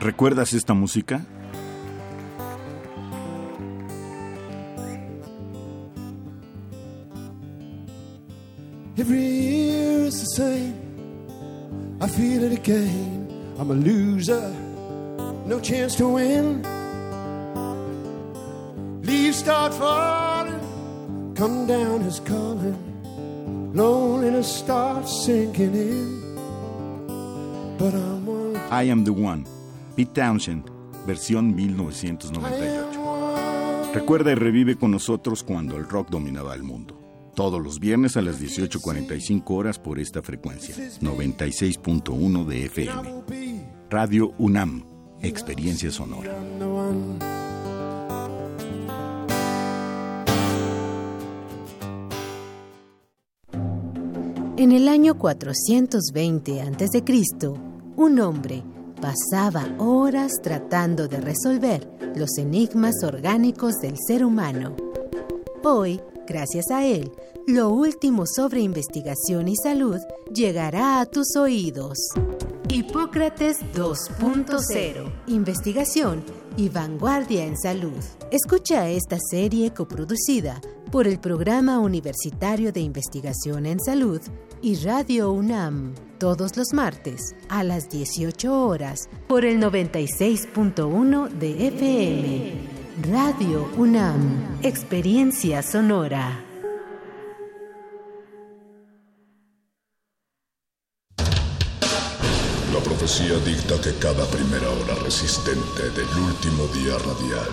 ¿Recuerdas esta música? Every year it's the same. I feel it again. I'm a loser, no chance to win. Leaves start falling, come down is calling. Loneliness starts sinking in. But I'm one. I Am the One, Pete Townshend, versión 1998. Recuerda y revive con nosotros cuando el rock dominaba el mundo. Todos los viernes a las 18.45 horas por esta frecuencia, 96.1 de FM. Radio UNAM, Experiencia Sonora. En el año 420 a.C., un hombre pasaba horas tratando de resolver los enigmas orgánicos del ser humano. Hoy, gracias a él, lo último sobre investigación y salud llegará a tus oídos. Hipócrates 2.0. Investigación y vanguardia en salud. Escucha esta serie coproducida por el Programa Universitario de Investigación en Salud y Radio UNAM todos los martes a las 18 horas por el 96.1 de FM. Radio UNAM, Experiencia Sonora. La profecía dicta que cada primera hora resistente del último día radial,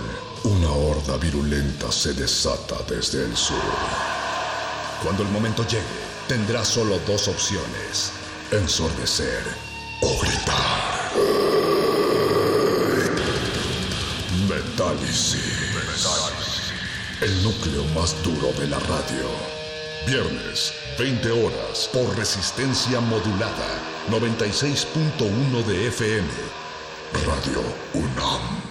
una horda virulenta se desata desde el sur. Cuando el momento llegue, tendrá solo dos opciones, ensordecer o gritar. Metálisis. El núcleo más duro de la radio. Viernes, 20 horas, por resistencia modulada, 96.1 de FM. Radio UNAM.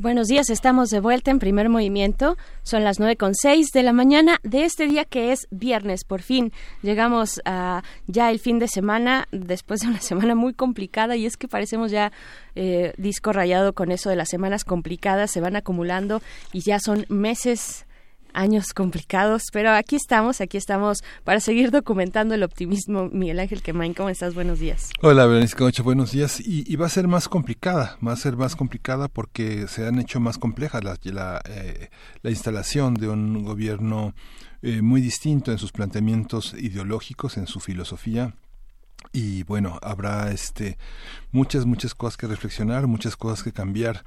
Buenos días, estamos de vuelta en primer movimiento. Son las nueve con seis de la mañana de este día que es viernes. Por fin llegamos a ya el fin de semana después de una semana muy complicada y es que parecemos ya eh, disco rayado con eso de las semanas complicadas. Se van acumulando y ya son meses años complicados, pero aquí estamos, aquí estamos para seguir documentando el optimismo. Miguel Ángel Quemain, ¿cómo estás? Buenos días. Hola, Berenice Camacho, buenos días. Y, va a ser más complicada, va a ser más complicada porque se han hecho más complejas eh, la instalación de un gobierno eh, muy distinto en sus planteamientos ideológicos, en su filosofía y bueno habrá este muchas muchas cosas que reflexionar muchas cosas que cambiar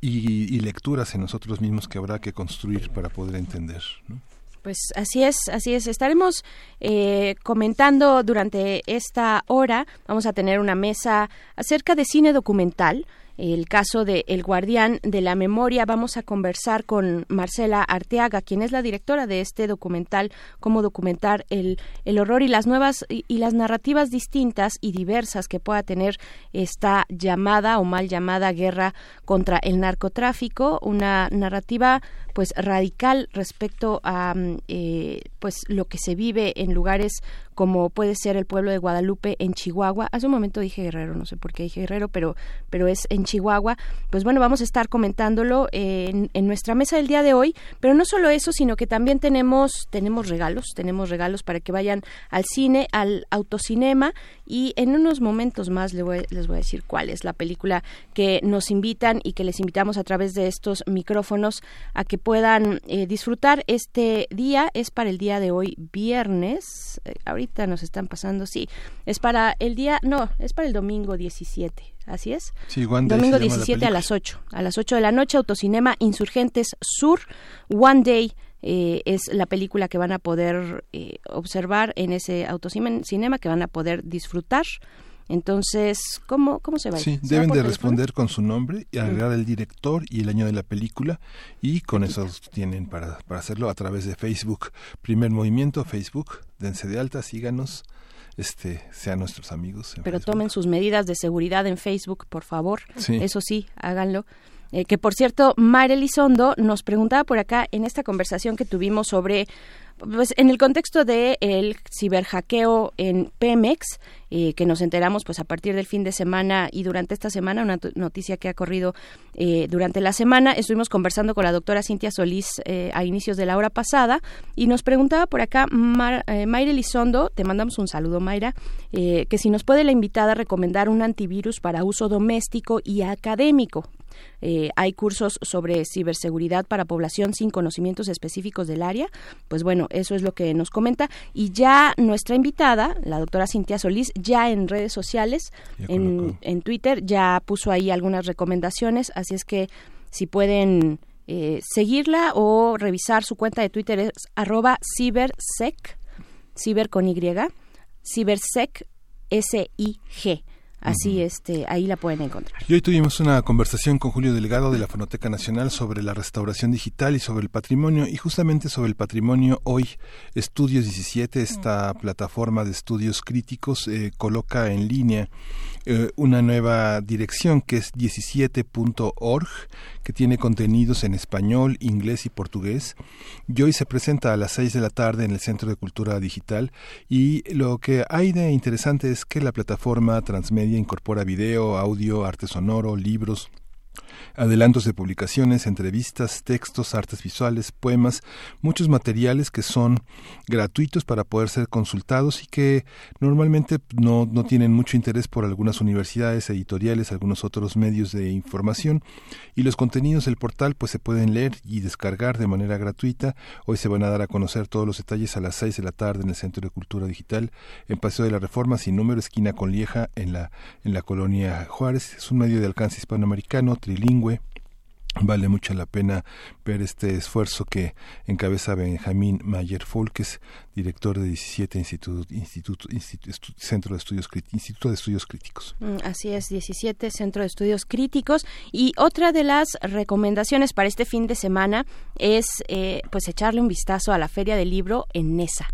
y, y, lecturas en nosotros mismos que habrá que construir para poder entender. ¿no? Pues así es, así es. Estaremos eh, comentando durante esta hora, vamos a tener una mesa acerca de cine documental. El caso de El Guardián de la Memoria. Vamos a conversar con Marcela Arteaga, quien es la directora de este documental, cómo documentar el, el horror y las nuevas y, las narrativas distintas y diversas que pueda tener esta llamada o mal llamada guerra contra el narcotráfico, una narrativa pues radical respecto a mm, eh, pues lo que se vive en lugares como puede ser el pueblo de Guadalupe en Chihuahua. Hace un momento dije Guerrero, no sé por qué dije Guerrero, pero pero es en Chihuahua. Pues bueno, vamos a estar comentándolo en, en nuestra mesa del día de hoy, pero no solo eso, sino que también tenemos tenemos regalos, tenemos regalos para que vayan al cine, al autocinema y en unos momentos más les voy, les voy a decir cuál es la película que nos invitan y que les invitamos a través de estos micrófonos a que puedan eh, disfrutar este día. Es para el día de hoy, viernes. Eh, ahorita nos están pasando, sí. Es para el día, no, es para el domingo 17. Así es. Sí, One Day Domingo se llama la 17 a las 8. A las 8 de la noche, Autocinema Insurgentes Sur, One Day. Eh, es la película que van a poder eh, observar en ese autocinema, que van a poder disfrutar. Entonces, ¿cómo, cómo se va? Sí, ¿Se va deben de teléfono? responder con su nombre y agregar el director y el año de la película y con eso tienen para, para hacerlo a través de Facebook. Primer Movimiento, Facebook, dense de alta, síganos, este, sean nuestros amigos. Pero Facebook. tomen sus medidas de seguridad en Facebook, por favor. Sí. Eso sí, háganlo. Eh, que por cierto, Mayra Elizondo nos preguntaba por acá en esta conversación que tuvimos sobre, pues en el contexto de el ciberhackeo en Pemex, eh, que nos enteramos pues a partir del fin de semana y durante esta semana, una noticia que ha corrido eh, durante la semana, estuvimos conversando con la doctora Cintia Solís eh, a inicios de la hora pasada y nos preguntaba por acá Mar- eh, Mayra Elizondo, te mandamos un saludo Mayra, eh, que si nos puede la invitada recomendar un antivirus para uso doméstico y académico. Eh, hay cursos sobre ciberseguridad para población sin conocimientos específicos del área. Pues bueno, eso es lo que nos comenta. Y ya nuestra invitada, la doctora Cintia Solís, ya en redes sociales, en, en Twitter, ya puso ahí algunas recomendaciones. Así es que si pueden eh, seguirla o revisar su cuenta de Twitter es arroba cibersec, ciber con Y, cibersec S-I-G. Así, este, ahí la pueden encontrar. Y hoy tuvimos una conversación con Julio Delgado de la Fonoteca Nacional sobre la restauración digital y sobre el patrimonio, y justamente sobre el patrimonio hoy Estudios 17, esta plataforma de estudios críticos, eh, coloca en línea eh, una nueva dirección que es 17.org, que tiene contenidos en español, inglés y portugués. Y hoy se presenta a las 6 de la tarde en el Centro de Cultura Digital y lo que hay de interesante es que la plataforma transmedia incorpora video, audio, arte sonoro, libros, adelantos de publicaciones, entrevistas, textos, artes visuales, poemas, muchos materiales que son gratuitos para poder ser consultados y que normalmente no, no tienen mucho interés por algunas universidades, editoriales, algunos otros medios de información y los contenidos del portal pues se pueden leer y descargar de manera gratuita. Hoy se van a dar a conocer todos los detalles a las 6 de la tarde en el Centro de Cultura Digital en Paseo de la Reforma, sin número, esquina con Lieja, en la, en la colonia Juárez. Es un medio de alcance hispanoamericano, trilingüe. Vale mucho la pena ver este esfuerzo que encabeza Benjamín Mayer Folkes, director de 17 Instituto, Instituto, Centro de Estudios, Instituto de Estudios Críticos. Mm, Así es, 17 Centro de Estudios Críticos. Y otra de las recomendaciones para este fin de semana es eh, pues echarle un vistazo a la Feria del Libro en Nesa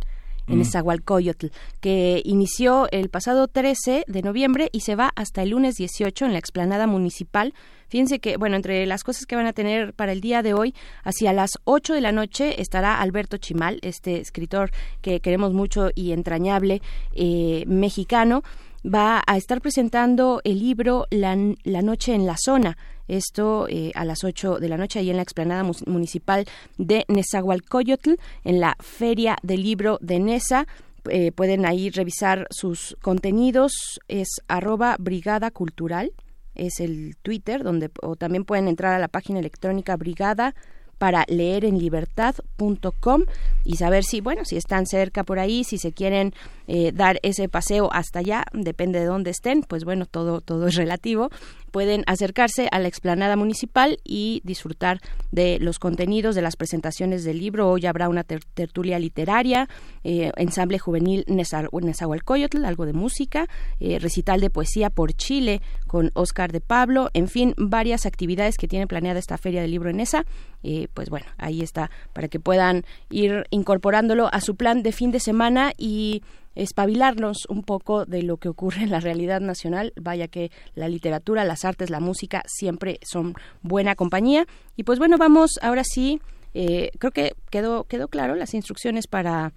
en Mm. Nezahualcóyotl, que inició el pasado 13 de noviembre y se va hasta el lunes 18 en la explanada municipal. Fíjense que, bueno, entre las cosas que van a tener para el día de hoy, hacia las 8 de la noche estará Alberto Chimal, este escritor que queremos mucho y entrañable eh, mexicano va a estar presentando el libro La, La Noche en la Zona. Esto eh, a las 8 de la noche ahí en la explanada municipal de Nezahualcóyotl, en la Feria del Libro de Nesa. Eh, pueden ahí revisar sus contenidos. Es arroba brigada cultural. Es el Twitter, donde o también pueden entrar a la página electrónica brigada para leer en libertad.com y saber si, bueno, si están cerca por ahí, si se quieren eh, dar ese paseo hasta allá, depende de dónde estén, pues bueno, todo, todo es relativo, pueden acercarse a la explanada municipal y disfrutar de los contenidos de las presentaciones del libro. Hoy habrá una tertulia literaria, eh, ensamble juvenil Nezahualcóyotl, algo de música, eh, recital de poesía por Chile con Oscar de Pablo, en fin, varias actividades que tiene planeada esta Feria del Libro en esa. Eh, pues bueno, ahí está, para que puedan ir incorporándolo a su plan de fin de semana y espabilarnos un poco de lo que ocurre en la realidad nacional. Vaya que la literatura, las artes, la música siempre son buena compañía. Y pues bueno, vamos ahora sí. Eh, creo que quedó quedó claro las instrucciones para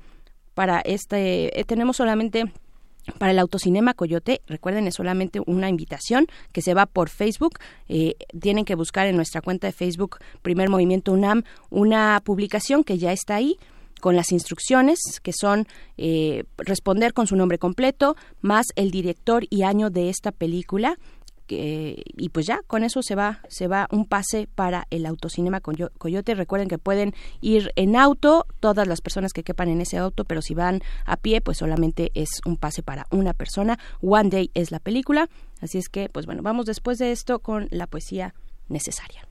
para este. Eh, tenemos solamente para el autocinema Coyote, recuerden, es solamente una invitación que se va por Facebook. Eh, tienen que buscar en nuestra cuenta de Facebook Primer Movimiento UNAM una publicación que ya está ahí con las instrucciones que son eh, responder con su nombre completo más el director y año de esta película y pues ya con eso se va se va un pase para el autocinema Coyote. Recuerden que pueden ir en auto todas las personas que quepan en ese auto pero si van a pie pues solamente es un pase para una persona. One Day es la película. Así es que pues bueno vamos después de esto con la poesía necesaria.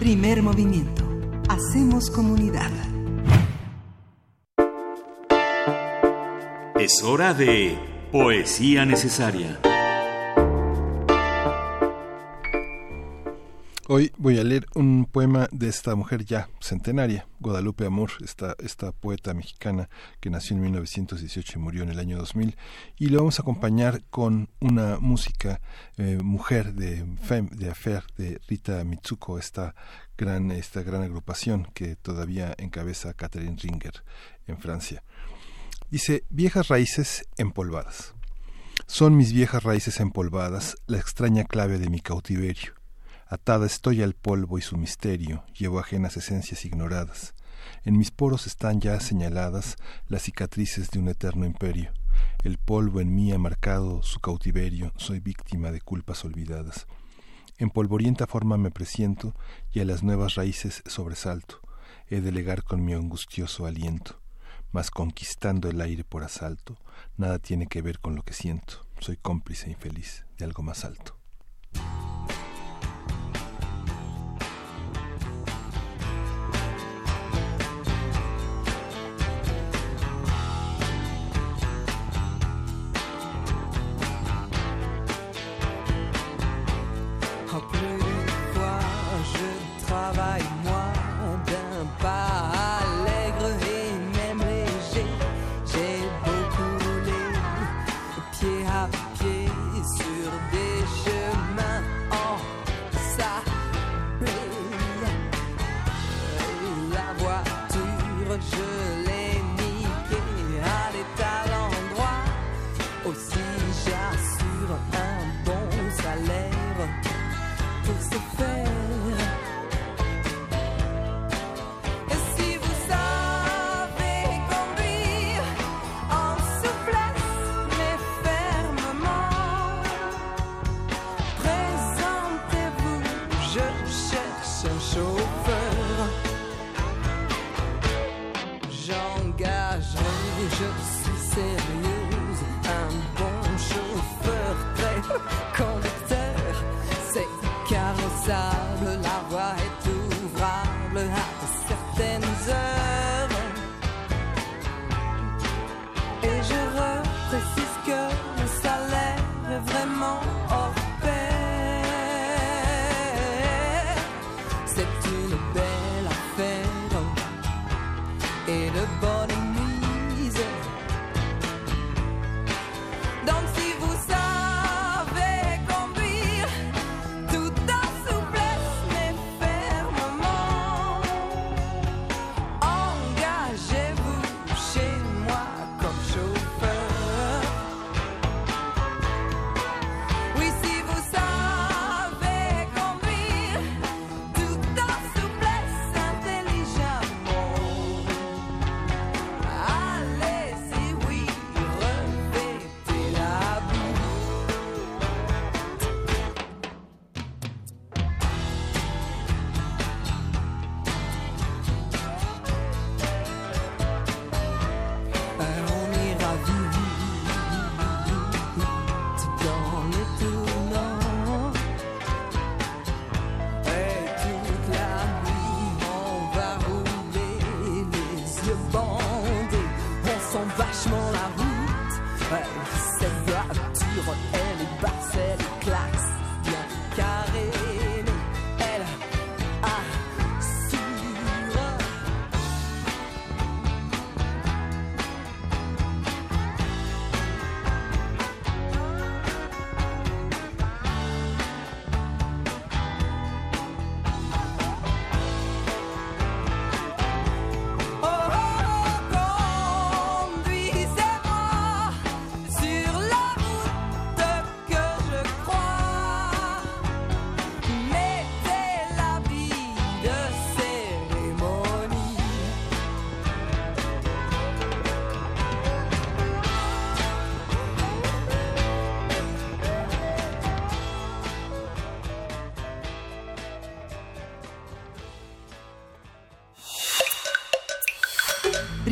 Primer movimiento Hacemos comunidad. Es hora de Poesía Necesaria. Hoy voy a leer un poema de esta mujer ya centenaria, Guadalupe Amor, esta, esta poeta mexicana que nació en 1918 y murió en el año 2000, y lo vamos a acompañar con una música eh, mujer de Femme de Affair de Rita Mitsuko, esta gran, esta gran agrupación que todavía encabeza Catherine Ringer en Francia. Dice, viejas raíces empolvadas. Son mis viejas raíces empolvadas la extraña clave de mi cautiverio Atada estoy al polvo y su misterio, llevo ajenas esencias ignoradas. En mis poros están ya señaladas las cicatrices de un eterno imperio. El polvo en mí ha marcado su cautiverio, soy víctima de culpas olvidadas. En polvorienta forma me presiento y a las nuevas raíces sobresalto. He de legar con mi angustioso aliento. Mas conquistando el aire por asalto, nada tiene que ver con lo que siento. Soy cómplice infeliz de algo más alto.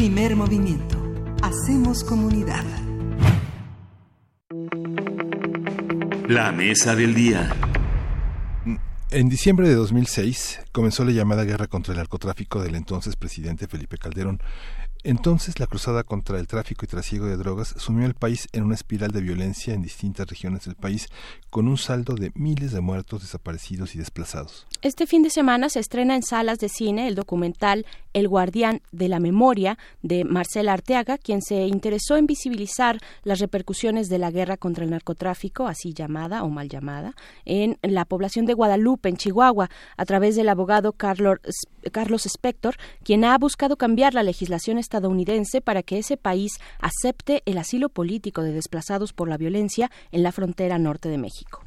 Primer movimiento. Hacemos comunidad. La mesa del día. En diciembre de 2006 comenzó la llamada guerra contra el narcotráfico del entonces presidente Felipe Calderón. Entonces, la cruzada contra el tráfico y trasiego de drogas sumió al país en una espiral de violencia en distintas regiones del país, con un saldo de miles de muertos, desaparecidos y desplazados. Este fin de semana se estrena en salas de cine el documental El guardián de la memoria de Marcela Arteaga, quien se interesó en visibilizar las repercusiones de la guerra contra el narcotráfico, así llamada o mal llamada, en la población de Guadalupe, en Chihuahua, a través del abogado Carlos, Spector, quien ha buscado cambiar la legislación estadounidense para que ese país acepte el asilo político de desplazados por la violencia en la frontera norte de México.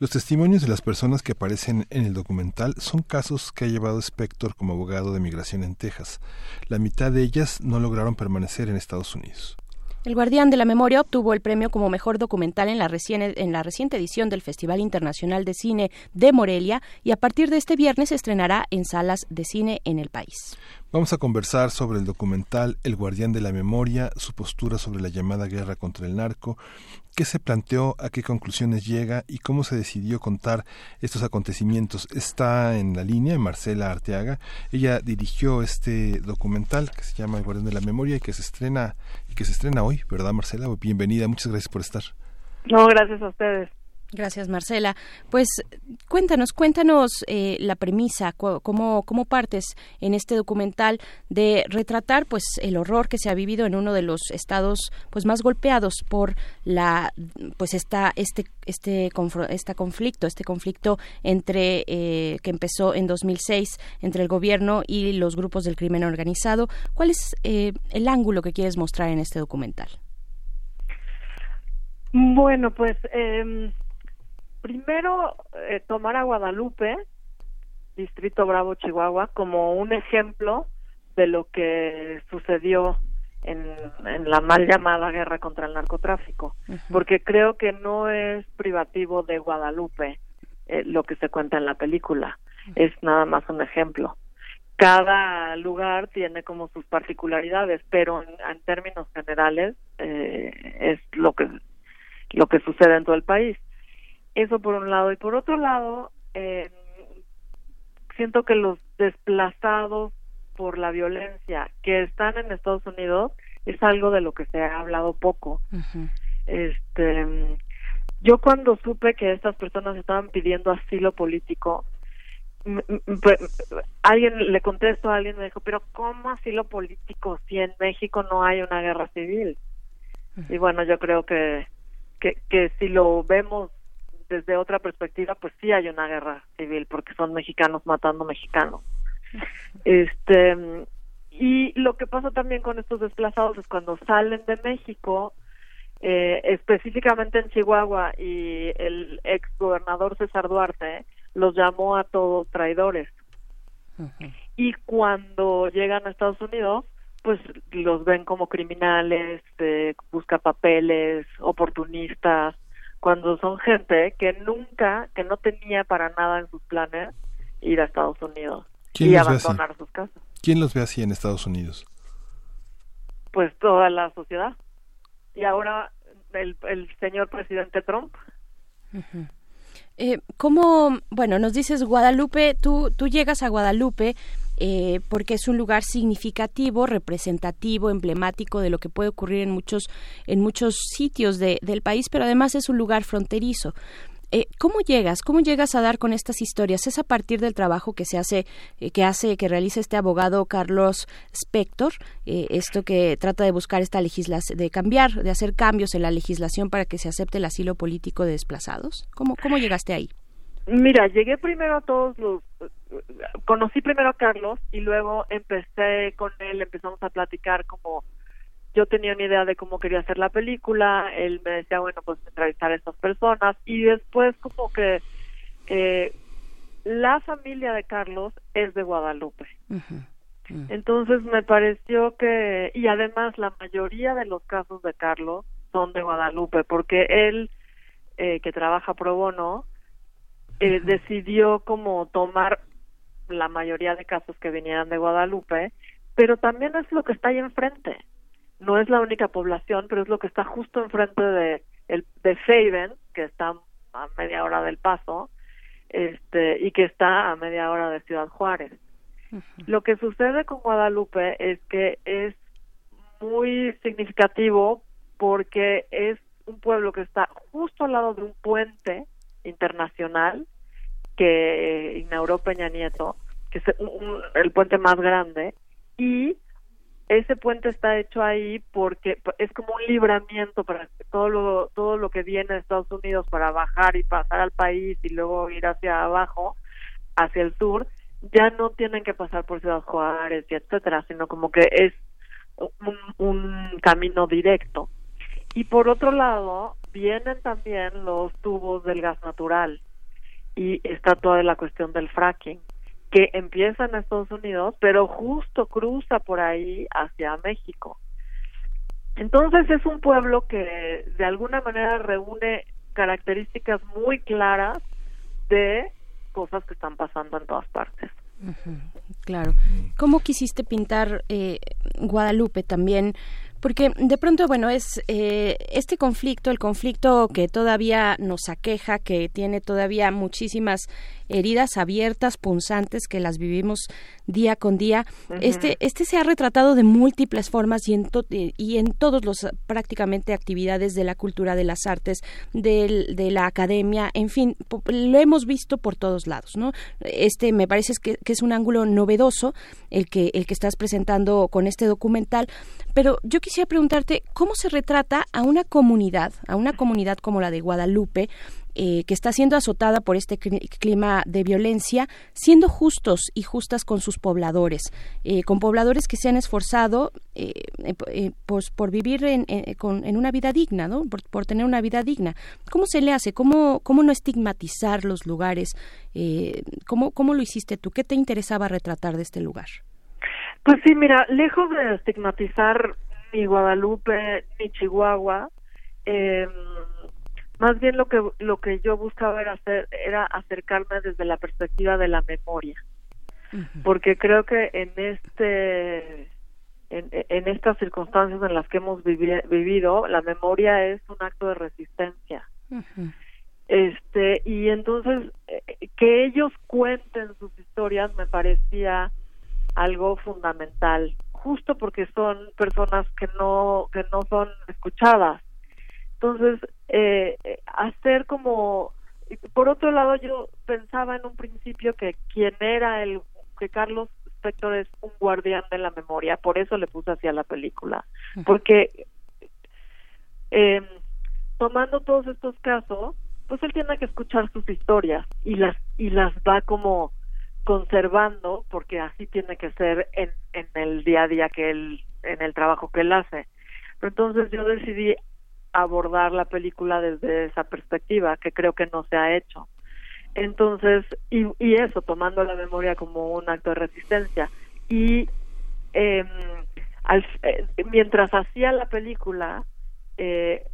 Los testimonios de las personas que aparecen en el documental son casos que ha llevado Spector como abogado de migración en Texas. La mitad de ellas no lograron permanecer en Estados Unidos. El Guardián de la Memoria obtuvo el premio como mejor documental en la, reciente, en la reciente edición del Festival Internacional de Cine de Morelia y a partir de este viernes se estrenará en salas de cine en el país. Vamos a conversar sobre el documental El Guardián de la Memoria, su postura sobre la llamada guerra contra el narco, qué se planteó, a qué conclusiones llega y cómo se decidió contar estos acontecimientos. Está en la línea Marcela Arteaga. Ella dirigió este documental que se llama El Guardián de la Memoria y que se estrena y que se estrena hoy, ¿verdad, Marcela? Bienvenida, muchas gracias por estar. No, gracias a ustedes. Gracias, Marcela. Pues cuéntanos, cuéntanos eh, la premisa, cómo, cómo partes en este documental de retratar pues el horror que se ha vivido en uno de los estados pues más golpeados por la pues esta este este este conflicto, este conflicto entre eh, que empezó en 2006 entre el gobierno y los grupos del crimen organizado. ¿Cuál es eh, el ángulo que quieres mostrar en este documental? Bueno, pues eh, primero eh, tomar a Guadalupe, Distrito Bravo, Chihuahua, como un ejemplo de lo que sucedió en, la mal llamada guerra contra el narcotráfico, porque creo que no es privativo de Guadalupe eh, lo que se cuenta en la película, es nada más un ejemplo. Cada lugar tiene como sus particularidades, pero en, términos generales eh, es lo que lo que sucede en todo el país. Eso por un lado. Y por otro lado, eh, siento que los desplazados por la violencia que están en Estados Unidos es algo de lo que se ha hablado poco. Este, yo cuando supe que estas personas estaban pidiendo asilo político, alguien le contesto a alguien me dijo, pero ¿cómo asilo político si en México no hay una guerra civil? Y bueno, yo creo que, que, que si lo vemos desde otra perspectiva, pues sí hay una guerra civil porque son mexicanos matando mexicanos. Este y lo que pasa también con estos desplazados es cuando salen de México, eh, específicamente en Chihuahua y el ex gobernador César Duarte los llamó a todos traidores. Y cuando llegan a Estados Unidos, pues los ven como criminales, eh, busca papeles, oportunistas, cuando son gente que nunca, que no tenía para nada en sus planes ir a Estados Unidos y abandonar sus casas. ¿Quién los ve así en Estados Unidos? Pues toda la sociedad. Y ahora el, el señor presidente Trump. eh, ¿Cómo, bueno, nos dices Guadalupe, tú, tú llegas a Guadalupe eh, porque es un lugar significativo, representativo, emblemático de lo que puede ocurrir en muchos, en muchos sitios de, del país, pero además es un lugar fronterizo. Eh, ¿Cómo llegas? ¿Cómo llegas a dar con estas historias? ¿Es a partir del trabajo que se hace, eh, que hace, que realiza este abogado Carlos Spector? esto que trata de buscar esta legislación, de cambiar, de hacer cambios en la legislación para que se acepte el asilo político de desplazados. ¿Cómo, cómo llegaste ahí? Mira, llegué primero a todos los, conocí primero a Carlos y luego empecé con él, empezamos a platicar como yo tenía una idea de cómo quería hacer la película, él me decía, bueno, pues entrevistar a estas personas y después como que eh, la familia de Carlos es de Guadalupe. Entonces me pareció que, y además la mayoría de los casos de Carlos son de Guadalupe, porque él, eh, que trabaja pro bono, eh, decidió como tomar la mayoría de casos que vinieran de Guadalupe pero también es lo que está ahí enfrente. No es la única población, pero es lo que está justo enfrente de, el, de Faven, que está a media hora del paso, este, y que está a media hora de Ciudad Juárez. Lo que sucede con Guadalupe es que es muy significativo porque es un pueblo que está justo al lado de un puente internacional que inauguró Peña Nieto, que es el puente más grande, y ese puente está hecho ahí porque es como un libramiento para todo lo todo lo que viene de Estados Unidos para bajar y pasar al país y luego ir hacia abajo hacia el sur ya no tienen que pasar por Ciudad Juárez y etcétera sino como que es un, un camino directo. Y por otro lado vienen también los tubos del gas natural y está toda la cuestión del fracking que empieza en Estados Unidos, pero justo cruza por ahí hacia México. Entonces es un pueblo que de alguna manera reúne características muy claras de cosas que están pasando en todas partes. Claro. ¿Cómo quisiste pintar eh, Guadalupe también? Porque de pronto, bueno, es eh, este conflicto, el conflicto que todavía nos aqueja, que tiene todavía muchísimas heridas abiertas, punzantes, que las vivimos día con día. Este, este se ha retratado de múltiples formas y en, y en todos los prácticamente actividades de la cultura, de las artes, de la academia, en fin, lo hemos visto por todos lados, ¿no? Este me parece que, que es un ángulo novedoso el que el que estás presentando con este documental, pero yo quisiera preguntarte cómo se retrata a una comunidad, a una comunidad como la de Guadalupe, eh, que está siendo azotada por este clima de violencia, siendo justos y justas con sus pobladores, eh, con pobladores que se han esforzado eh, pues, por vivir en, en, una vida digna, ¿no? Por, tener una vida digna. ¿Cómo se le hace? ¿Cómo, cómo no estigmatizar los lugares? ¿cómo, ¿Cómo lo hiciste tú? ¿Qué te interesaba retratar de este lugar? Pues sí, mira, lejos de estigmatizar ni Guadalupe ni Chihuahua, eh, más bien lo que lo que yo buscaba era hacer era acercarme desde la perspectiva de la memoria. Porque creo que en este en, en, estas circunstancias en las que hemos vivido la memoria es un acto de resistencia. Este y entonces eh, que ellos cuenten sus historias me parecía algo fundamental justo porque son personas que no que no son escuchadas. Entonces, eh, hacer como, por otro lado, yo pensaba en un principio que quien era el, que Carlos Spector es un guardián de la memoria, por eso le puse hacia la película, porque eh, tomando todos estos casos, pues él tiene que escuchar sus historias y las y las va como conservando porque así tiene que ser en, el día a día que él en el trabajo que él hace pero entonces yo decidí abordar la película desde esa perspectiva, que creo que no se ha hecho. Entonces, y, y eso, tomando la memoria como un acto de resistencia. Y eh, al, mientras hacía la película, eh,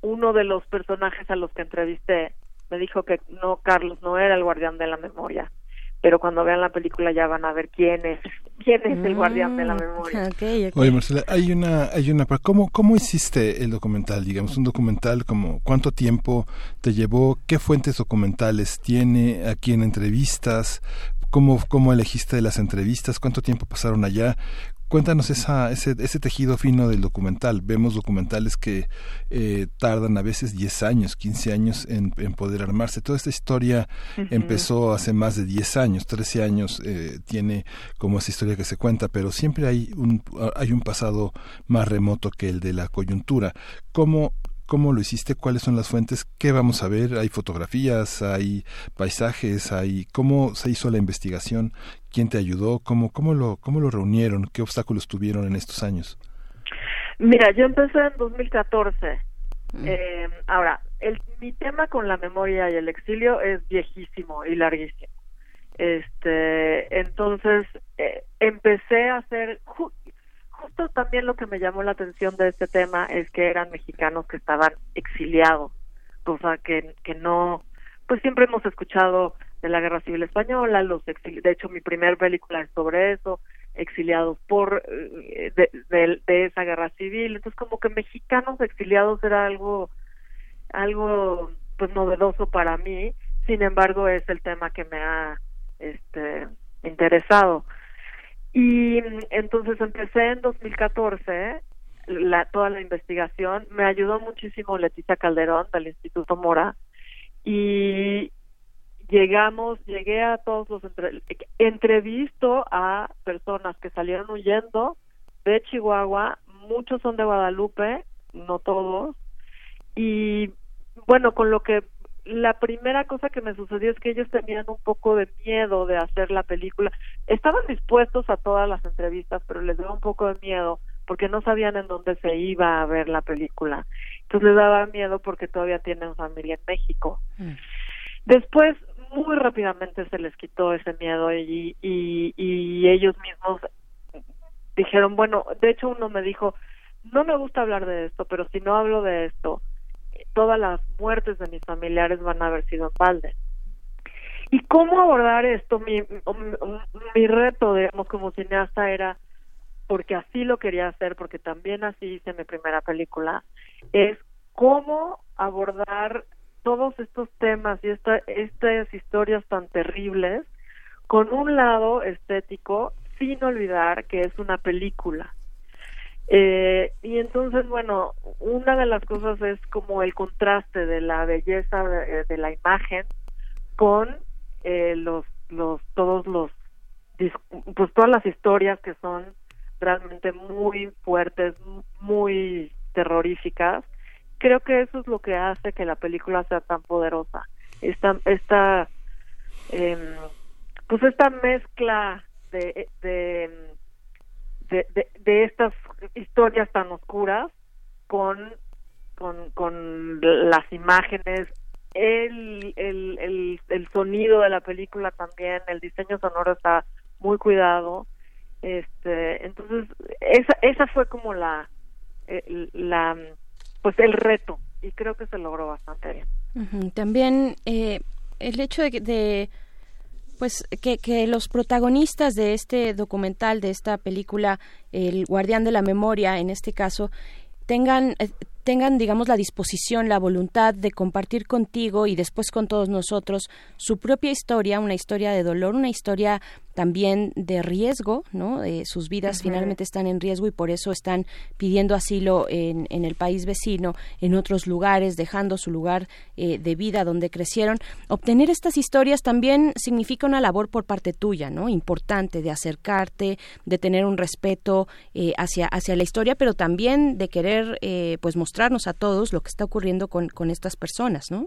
uno de los personajes a los que entrevisté me dijo que no, Carlos no era el guardián de la memoria, pero cuando vean la película ya van a ver quién es quién es el guardián de la mm, memoria. Oye, Marcela, hay una hay una cómo cómo hiciste el documental, digamos, un documental como cuánto tiempo te llevó, qué fuentes documentales tiene, a quién entrevistas, ¿Cómo, ¿Cómo elegiste las entrevistas? ¿Cuánto tiempo pasaron allá? Cuéntanos esa, ese, ese tejido fino del documental. Vemos documentales que eh, tardan a veces 10 años, 15 años en, en poder armarse. Toda esta historia empezó hace más de 10 años, 13 años eh, tiene como esa historia que se cuenta, pero siempre hay un, hay un pasado más remoto que el de la coyuntura. ¿Cómo, ¿Cómo lo hiciste? ¿Cuáles son las fuentes? ¿Qué vamos a ver? ¿Hay fotografías? ¿Hay paisajes? ¿Hay cómo se hizo la investigación? ¿Quién te ayudó? ¿Cómo, cómo, lo, cómo lo reunieron? ¿Qué obstáculos tuvieron en estos años? Mira, yo empecé en 2014. Mm. Eh, ahora, el, mi tema con la memoria y el exilio es viejísimo y larguísimo. Este, entonces eh, empecé a hacer justo también lo que me llamó la atención de este tema es que eran mexicanos que estaban exiliados, cosa que, que no, pues siempre hemos escuchado de la Guerra Civil Española, los de hecho mi primer película es sobre eso, exiliados por eh, de, de- esa guerra civil. Entonces como que mexicanos exiliados era algo algo pues novedoso para mí. Sin embargo es el tema que me ha este interesado. Y entonces empecé en 2014 la, toda la investigación. Me ayudó muchísimo Leticia Calderón del Instituto Mora. Y llegamos, llegué a todos los entre- entrevisto a personas que salieron huyendo de Chihuahua, muchos son de Guadalupe, no todos, y bueno, con lo que la primera cosa que me sucedió es que ellos tenían un poco de miedo de hacer la película. Estaban dispuestos a todas las entrevistas, pero les daba un poco de miedo porque no sabían en dónde se iba a ver la película. Entonces les daba miedo porque todavía tienen familia en México. Después, muy rápidamente se les quitó ese miedo y, y, y ellos mismos dijeron, bueno, de hecho uno me dijo, no me gusta hablar de esto, pero si no hablo de esto, todas las muertes de mis familiares van a haber sido en balde. ¿Y cómo abordar esto? Mi, mi, mi reto, digamos, como cineasta era, porque así lo quería hacer, porque también así hice mi primera película, es cómo abordar todos estos temas y esta, estas historias tan terribles con un lado estético sin olvidar que es una película. Eh, y entonces, bueno, una de las cosas es como el contraste de la belleza de, de la imagen con eh, los, los, todos los, pues todas las historias que son realmente muy fuertes, muy terroríficas. Creo que eso es lo que hace que la película sea tan poderosa. Esta, esta, em, pues esta mezcla de, de, de, de, de estas historias tan oscuras con, con, con las imágenes, el, el, el, el sonido de la película también, el diseño sonoro está muy cuidado. Este, entonces, esa, esa fue como la, eh, la, pues el reto y creo que se logró bastante bien. También eh, el hecho de, de pues que, que los protagonistas de este documental, de esta película, El Guardián de la Memoria, en este caso, tengan eh, tengan digamos la disposición la voluntad de compartir contigo y después con todos nosotros su propia historia una historia de dolor una historia también de riesgo no Eh, sus vidas finalmente están en riesgo y por eso están pidiendo asilo en, en el país vecino en otros lugares dejando su lugar eh, de vida donde crecieron. Obtener estas historias también significa una labor por parte tuya no importante de acercarte de tener un respeto eh, hacia hacia la historia pero también de querer eh, pues mostrarnos a todos lo que está ocurriendo con, con estas personas no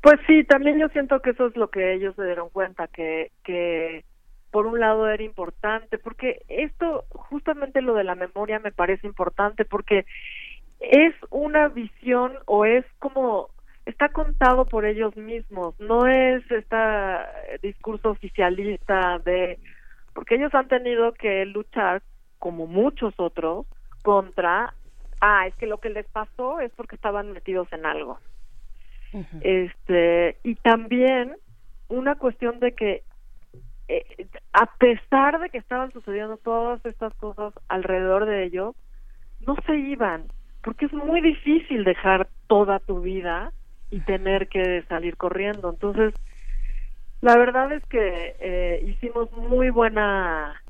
Pues sí, también yo siento que eso es lo que ellos se dieron cuenta, que, que por un lado era importante, porque esto, justamente lo de la memoria me parece importante, porque es una visión o es como, está contado por ellos mismos, no es este discurso oficialista de, porque ellos han tenido que luchar, como muchos otros, contra, ah, es que lo que les pasó es porque estaban metidos en algo. Este y también una cuestión de que eh, a pesar de que estaban sucediendo todas estas cosas alrededor de ellos no se iban porque es muy difícil dejar toda tu vida y tener que salir corriendo. Entonces la verdad es que eh, hicimos muy buena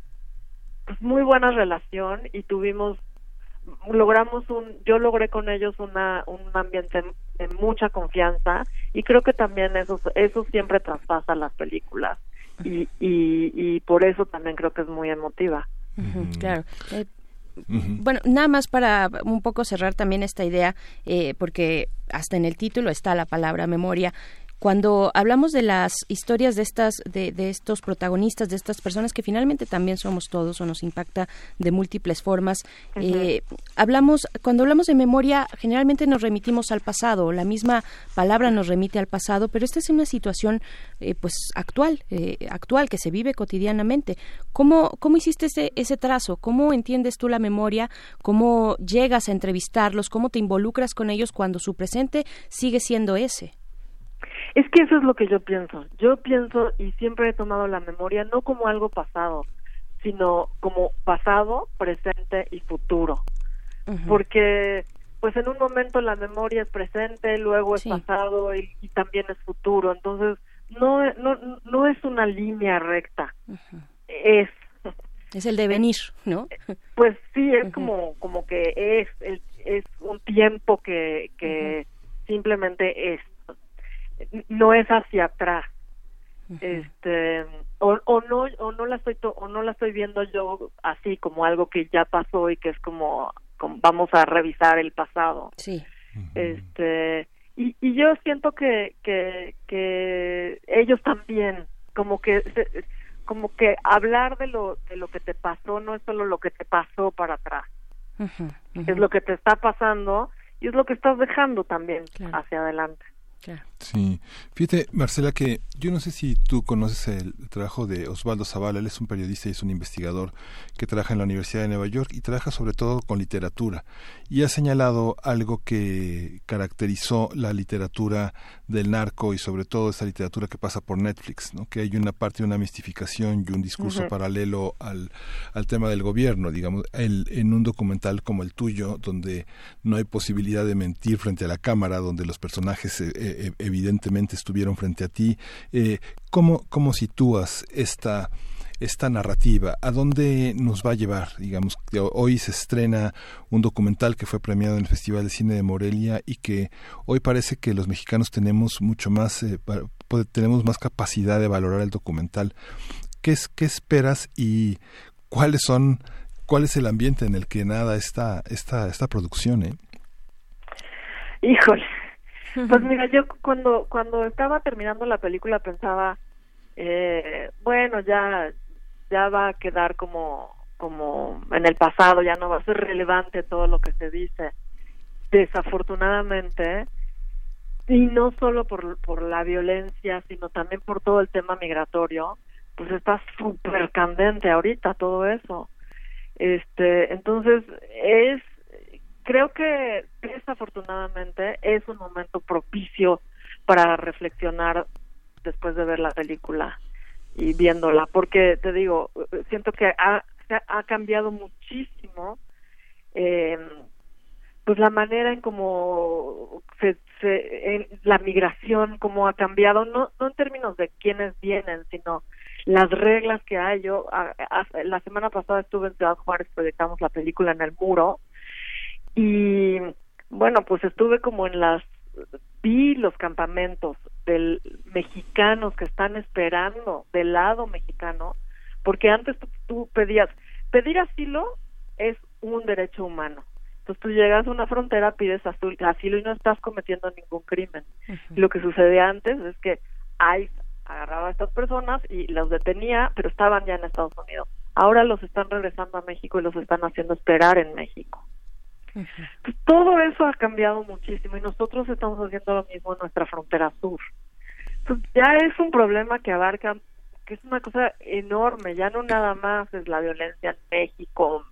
pues muy buena relación y tuvimos logramos un yo logré con ellos una un ambiente de mucha confianza y creo que también eso eso siempre traspasa las películas y, y y por eso también creo que es muy emotiva. Claro. Eh, Bueno, nada más para un poco cerrar también esta idea, eh, porque hasta en el título está la palabra memoria. Cuando hablamos de las historias de estas, de, de estos protagonistas, de estas personas que finalmente también somos todos o nos impacta de múltiples formas, eh, hablamos, cuando hablamos de memoria, generalmente nos remitimos al pasado, la misma palabra nos remite al pasado, pero esta es una situación, eh, pues actual, eh, actual que se vive cotidianamente. ¿Cómo, cómo hiciste ese, ese trazo? ¿Cómo entiendes tú la memoria? ¿Cómo llegas a entrevistarlos? ¿Cómo te involucras con ellos cuando su presente sigue siendo ese? Es que eso es lo que yo pienso. Yo pienso y siempre he tomado la memoria no como algo pasado, sino como pasado, presente y futuro. Porque pues en un momento la memoria es presente, luego es Sí. pasado y, y también es futuro. Entonces, no, no, no es una línea recta. Es Es el devenir, ¿no? pues sí, es como como que es es un tiempo que que simplemente es no es hacia atrás. Este o, o no o no la estoy to- o no la estoy viendo yo así como algo que ya pasó y que es como, como vamos a revisar el pasado. Sí. Este y, y yo siento que, que que ellos también como que se- como que hablar de lo de lo que te pasó no es solo lo que te pasó para atrás es lo que te está pasando y es lo que estás dejando también hacia adelante Sí, fíjate, Marcela, que yo no sé si tú conoces el trabajo de Osvaldo Zavala, él es un periodista y es un investigador que trabaja en la Universidad de Nueva York y trabaja sobre todo con literatura. Y ha señalado algo que caracterizó la literatura del narco y sobre todo esa literatura que pasa por Netflix, ¿no? que hay una parte de una mistificación y un discurso paralelo al, al tema del gobierno, digamos, el, en un documental como el tuyo, donde no hay posibilidad de mentir frente a la cámara, donde los personajes eh, eh, evidentemente estuvieron frente a ti. Eh, ¿cómo, ¿Cómo sitúas esta esta narrativa, ¿a dónde nos va a llevar? Digamos, hoy se estrena un documental que fue premiado en el Festival de Cine de Morelia y que hoy parece que los mexicanos tenemos mucho más, eh, tenemos más capacidad de valorar el documental. ¿Qué, es, ¿Qué esperas y cuáles son, cuál es el ambiente en el que nada esta, esta, esta producción? Eh? Híjole. Pues mira, yo cuando cuando estaba terminando la película pensaba, eh, bueno, ya ya va a quedar como como en el pasado, ya no va a ser relevante todo lo que se dice. Desafortunadamente, y no solo por, por la violencia, sino también por todo el tema migratorio, pues está súper candente ahorita todo eso. Este, entonces es creo que desafortunadamente es un momento propicio para reflexionar después de ver la película y viéndola, porque te digo, siento que ha, cambiado muchísimo eh, pues la manera en cómo se, se- en la migración cómo ha cambiado no no en términos de quiénes vienen sino las reglas que hay. Yo a- a- la semana pasada estuve en Ciudad Juárez proyectamos la película en el muro y bueno pues estuve como en las vi los campamentos del mexicanos que están esperando del lado mexicano porque antes tú, tú pedías pedir asilo es un derecho humano. Entonces tú llegas a una frontera pides asilo y no estás cometiendo ningún crimen. Y lo que sucedía antes es que ICE agarraba a estas personas y los detenía pero estaban ya en Estados Unidos. Ahora los están regresando a México y los están haciendo esperar en México todo eso ha cambiado muchísimo y nosotros estamos haciendo lo mismo en nuestra frontera sur. Ya es un problema que abarca, que es una cosa enorme, ya no nada más es la violencia en México,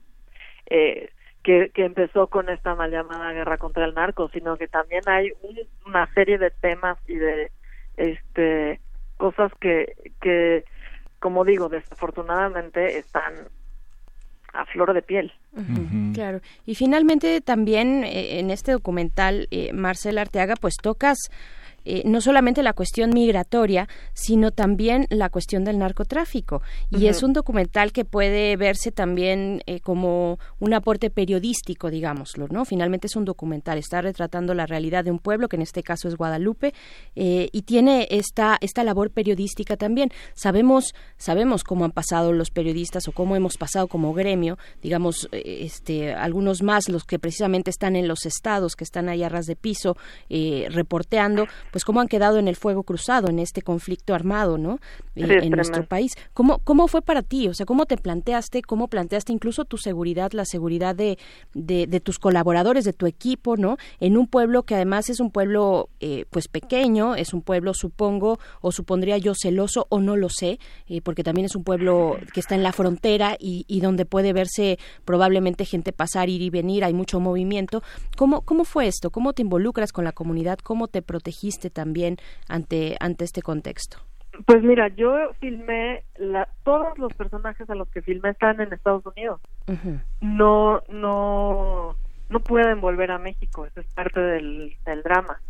eh, que, que empezó con esta mal llamada guerra contra el narco, sino que también hay un- una serie de temas y de este cosas que, que como digo, desafortunadamente están a flor de piel. Claro. Y finalmente también eh, en este documental, eh, Marcela Arteaga, pues tocas eh, no solamente la cuestión migratoria, sino también la cuestión del narcotráfico. Y es un documental que puede verse también eh, como un aporte periodístico, digámoslo, ¿no? Finalmente es un documental, está retratando la realidad de un pueblo, que en este caso es Guadalupe, eh, y tiene esta, esta labor periodística también. Sabemos, sabemos cómo han pasado los periodistas o cómo hemos pasado como gremio, digamos, eh, este, algunos más, los que precisamente están en los estados, que están ahí a ras de piso, eh, reporteando, pues cómo han quedado en el fuego cruzado en este conflicto armado, ¿no? Sí, Eh, en nuestro país. ¿Cómo, ¿Cómo fue para ti? O sea, ¿cómo te planteaste, cómo planteaste incluso tu seguridad, la seguridad de, de, de tus colaboradores, de tu equipo, ¿no? En un pueblo que además es un pueblo, eh, pues pequeño, es un pueblo, supongo, o supondría yo celoso, o no lo sé, eh, porque también es un pueblo que está en la frontera y, y donde puede verse probablemente gente pasar, ir y venir, hay mucho movimiento. ¿Cómo, cómo fue esto? ¿Cómo te involucras con la comunidad? ¿Cómo te protegiste también ante, ante este contexto? Pues mira, yo filmé, la, todos los personajes a los que filmé están en Estados Unidos. No, no, no pueden volver a México, eso es parte del, del drama.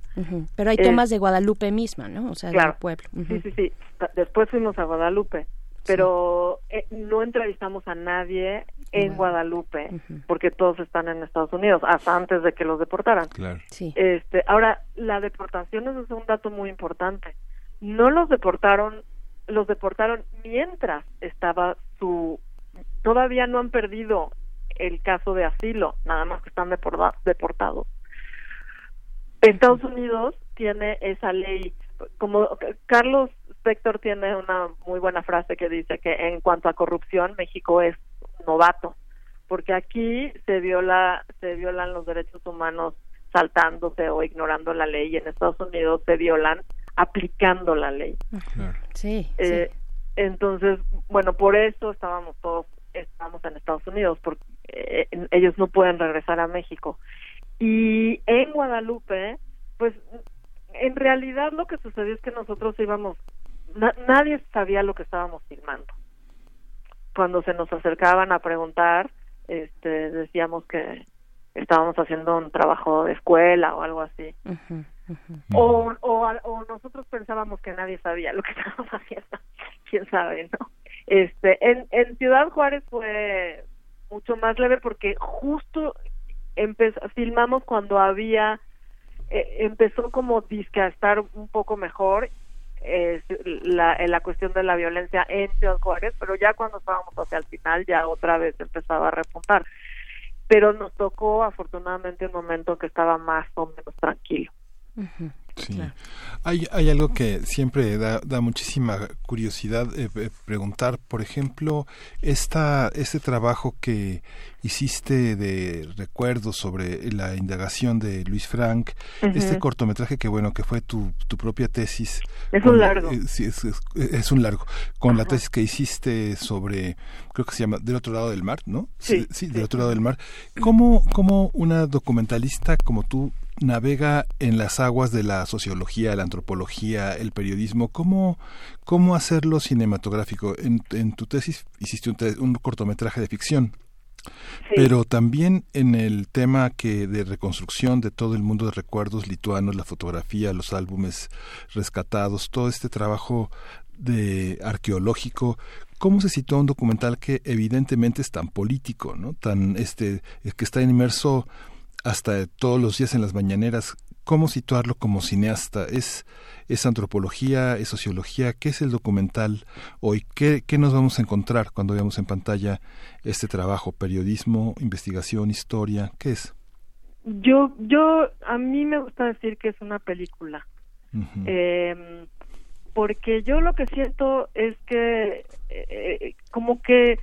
Pero hay Eh, tomas de Guadalupe misma, ¿no? O sea, Claro. del pueblo. Sí, sí, sí. Después fuimos a Guadalupe, pero eh, no entrevistamos a nadie en Guadalupe porque todos están en Estados Unidos, hasta antes de que los deportaran. Claro. Sí. Este, ahora, la deportación es un dato muy importante. No los deportaron, los deportaron mientras estaba su... Todavía no han perdido el caso de asilo, nada más que están deporta- deportados. Estados Unidos tiene esa ley, como Carlos Spector tiene una muy buena frase que dice que en cuanto a corrupción México es novato, porque aquí se viola se violan los derechos humanos saltándose o ignorando la ley y en Estados Unidos se violan aplicando la ley. Sí. Eh, Entonces, bueno, por eso estábamos todos, estamos en Estados Unidos, porque eh, ellos no pueden regresar a México. Y en Guadalupe, pues en realidad lo que sucedió es que nosotros íbamos, na- nadie sabía lo que estábamos filmando. Cuando se nos acercaban a preguntar, este, decíamos que estábamos haciendo un trabajo de escuela o algo así. Ujú. O, o, o nosotros pensábamos que nadie sabía lo que estábamos haciendo. Quién sabe, ¿no? Este, en, en Ciudad Juárez fue mucho más leve porque justo empezó, filmamos cuando había, eh, empezó como disque a estar un poco mejor eh, la, la cuestión de la violencia en Ciudad Juárez, pero ya cuando estábamos hacia el final ya otra vez empezaba a repuntar. Pero nos tocó afortunadamente un momento que estaba más o menos tranquilo. Sí. Hay, hay algo que siempre da, da muchísima curiosidad eh, eh, preguntar, por ejemplo, esta, este trabajo que hiciste de recuerdos sobre la indagación de Luis Frank, Ujú. este cortometraje que bueno, que fue tu, tu propia tesis. Es un con- largo. eh, sí, es, es- es un largo. Con la tesis que hiciste sobre, creo que se llama Del otro lado del mar, ¿no? Sí, sí, Del otro lado del mar. ¿Cómo, cómo una documentalista como tú navega en las aguas de la sociología, la antropología, el periodismo. ¿Cómo, cómo hacerlo cinematográfico? En, en tu tesis hiciste un, te- un cortometraje de ficción. Pero también en el tema que de reconstrucción de todo el mundo de recuerdos lituanos, la fotografía, los álbumes rescatados, todo este trabajo de arqueológico, cómo se sitúa un documental que evidentemente es tan político, ¿no? Tan este que está inmerso hasta todos los días en las mañaneras, cómo situarlo como cineasta, es es antropología, es sociología, ¿qué es el documental hoy? ¿Qué, qué nos vamos a encontrar cuando veamos en pantalla este trabajo? ¿Periodismo, investigación, historia? ¿Qué es? Yo, yo, a mí me gusta decir que es una película. Eh, porque yo lo que siento es que eh, como que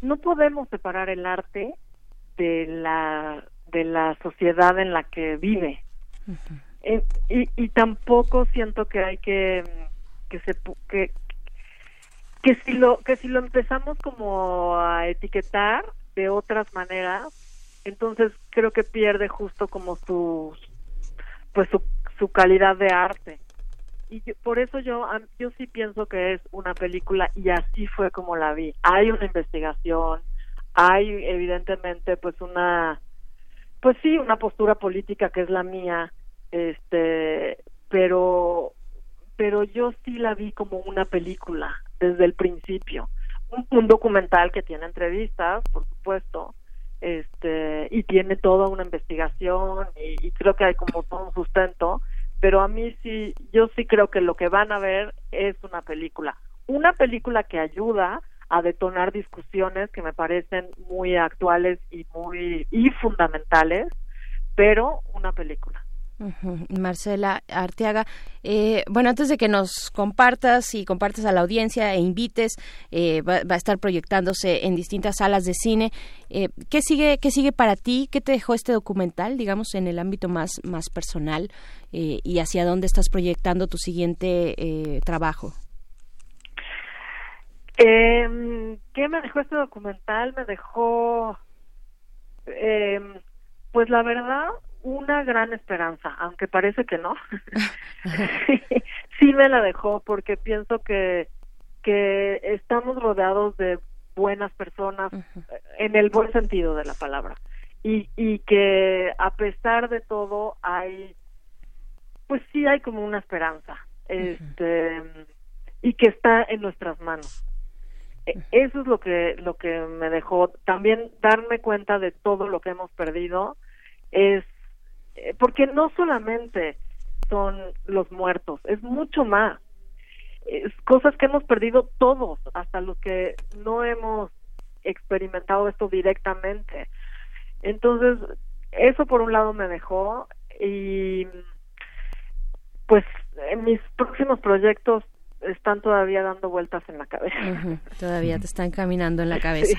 no podemos separar el arte de la de la sociedad en la que vive. Eh, y, y tampoco siento que hay que que se que que si lo que si lo empezamos como a etiquetar de otras maneras entonces creo que pierde justo como su pues su, su calidad de arte. Y yo- por eso yo yo sí pienso que es una película y así fue como la vi. Hay una investigación hay evidentemente pues una pues sí una postura política que es la mía este pero pero yo sí la vi como una película desde el principio. Un, documental que tiene entrevistas por supuesto este y tiene toda una investigación y, y creo que hay como todo un sustento pero a mí sí yo sí creo que lo que van a ver es una película. Una película que ayuda a detonar discusiones que me parecen muy actuales y muy y fundamentales pero una película. Marcela Arteaga, eh, bueno, antes de que nos compartas y compartas a la audiencia e invites, eh, va, va a estar proyectándose en distintas salas de cine. Eh, ¿Qué sigue, qué sigue para ti? ¿Qué te dejó este documental, digamos, en el ámbito más, más personal eh, y hacia dónde estás proyectando tu siguiente eh, trabajo? Eh, ¿Qué me dejó este documental? Me dejó, eh, pues la verdad, una gran esperanza, aunque parece que no. sí, sí me la dejó porque pienso que que estamos rodeados de buenas personas en el buen sentido de la palabra y, y que a pesar de todo hay pues sí hay como una esperanza este y que está en nuestras manos eso es lo que lo que me dejó. También darme cuenta de todo lo que hemos perdido es eh, porque no solamente son los muertos es mucho más. Es cosas que hemos perdido todos, hasta los que no hemos experimentado esto directamente. Entonces, eso por un lado me dejó y pues en mis próximos proyectos están todavía dando vueltas en la cabeza. Todavía te están caminando en la cabeza.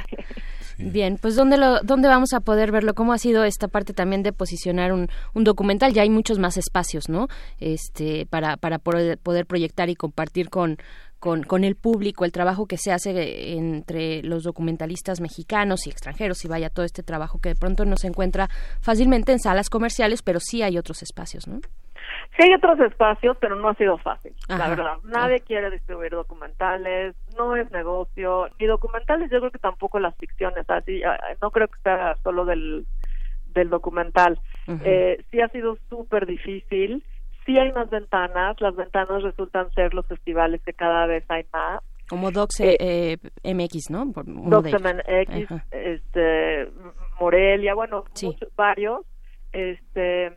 Bien, pues ¿dónde, lo, ¿dónde vamos a poder verlo? ¿Cómo ha sido esta parte también de posicionar un, un documental? Ya hay muchos más espacios, ¿no? Este, para, para poder, poder proyectar y compartir con, con, con el público el trabajo que se hace entre los documentalistas mexicanos y extranjeros y vaya todo este trabajo que de pronto no se encuentra fácilmente en salas comerciales, pero sí hay otros espacios, ¿no? Sí hay otros espacios, pero no ha sido fácil, la verdad. Nadie quiere distribuir documentales, no es negocio, ni documentales, yo creo que tampoco las ficciones, así, ah, no creo que sea solo del, del documental. Eh, sí ha sido súper difícil, sí hay más ventanas, las ventanas resultan ser los festivales que cada vez hay más. Como Docs Eh, eh, MX, ¿no? Por uno de ellos. Doxemen X, Ajá. este, Morelia, bueno, muchos, varios, este,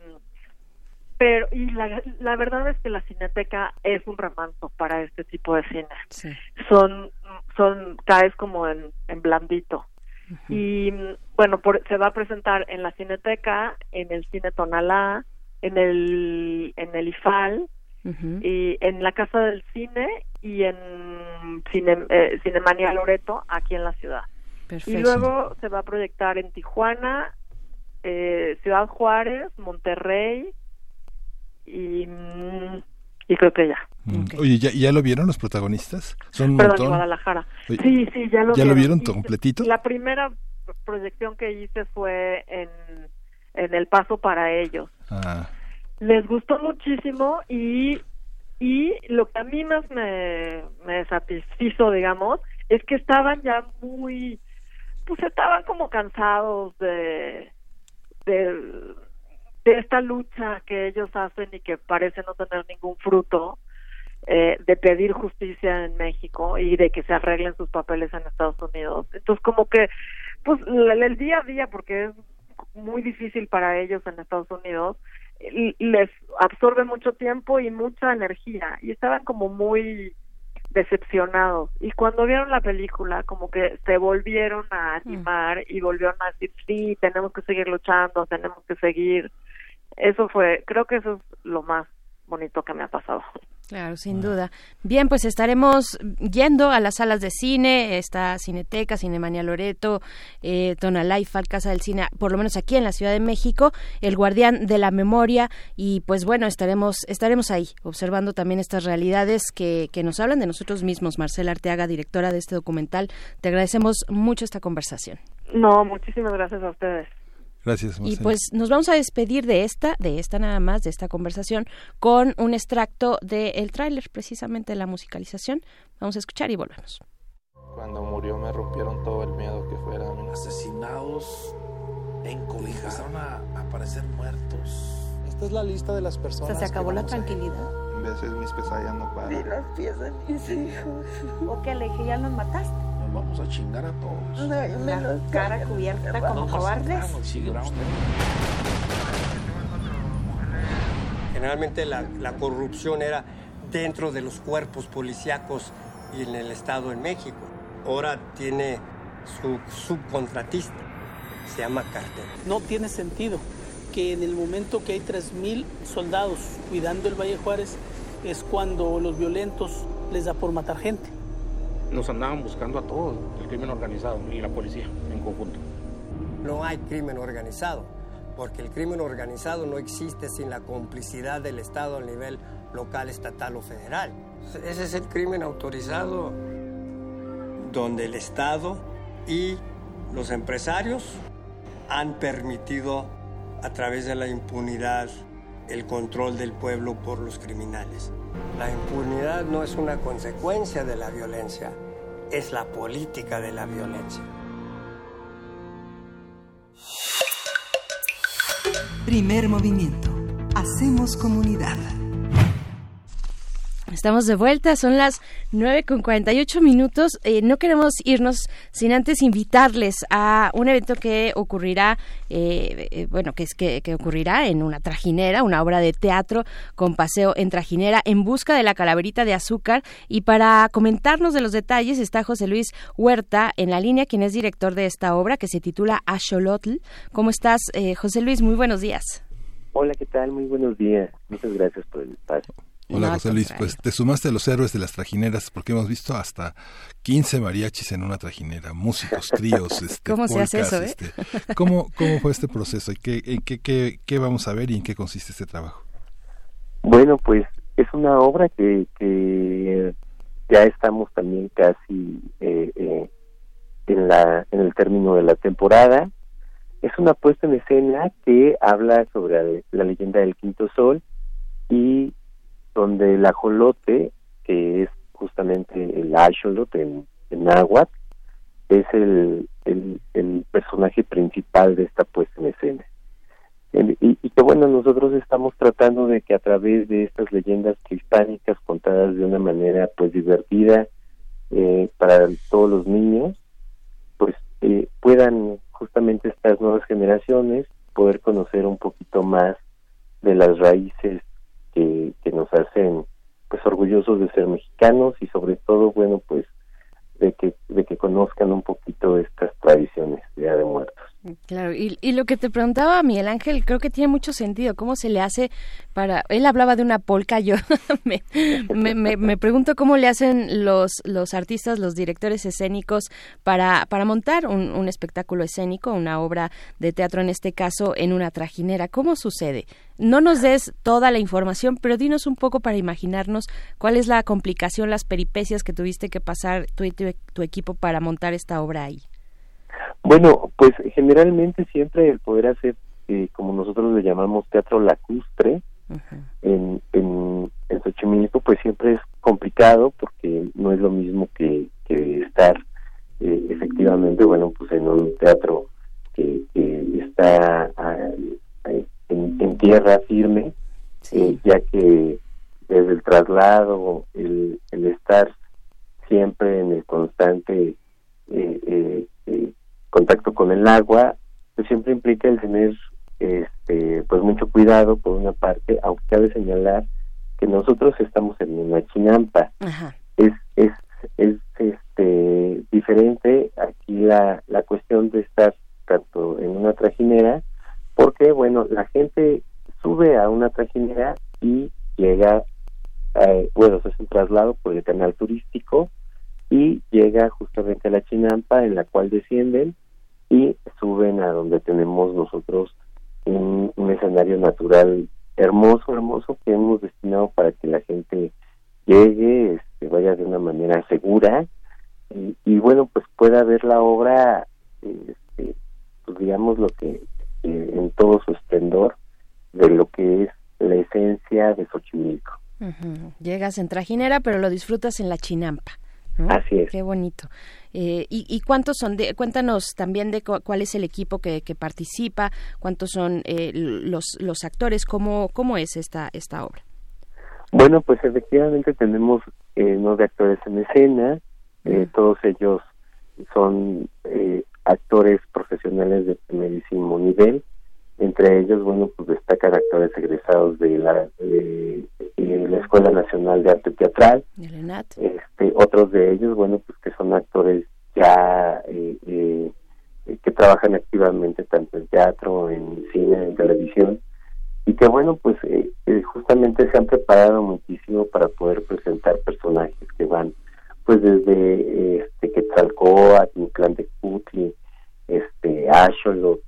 pero y la, la verdad es que la Cineteca es un remanso para este tipo de cine. Sí. Son, son caes como en, en blandito. Y bueno, por- se va a presentar en la Cineteca, en el Cine Tonalá, en el, en el IFAL, y en la Casa del Cine y en Cine, eh, Cinemania Loreto, aquí en la ciudad. Perfecto. Y luego se va a proyectar en Tijuana, eh, Ciudad Juárez, Monterrey y, mm, y creo que ya. Mm. Oye, ¿ya, ¿ya lo vieron los protagonistas? Son un Perdón, montón. Guadalajara. Oye, sí, sí, ya lo ¿Ya lo vieron completito? La primera proyección que hice fue en, en El Paso para ellos. Ah, les gustó muchísimo y y lo que a mí más me, me satisfizo digamos es que estaban ya muy pues estaban como cansados de de, de esta lucha que ellos hacen y que parece no tener ningún fruto eh, de pedir justicia en México y de que se arreglen sus papeles en Estados Unidos. Entonces como que pues el, día a día porque es muy difícil para ellos en Estados Unidos les absorbe mucho tiempo y mucha energía. Y estaban como muy decepcionados. Y cuando vieron la película como que se volvieron a animar y volvieron a decir sí tenemos que seguir luchando tenemos que seguir eso fue creo que eso es lo más bonito que me ha pasado Claro, sin duda. Bien, pues estaremos yendo a las salas de cine, esta Cineteca, Cinemania Loreto, eh, Tonalá Casa del Cine, por lo menos aquí en la Ciudad de México, El Guardián de la Memoria, y pues bueno, estaremos, estaremos ahí, observando también estas realidades que, que nos hablan de nosotros mismos. Marcela Arteaga, directora de este documental, te agradecemos mucho esta conversación. no muchísimas gracias a ustedes gracias, Y Marcela. pues nos vamos a despedir de esta, de esta nada más, de esta conversación, con un extracto del tráiler, precisamente de la musicalización. Vamos a escuchar y volvemos. Cuando murió me rompieron todo el miedo que fueran asesinados en cobija. Empezaron a aparecer muertos. Esta es la lista de las personas. ¿Se acabó que la a tranquilidad? En veces mis pesadillas no paran. las piezas de mis hijos. ¿O qué le dije? ¿Ya los mataste? Vamos a chingar a todos. La cara cubierta como cobardes. Generalmente la, la corrupción era dentro de los cuerpos policíacos y en el Estado en México. Ahora tiene su subcontratista, se llama cartel. No tiene sentido que en el momento que hay 3.000 soldados cuidando el Valle Juárez es cuando los violentos les da por matar gente. Nos andaban buscando a todos, el crimen organizado y la policía en conjunto. No hay crimen organizado, porque el crimen organizado no existe sin la complicidad del Estado a nivel local, estatal o federal. Ese es el crimen autorizado, donde el Estado y los empresarios han permitido a través de la impunidad el control del pueblo por los criminales. La impunidad no es una consecuencia de la violencia, es la política de la violencia. Primer movimiento. Hacemos comunidad. Estamos de vuelta, son las 9 con 48 minutos. Eh, no queremos irnos sin antes invitarles a un evento que ocurrirá, eh, eh, bueno, que es que, que, ocurrirá en una trajinera, una obra de teatro con paseo en trajinera en busca de la calaverita de azúcar. Y para comentarnos de los detalles está José Luis Huerta en la línea, quien es director de esta obra que se titula Axolotl. ¿Cómo estás, José Luis? Muy buenos días. Hola, ¿qué tal? Muy buenos días. Muchas gracias por el espacio. Hola José Luis, pues te sumaste a los héroes de las trajineras porque hemos visto hasta 15 mariachis en una trajinera, músicos, tríos, este, ¿Cómo se hace eso, eh? este, ¿cómo, ¿Cómo fue este proceso y qué, en qué, qué, qué, vamos a ver y en qué consiste este trabajo? Bueno, pues es una obra que, que ya estamos también casi eh, eh, en, la, en el término de la temporada. Es una puesta en escena que habla sobre la leyenda del quinto sol y donde el ajolote, que es justamente el axolot en, en náhuatl, es el, personaje principal de esta puesta en escena. y, y, que bueno, nosotros estamos tratando de que a través de estas leyendas prehispánicas contadas de una manera pues divertida eh, para todos los niños, pues eh, puedan justamente estas nuevas generaciones poder conocer un poquito más de las raíces que, que nos hacen pues orgullosos de ser mexicanos y sobre todo bueno pues de que de que conozcan un poquito estas tradiciones de Día de Muertos. Claro, y, lo que te preguntaba Miguel Ángel creo que tiene mucho sentido. ¿Cómo se le hace para...? Él hablaba de una polca, yo me, me, me, pregunto cómo le hacen los, los artistas, los directores escénicos para, para montar un, un espectáculo escénico, una obra de teatro en este caso, en una trajinera. ¿Cómo sucede? No nos des toda la información, pero dinos un poco para imaginarnos cuál es la complicación, las peripecias que tuviste que pasar y tu, tu equipo para montar esta obra ahí. Bueno, pues generalmente siempre el poder hacer, eh, como nosotros le llamamos teatro lacustre, uh -huh. en, en, en Xochimilco, pues siempre es complicado porque no es lo mismo que, que estar eh, efectivamente, bueno, pues en un teatro que, que está a, a, en, en, tierra firme, sí. eh, ya que desde el traslado, el, el estar siempre en el constante eh, contacto con el agua, pues siempre implica el tener este pues mucho cuidado por una parte, aunque cabe señalar que nosotros estamos en una chinampa. Ajá. Es, es, es este diferente aquí la, la cuestión de estar tanto en una trajinera, porque bueno, la gente sube a una trajinera y llega, eh, bueno, se hace un traslado por el canal turístico y llega justamente a la chinampa en la cual descienden y suben a donde tenemos nosotros un, un, escenario natural hermoso, hermoso que hemos destinado para que la gente llegue, este, vaya de una manera segura y, bueno, pues pueda ver la obra, este, pues digamos lo que eh, en todo su esplendor de lo que es la esencia de Xochimilco. Llegas en trajinera, pero lo disfrutas en la chinampa. ¿No? Así es. Qué bonito. Eh, y, y, cuántos son? De, cuéntanos también de cu cuál es el equipo que, que participa, cuántos son eh, los, los actores, cómo, cómo es esta, esta obra. Bueno, pues efectivamente tenemos eh, nueve actores en escena, eh, todos ellos son eh, actores profesionales de primerísimo nivel, entre ellos, bueno, pues destacan actores egresados de la, de, de la Escuela Nacional de Arte Teatral. Este, otros de ellos, bueno, pues que son actores ya eh, eh, que trabajan activamente tanto en teatro, en cine, en televisión, y que, bueno, pues eh, justamente se han preparado muchísimo para poder presentar personajes que van, pues desde este Quetzalcóatl, Clan de Cutli, este, Asholot,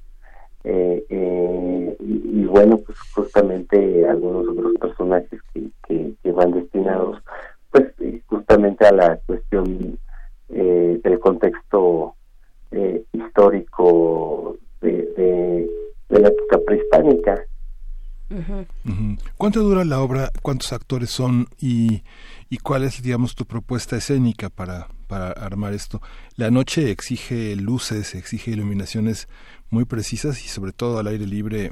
eh, eh, y, y, bueno pues justamente algunos otros personajes que, que, que van destinados pues justamente a la cuestión eh, del contexto eh, histórico de, de, de, la época prehispánica. ¿Cuánto dura la obra? ¿Cuántos actores son? ¿Y, y cuál es, digamos, tu propuesta escénica para, para armar esto? La noche exige luces, exige iluminaciones muy precisas y sobre todo al aire libre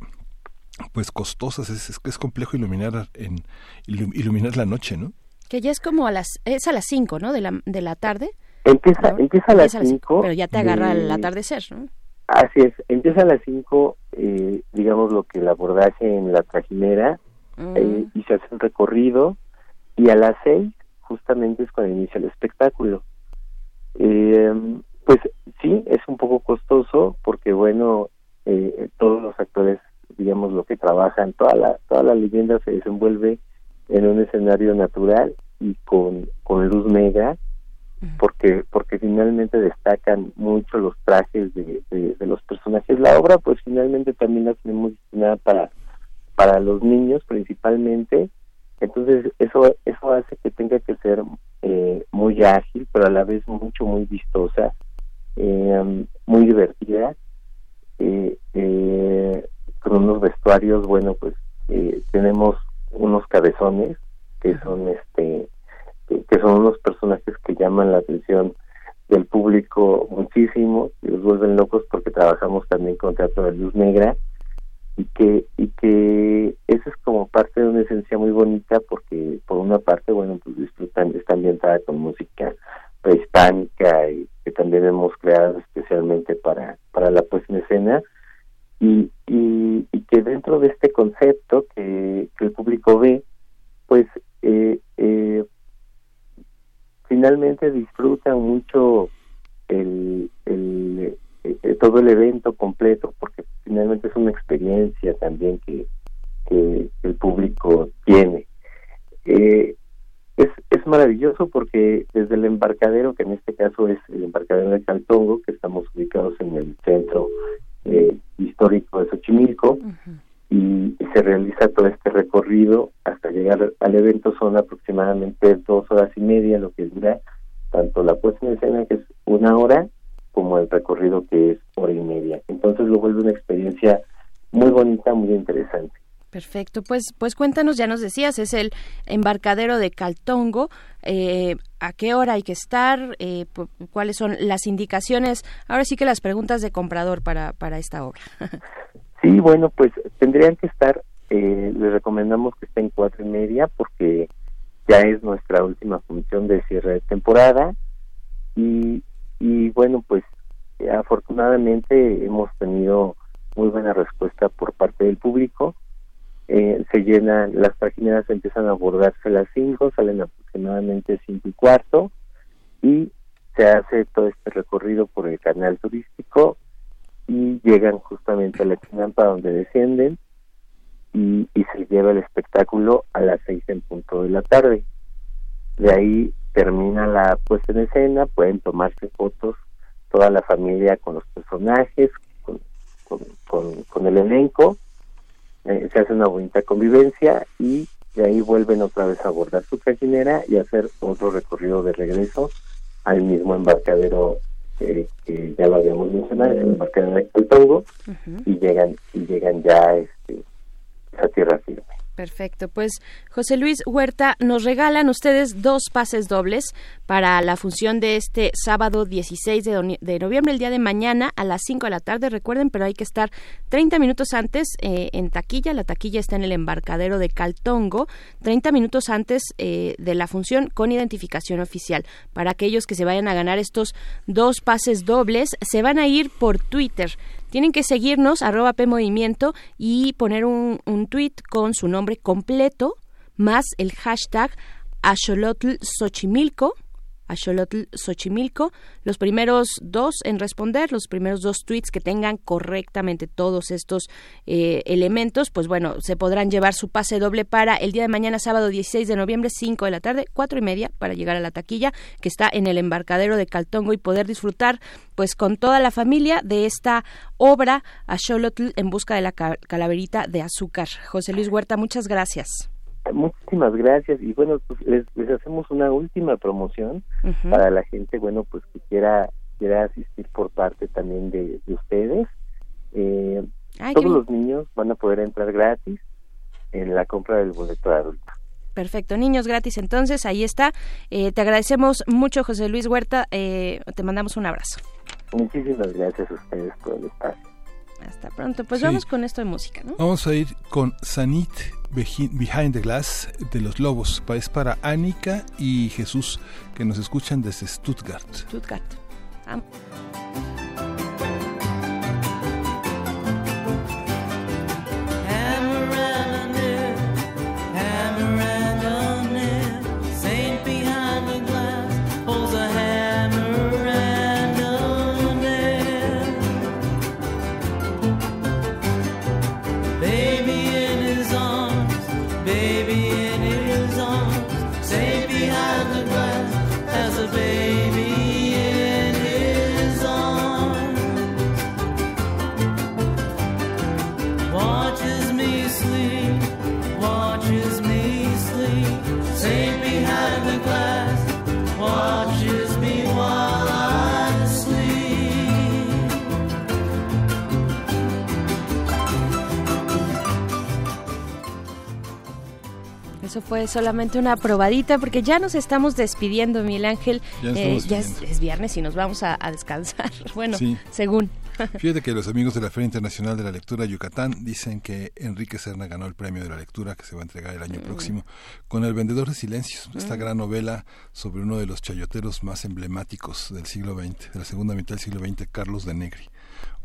pues costosas es, es, es complejo iluminar en ilu- iluminar la noche no Que ya es como a las, es a las 5, ¿no? De la, de la tarde. Empieza, ¿no? empieza a las Empieza cinco, 5. Pero ya te agarra el atardecer, ¿no? Así es, empieza a las 5, eh, digamos lo que el abordaje en la trajinera, Mm. eh, y se hace un recorrido, y a las 6 justamente es cuando inicia el espectáculo. Eh, pues sí, es un poco costoso porque, bueno, eh, todos los actores, digamos, lo que trabajan, toda la, toda la leyenda se desenvuelve en un escenario natural y con, con luz negra, porque porque finalmente destacan mucho los trajes de, de, de los personajes. La obra, pues finalmente también la tenemos destinada para, para los niños principalmente, entonces eso eso hace que tenga que ser eh, muy ágil pero a la vez mucho muy vistosa eh, muy divertida eh, eh, con unos vestuarios bueno pues eh, tenemos unos cabezones que son este que son unos personajes que llaman la atención del público muchísimo y los vuelven locos porque trabajamos también con teatro de luz negra y que y que eso es como parte de una esencia muy bonita porque por una parte bueno pues disfrutan está ambientada con música prehispánica y que también hemos creado especialmente para para la puesta en escena. Y, y, y que dentro de este concepto que, que el público ve pues eh, eh, finalmente disfrutan mucho el, el, eh, todo el evento completo porque finalmente es una experiencia también que, que el público tiene. Eh, es, es maravilloso porque desde el embarcadero, que en este caso es el embarcadero de Caltongo, que estamos ubicados en el centro eh, histórico de Xochimilco, y se realiza todo este recorrido hasta llegar al evento son aproximadamente dos horas y media lo que dura tanto la puesta en escena que es una hora como el recorrido que es hora y media entonces lo vuelve una experiencia muy bonita muy interesante Perfecto, pues, pues cuéntanos, ya nos decías, es el embarcadero de Caltongo, eh, ¿a qué hora hay que estar? Eh, ¿Cuáles son las indicaciones? Ahora sí que las preguntas de comprador para, para esta obra. Sí, bueno, pues tendrían que estar, eh, les recomendamos que estén cuatro y media porque ya es nuestra última función de cierre de temporada y, y bueno, pues eh, afortunadamente hemos tenido muy buena respuesta por parte del público. Eh, se llenan, las páginas empiezan a abordarse a las 5, salen aproximadamente 5 y cuarto y se hace todo este recorrido por el canal turístico y llegan justamente a la Chinampa donde descienden y, y se lleva el espectáculo a las seis en punto de la tarde. De ahí termina la puesta en escena, pueden tomarse fotos toda la familia con los personajes, con, con, con, con el elenco, eh, se hace una bonita convivencia y de ahí vuelven otra vez a abordar su gallinera y hacer otro recorrido de regreso al mismo embarcadero eh, que ya lo habíamos mencionado, el embarcadero de Caltongo, y llegan y llegan ya este, a tierra firme. Perfecto, pues José Luis Huerta, nos regalan ustedes dos pases dobles para la función de este sábado 16 de, de noviembre, el día de mañana a las 5 de la tarde, recuerden, pero hay que estar 30 minutos antes eh, en taquilla, la taquilla está en el embarcadero de Caltongo, 30 minutos antes eh, de la función con identificación oficial. Para aquellos que se vayan a ganar estos dos pases dobles, se van a ir por Twitter. Tienen que seguirnos, arroba PMovimiento, y poner un, un tweet con su nombre completo, más el hashtag Axolotl Xochimilco, Axolotl Xochimilco, los primeros dos en responder, los primeros dos tweets que tengan correctamente todos estos eh, elementos, pues bueno, se podrán llevar su pase doble para el día de mañana, sábado 16 de noviembre, 5 de la tarde, cuatro y media, para llegar a la taquilla, que está en el embarcadero de Caltongo y poder disfrutar, pues con toda la familia de esta obra, Axolotl en busca de la ca- calaverita de azúcar. José Luis Huerta, muchas gracias. Muchísimas gracias y bueno, pues les, les hacemos una última promoción para la gente, bueno, pues que quiera quiera asistir por parte también de, de ustedes. Eh, Todos los niños van a poder entrar gratis en la compra del boleto de adulto. Perfecto, niños gratis entonces, ahí está. Eh, te agradecemos mucho, José Luis Huerta, eh, te mandamos un abrazo. Muchísimas gracias a ustedes por el espacio. Hasta pronto, pues vamos con esto de música, ¿no? Vamos a ir con Sanit Behind the Glass de los Lobos. Es para Annika y Jesús que nos escuchan desde Stuttgart. Stuttgart. Eso fue solamente una probadita porque ya nos estamos despidiendo, Miguel Ángel. Ya, eh, es, viernes y nos vamos a, descansar. Bueno, según. Fíjate que los amigos de la Feria Internacional de la Lectura Yucatán dicen que Enrique Serna ganó el premio de la lectura que se va a entregar el año mm. próximo con El Vendedor de Silencios, esta mm. gran novela sobre uno de los chayoteros más emblemáticos del siglo XX, de la segunda mitad del siglo XX, Carlos de Negri,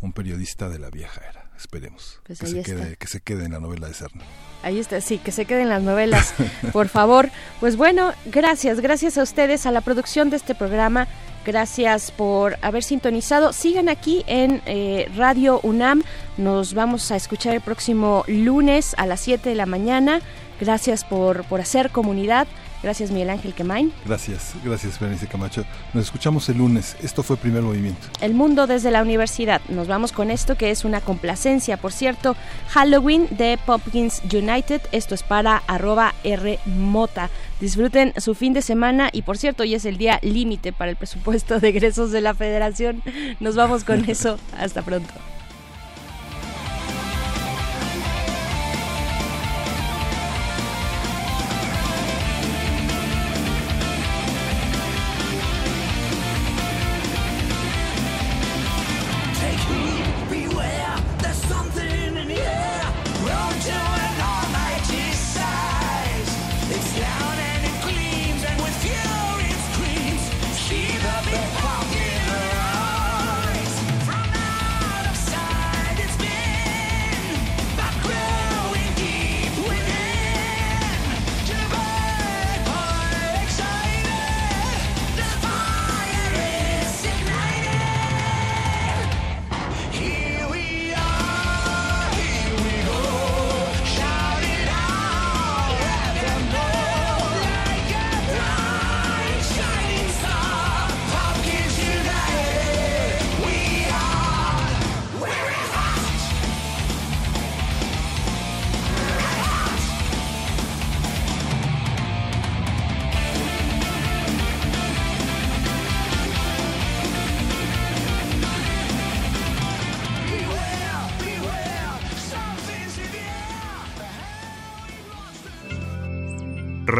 un periodista de la vieja era. Esperemos pues que, se quede, que se quede en la novela de Serna. Ahí está, sí, que se queden las novelas, por favor. Pues bueno, gracias, gracias a ustedes, a la producción de este programa. Gracias por haber sintonizado. Sigan aquí en eh, Radio UNAM. Nos vamos a escuchar el próximo lunes a las 7 de la mañana. Gracias por, por hacer comunidad. Gracias, Miguel Ángel Quemain. Gracias, gracias, Berenice Camacho. Nos escuchamos el lunes. Esto fue Primer Movimiento. El mundo desde la universidad. Nos vamos con esto que es una complacencia, por cierto. Halloween de Popkins United. Esto es para arroba R Mota. Disfruten su fin de semana y por cierto, hoy es el día límite para el presupuesto de egresos de la federación. Nos vamos con eso. Hasta pronto.